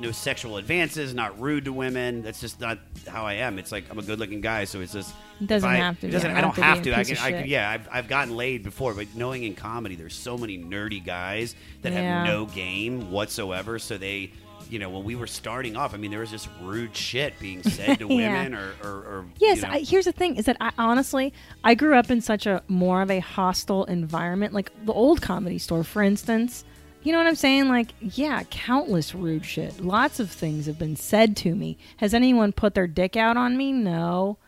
no sexual advances, not rude to women. That's just not how I am. It's like I'm a good-looking guy, so it's just It doesn't I- have to doesn't. I don't have have to be to. I can. I can. Yeah, I've, I've gotten laid before, but knowing in comedy, there's so many nerdy guys that Yeah. have no game whatsoever. So they. You know, when we were starting off, I mean, there was just rude shit being [LAUGHS] said to Yeah. women, or, or, or Yes, you know. I, here's the thing: is that I honestly I grew up in such a more of a hostile environment, like the old comedy store, for instance. You know what I'm saying? Like, yeah, countless rude shit. Lots of things have been said to me. Has anyone put their dick out on me? No.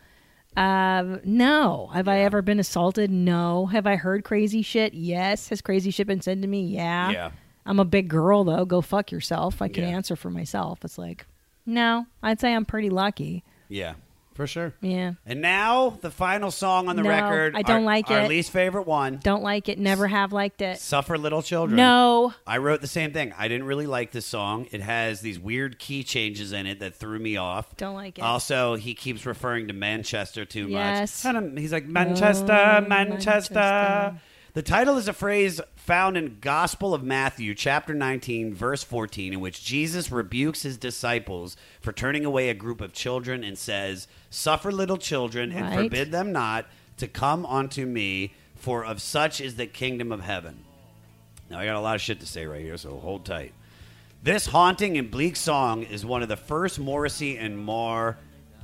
Uh, no. Have I ever been assaulted? No. Have I heard crazy shit? Yes. Has crazy shit been said to me? Yeah. Yeah. I'm a big girl though. Go fuck yourself. I can Yeah. answer for myself. It's like, no. I'd say I'm pretty lucky. Yeah, For sure. Yeah. And now the final song on the No, record. I don't our- like Our it. least favorite one. Don't like it. Never have liked it. Suffer Little Children. No. I wrote the same thing. I didn't really like this song. It has these weird key changes in it that threw me off. Don't like it. Also, he keeps referring to Manchester too Yes. much. And he's like, Manchester, Oh, Manchester. Manchester. The title is a phrase found in Gospel of Matthew, chapter 19, verse 14, in which Jesus rebukes his disciples for turning away a group of children and says, Suffer little children and Right. forbid them not to come unto me, for of such is the kingdom of heaven. Now, I got a lot of shit to say right here, so hold tight. This haunting and bleak song is one of the first Morrissey and Marr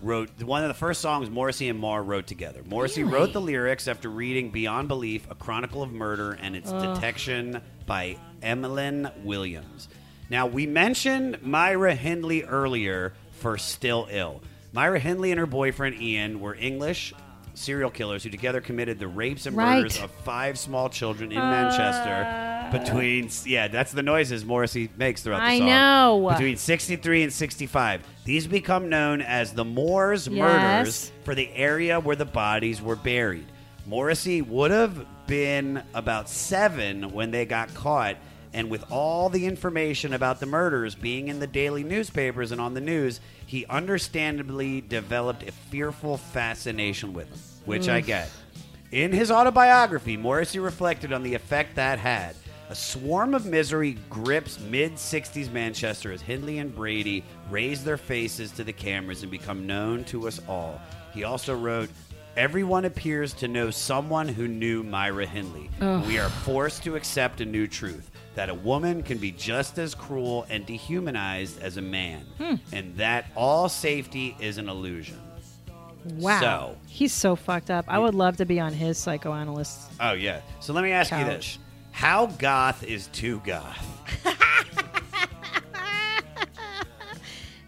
wrote. One of the first songs Morrissey and Marr wrote together. Morrissey Really? wrote the lyrics after reading Beyond Belief: A Chronicle of Murder and its Ugh. detection by Emlyn Williams. Now we mentioned Myra Hindley earlier for Still Ill. Myra Hindley and her boyfriend Ian were English serial killers who together committed the rapes and Right. murders of five small children in uh, Manchester between yeah, that's the noises Morrissey makes throughout the I song. know. Between 63 and 65. These become known as the Moors Yes. murders for the area where the bodies were buried. Morrissey would have been about 7 when they got caught and with all the information about the murders being in the daily newspapers and on the news, he understandably developed a fearful fascination with them, which I get. In his autobiography, Morrissey reflected on the effect that had. A swarm of misery grips mid 60s Manchester as Hindley and Brady raise their faces to the cameras and become known to us all. He also wrote, Everyone appears to know someone who knew Myra Hindley. We are forced to accept a new truth that a woman can be just as cruel and dehumanized as a man, Hmm. and that all safety is an illusion. Wow. So, He's so fucked up. I would love to be on his psychoanalyst. oh yeah. So let me ask you this: How goth is too goth? [LAUGHS]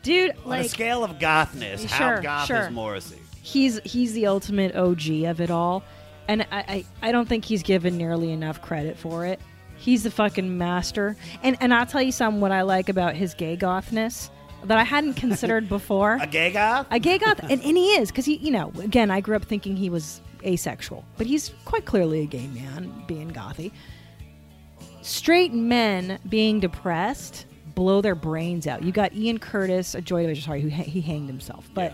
Dude, On like a scale of gothness, how goth sure. is Morrissey? he's he's the ultimate OG of it all, and I, I I don't think he's given nearly enough credit for it. He's the fucking master, and and I'll tell you something what I like about his gay gothness that I hadn't considered [LAUGHS] before. A gay goth? A gay goth, and, and he is because he you know again I grew up thinking he was asexual, but he's quite clearly a gay man being gothy. Straight men being depressed blow their brains out. You got Ian Curtis, a Joy Division, sorry, who ha- he hanged himself, but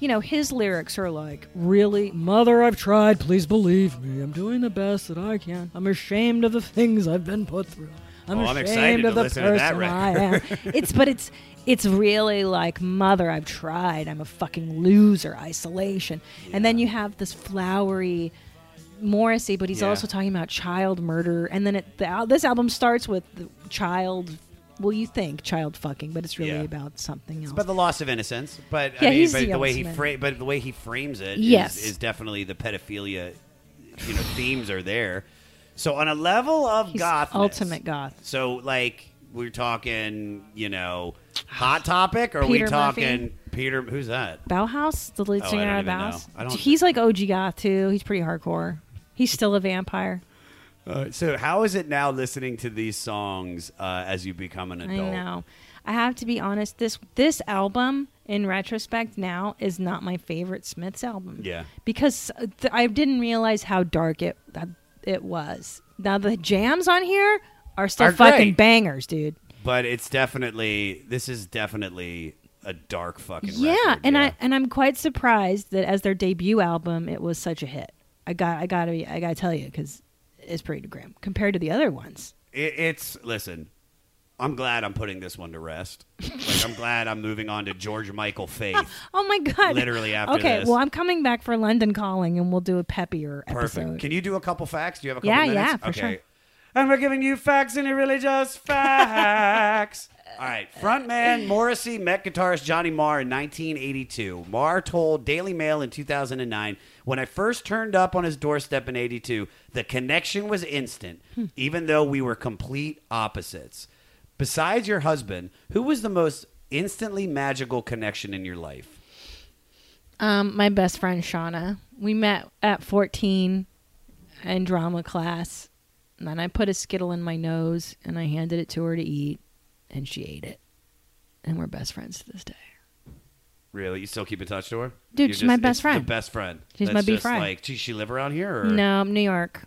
you know his lyrics are like, "Really, mother, I've tried. Please believe me. I'm doing the best that I can. I'm ashamed of the things I've been put through. I'm Oh, I'm ashamed of the listen to that person I am." [LAUGHS] it's but it's it's really like mother i've tried i'm a fucking loser isolation and then you have this flowery morrissey but he's Yeah. also talking about child murder and then it, the, this album starts with the child well you think child fucking but it's really Yeah. about something else But the loss of innocence. But Yeah, I mean, he's but the the way he fra- but the way he frames it is, Yes. is definitely the pedophilia. You know, themes are there. So on a level of goth, ultimate goth So like we're talking, you know, hot topic, or are we talking Murphy? Peter? Who's that? bauhaus the lead Oh, singer don't of bauhaus I don't- he's like og goth too he's pretty hardcore he's still a vampire Uh, so how is it now listening to these songs uh, as you become an adult? I know. I have to be honest. This this album, in retrospect, now is not my favorite Smiths album. Yeah. because uh, th- I didn't realize how dark it that it was. Now the jams on here are still Are fucking great. bangers, dude. But it's definitely this is definitely a dark fucking Yeah, record, and I and I'm quite surprised that as their debut album, it was such a hit. I got I gotta be, I gotta tell you because it's pretty grim compared to the other ones. It, it's listen. I'm glad I'm putting this one to rest. like I'm glad I'm moving on to George Michael [LAUGHS] Faith. Oh my god! Literally after okay, this. well I'm coming back for London Calling, and we'll do a peppier episode. Perfect. episode. Can you do a couple facts? Do you have a couple Yeah, minutes? yeah, for okay. sure. And we're giving you facts, and it really just facts. All right. Frontman Morrissey met guitarist Johnny Marr in 1982. Marr told Daily Mail in 2009, "When I first turned up on his doorstep in '82, the connection was instant, Hmm. even though we were complete opposites. Besides your husband, who was the most instantly magical connection in your life?" Um, my best friend Shauna. We met at 14 in drama class. And then I put a Skittle in my nose and I handed it to her to eat, and she ate it. And we're best friends to this day. Really? You still keep in touch to her? Dude, You're she's my best it's friend. The best friend. She's That's my just best friend. Like, does she live around here? Or? No, New York.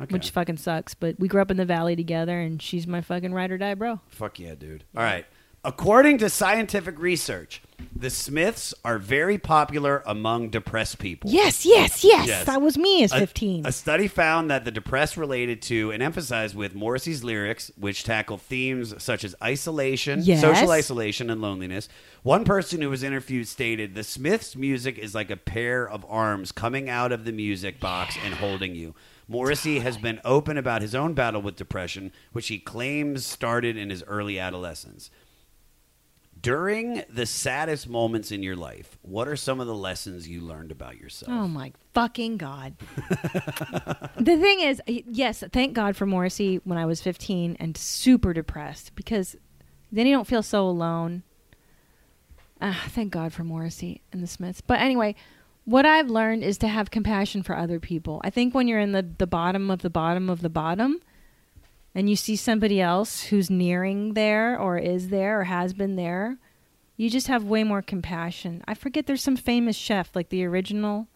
Okay. Which fucking sucks, but we grew up in the valley together, and she's my fucking ride or die bro. Fuck yeah, dude. All right. According to scientific research, the Smiths are very popular among depressed people. Yes, yes, yes. Yes. That was me as A- 15. A, study found that the depressed related to and emphasized with Morrissey's lyrics, which tackle themes such as isolation, Yes. social isolation, and loneliness. One person who was interviewed stated, "The Smiths' music is like a pair of arms coming out of the music box and holding you." Morrissey has been open about his own battle with depression, which he claims started in his early adolescence. During the saddest moments in your life, what are some of the lessons you learned about yourself? Oh my fucking god. [LAUGHS] the thing is, yes, thank God for Morrissey when I was 15 and super depressed because then you don't feel so alone. Ah, thank God for Morrissey and the Smiths. But anyway, what I've learned is to have compassion for other people. I think when you're in the, the bottom of the bottom of the bottom and you see somebody else who's nearing there or is there or has been there, you just have way more compassion. I forget there's some famous chef, like the original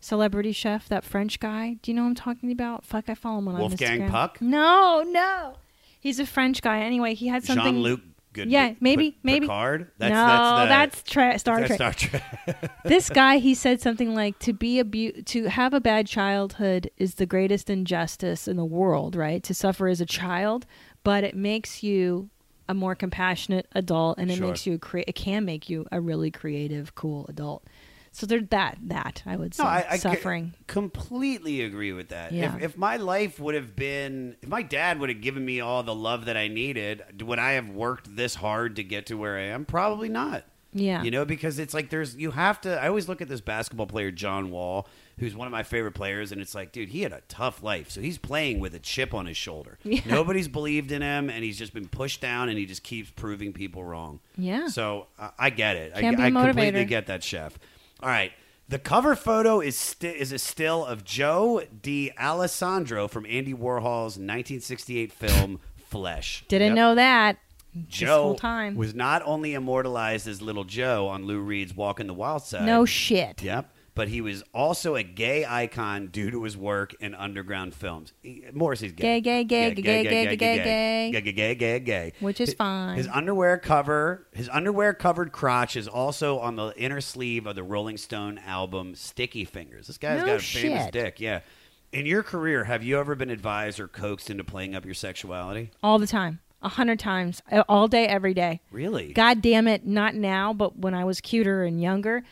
celebrity chef, that French guy. Do you know I'm talking about? Fuck, I follow him on Wolfgang Instagram. Puck? No, no. He's a French guy. Anyway, he had something. Jean-Luc Good- Yeah, maybe, maybe. Picard? That's- no, that's the- tra- Star that's Trek. Star Trek. [LAUGHS] this [LAUGHS] guy, he said something like, "To be abu- to have a bad childhood is the greatest injustice in the world, right? To suffer as a child, but it makes you a more compassionate adult, and it Sure. makes you a crea- It can make you a really creative, cool adult. So there's that. That I would say No, I, I suffering. c- completely agree with that. Yeah. If, if my life would have been, if my dad would have given me all the love that I needed, would I have worked this hard to get to where I am? Probably not. Yeah. You know, because it's like there's, you have to, I always look at this basketball player, John Wall, who's one of my favorite players, and it's like, dude, he had a tough life. So he's playing with a chip on his shoulder. Yeah. [LAUGHS] Nobody's believed in him, and he's just been pushed down, and he just keeps proving people wrong. Yeah. So uh, I get it. Can be I, a I completely get that, chef. All right. The cover photo is sti- is a still of Joe Dallesandro from Andy Warhol's 1968 film Flesh. Didn't Yep. know that. This Joe whole time. was not only immortalized as Little Joe on Lou Reed's Walk in the Wild Side. No shit. Yep. But he was also a gay icon due to his work in underground films. He- Morrissey's gay. Gay, gay, gay, gay, gay, gay, gay, gay, gay, gay, gay, gay. Which is fine. His underwear cover, his underwear covered crotch is also on the inner sleeve of the Rolling Stone album Sticky Fingers. This guy's No got a famous shit. dick. Yeah. In your career, have you ever been advised or coaxed into playing up your sexuality? all the time, a hundred times, all day, every day. Really? God damn it! Not now, but when I was cuter and younger,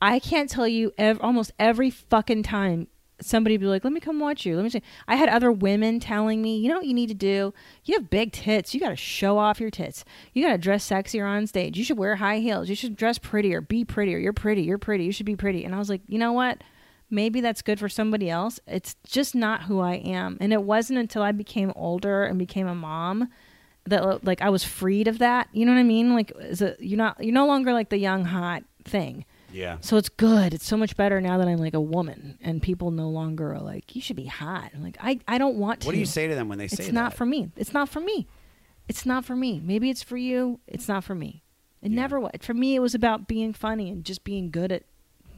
I can't tell you ev- almost every fucking time somebody be like, "Let me come watch you." Let me see. I had other women telling me, "You know what you need to do? You have big tits. You got to show off your tits. You got to dress sexier on stage. You should wear high heels. You should dress prettier. Be prettier. You're pretty. You're pretty. You should be pretty." And I was like, "You know what?" Maybe that's good for somebody else. It's just not who I am. And it wasn't until I became older and became a mom that like I was freed of that. You know what I mean? Like you're not you're no longer like the young hot thing. Yeah. So it's good. It's so much better now that I'm like a woman and people no longer are like you should be hot. I'm like I I don't want to. What do you say to them when they say It's not for me. It's not for me. It's not for me. Maybe it's for you. It's not for me. It never was. For me it was about being funny and just being good at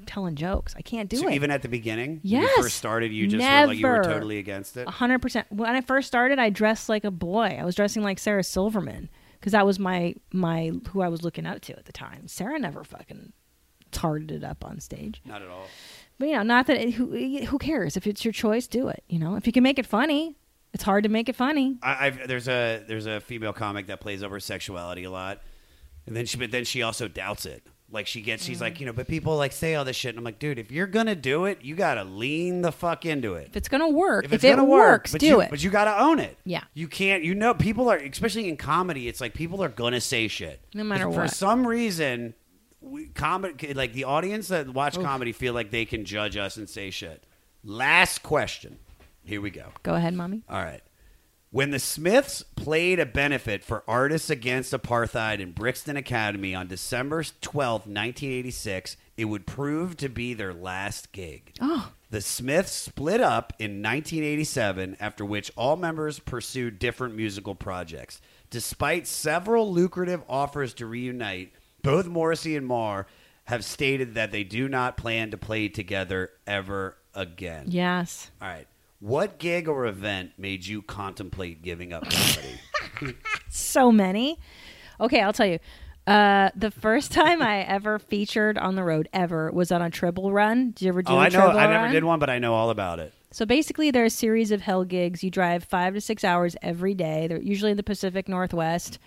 telling jokes. I can't do so it. even at the beginning, when Yes. you first started, you just were like you were totally against it. Hundred percent. When I first started, I dressed like a boy. I was dressing like Sarah Silverman because that was my my who I was looking up to at the time. Sarah never fucking tarted it up on stage. Not at all. But you know, not that it, who who cares if it's your choice, do it. You know, if you can make it funny, it's hard to make it funny. I, I've, there's a there's a female comic that plays over sexuality a lot, and then she but then she also doubts it. Like she gets, she's Mm. like, you know, but people like say all this shit, and I'm like, dude, if you're gonna do it, you gotta lean the fuck into it. If it's gonna work, If it gonna work, works, but do you, it. But you gotta own it. Yeah. you can't. You know, people are, especially in comedy. It's like people are gonna say shit, No matter If For some reason, we, comedy, like the audience that watch comedy, feel like they can judge us and say shit. Last question. Here we go. Go ahead, mommy. All right. When the Smiths played a benefit for Artists Against Apartheid in Brixton Academy on December 12th, 1986, it would prove to be their last gig. Oh. The Smiths split up in 1987, after which all members pursued different musical projects. Despite several lucrative offers to reunite, both Morrissey and Marr have stated that they do not plan to play together ever again. Yes. All right. What gig or event made you contemplate giving up comedy? [LAUGHS] so many. Okay, I'll tell you. Uh, the first time I ever featured on the road ever was on a triple run. Did you ever do oh, a I know. triple I never run? did one, but I know all about it. So basically, there are a series of hell gigs. You drive five to six hours every day. They're usually in the Pacific Northwest,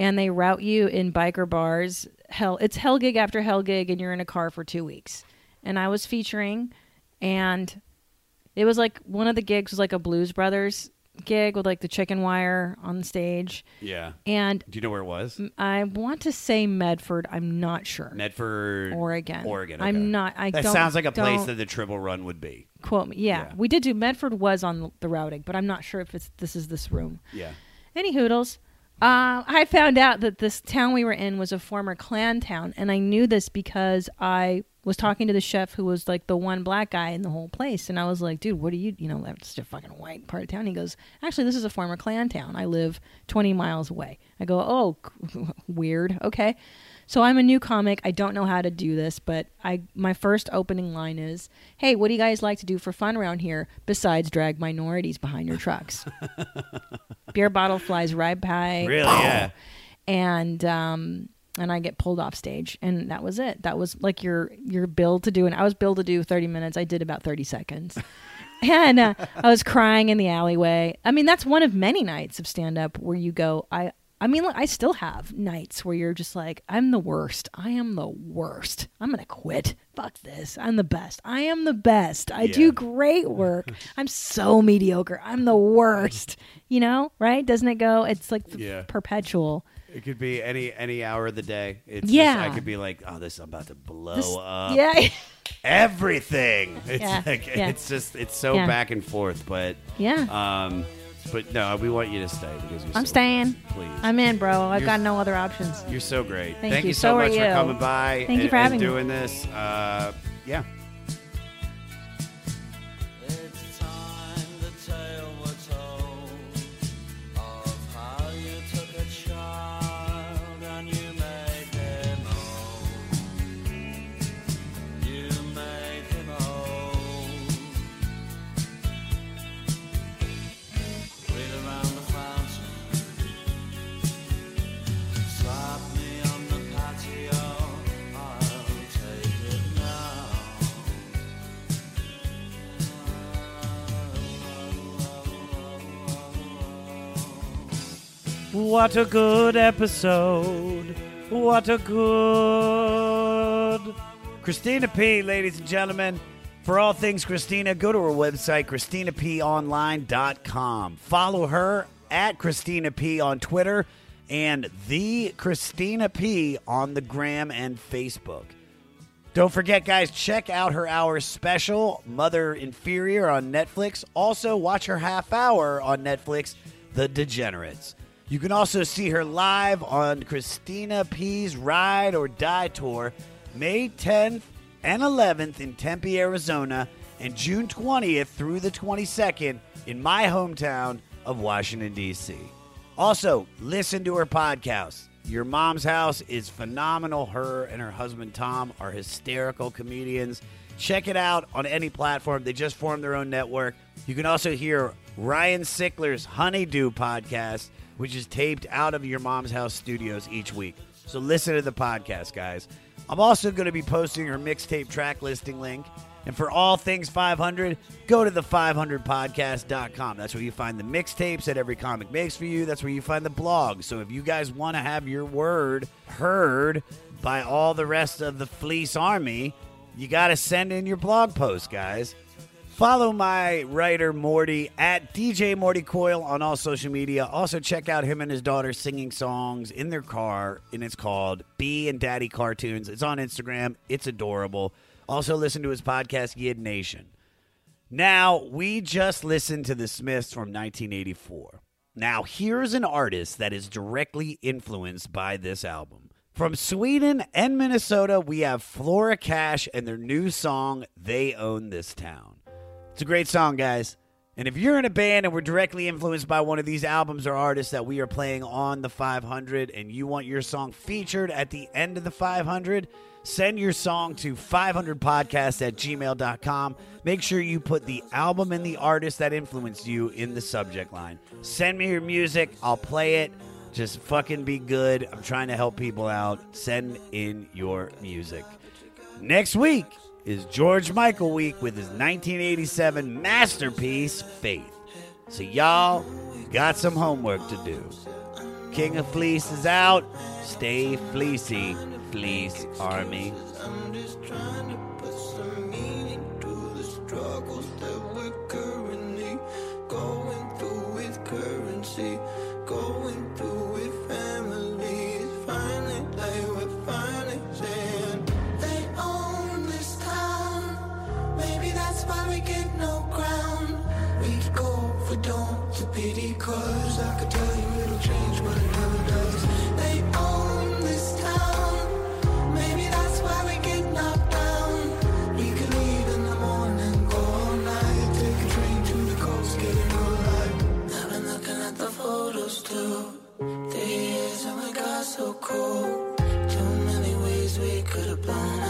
and they route you in biker bars. Hell, it's hell gig after hell gig, and you're in a car for two weeks. And I was featuring, and it was like one of the gigs was like a Blues Brothers gig with like the chicken wire on the stage. Yeah. And Do you know where it was? I want to say Medford. I'm not sure. Medford, Oregon. Oregon. I'm not- I that sounds like a place that the triple run would be. Quote me. Yeah, Yeah. we did do Medford was on the routing, but I'm not sure if it's this is this room. Yeah. Any hoodles. Uh, I found out that this town we were in was a former Klan town, and I knew this because I was talking to the chef who was like the one black guy in the whole place, and I was like, "Dude, what are you? You know, that's a fucking white part of town." He goes, "Actually, this is a former Klan town. I live 20 miles away." I go, "Oh, [LAUGHS] weird. Okay." So I'm a new comic. I don't know how to do this, but I my first opening line is, "Hey, what do you guys like to do for fun around here besides drag minorities behind your trucks?" [LAUGHS] Beer bottle flies right by. Really? Yeah. And um and I get pulled off stage, and that was it. That was like your your bill to do, and I was billed to do 30 minutes. I did about 30 seconds. [LAUGHS] and uh, I was crying in the alleyway. I mean, that's one of many nights of stand up where you go, I I mean, I still have nights where you're just like, I'm the worst. I am the worst. I'm going to quit. Fuck this. I'm the best. I am the best. I Yeah. do great [LAUGHS] work. I'm so mediocre. I'm the worst. You know, right? Doesn't it go? It's like Yeah. perpetual. It could be any any hour of the day. It's Yeah. Just, I could be like, oh, this I'm about to blow This- up. yeah. Everything. [LAUGHS] It's Yeah, like yeah. it's just it's so Yeah. back and forth, but Yeah. Um, but no, we want you to stay because you're I'm so staying. Please. I'm in, bro. I've You're- got no other options. You're so great. Thank you, you. so, So much for coming by. Thank you for having and me. doing this. Uh, yeah. What a good episode. What a good. Christina P, ladies and gentlemen. For all things Christina, go to her website, ChristinaPOnline.com. Follow her at Christina P on Twitter and the Christina P on the gram and Facebook. Don't forget, guys, check out her hour special, Mother Inferior, on Netflix. Also, watch her half hour on Netflix, The Degenerates. You can also see her live on Christina P's Ride or Die Tour, May 10th and 11th in Tempe, Arizona, and June 20th through the 22nd in my hometown of Washington, D.C. Also, listen to her podcast. Your Mom's House is phenomenal. Her and her husband Tom are hysterical comedians. Check it out on any platform. They just formed their own network. You can also hear Ryan Sickler's Honeydew podcast, which is taped out of Your Mom's House studios each week. So listen to the podcast, guys. I'm also going to be posting her mixtape track listing link. And for all things 500, go to the 500podcast.com. That's where you find the mixtapes that every comic makes for you. That's where you find the blog. So if you guys want to have your word heard by all the rest of the Fleece Army, you got to send in your blog post, guys. Follow my writer Morty at DJ Morty Coil on all social media. Also, check out him and his daughter singing songs in their car, and it's called B and Daddy Cartoons. It's on Instagram. It's adorable. Also, listen to his podcast, Yid Nation. Now, we just listened to the Smiths from 1984. Now, here's an artist that is directly influenced by this album. From Sweden and Minnesota, we have Flora Cash and their new song, They Own This Town. It's a great song, guys. And if you're in a band and we're directly influenced by one of these albums or artists that we are playing on the 500 and you want your song featured at the end of the 500, send your song to 500podcast at gmail.com. Make sure you put the album and the artist that influenced you in the subject line. Send me your music, I'll play it. Just fucking be good. I'm trying to help people out. Send in your music. Next week is George Michael week with his 1987 masterpiece, Faith. So, y'all got some homework to do. King of Fleece is out. Stay fleecy, Fleece Army. No crown. We could go for don't to pity, cause I could tell you it'll change, but it never does. They own this town. Maybe that's why we get knocked down. We could leave in the morning, go all night, take a train to the coast, get a new life. I've been looking at the photos too. Three years and we got so cold. Too many ways we could have blown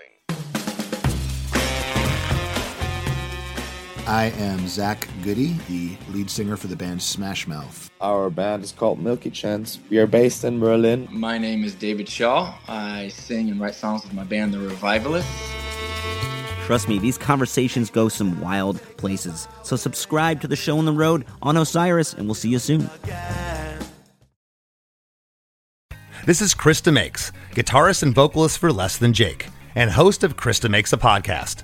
I am Zach Goode, the lead singer for the band Smash Mouth. Our band is called Milky Chance. We are based in Berlin. My name is David Shaw. I sing and write songs with my band, The Revivalists. Trust me, these conversations go some wild places. So, subscribe to the show on the road on Osiris, and we'll see you soon. This is Chris DeMakes, guitarist and vocalist for Less Than Jake, and host of Chris DeMakes a Podcast,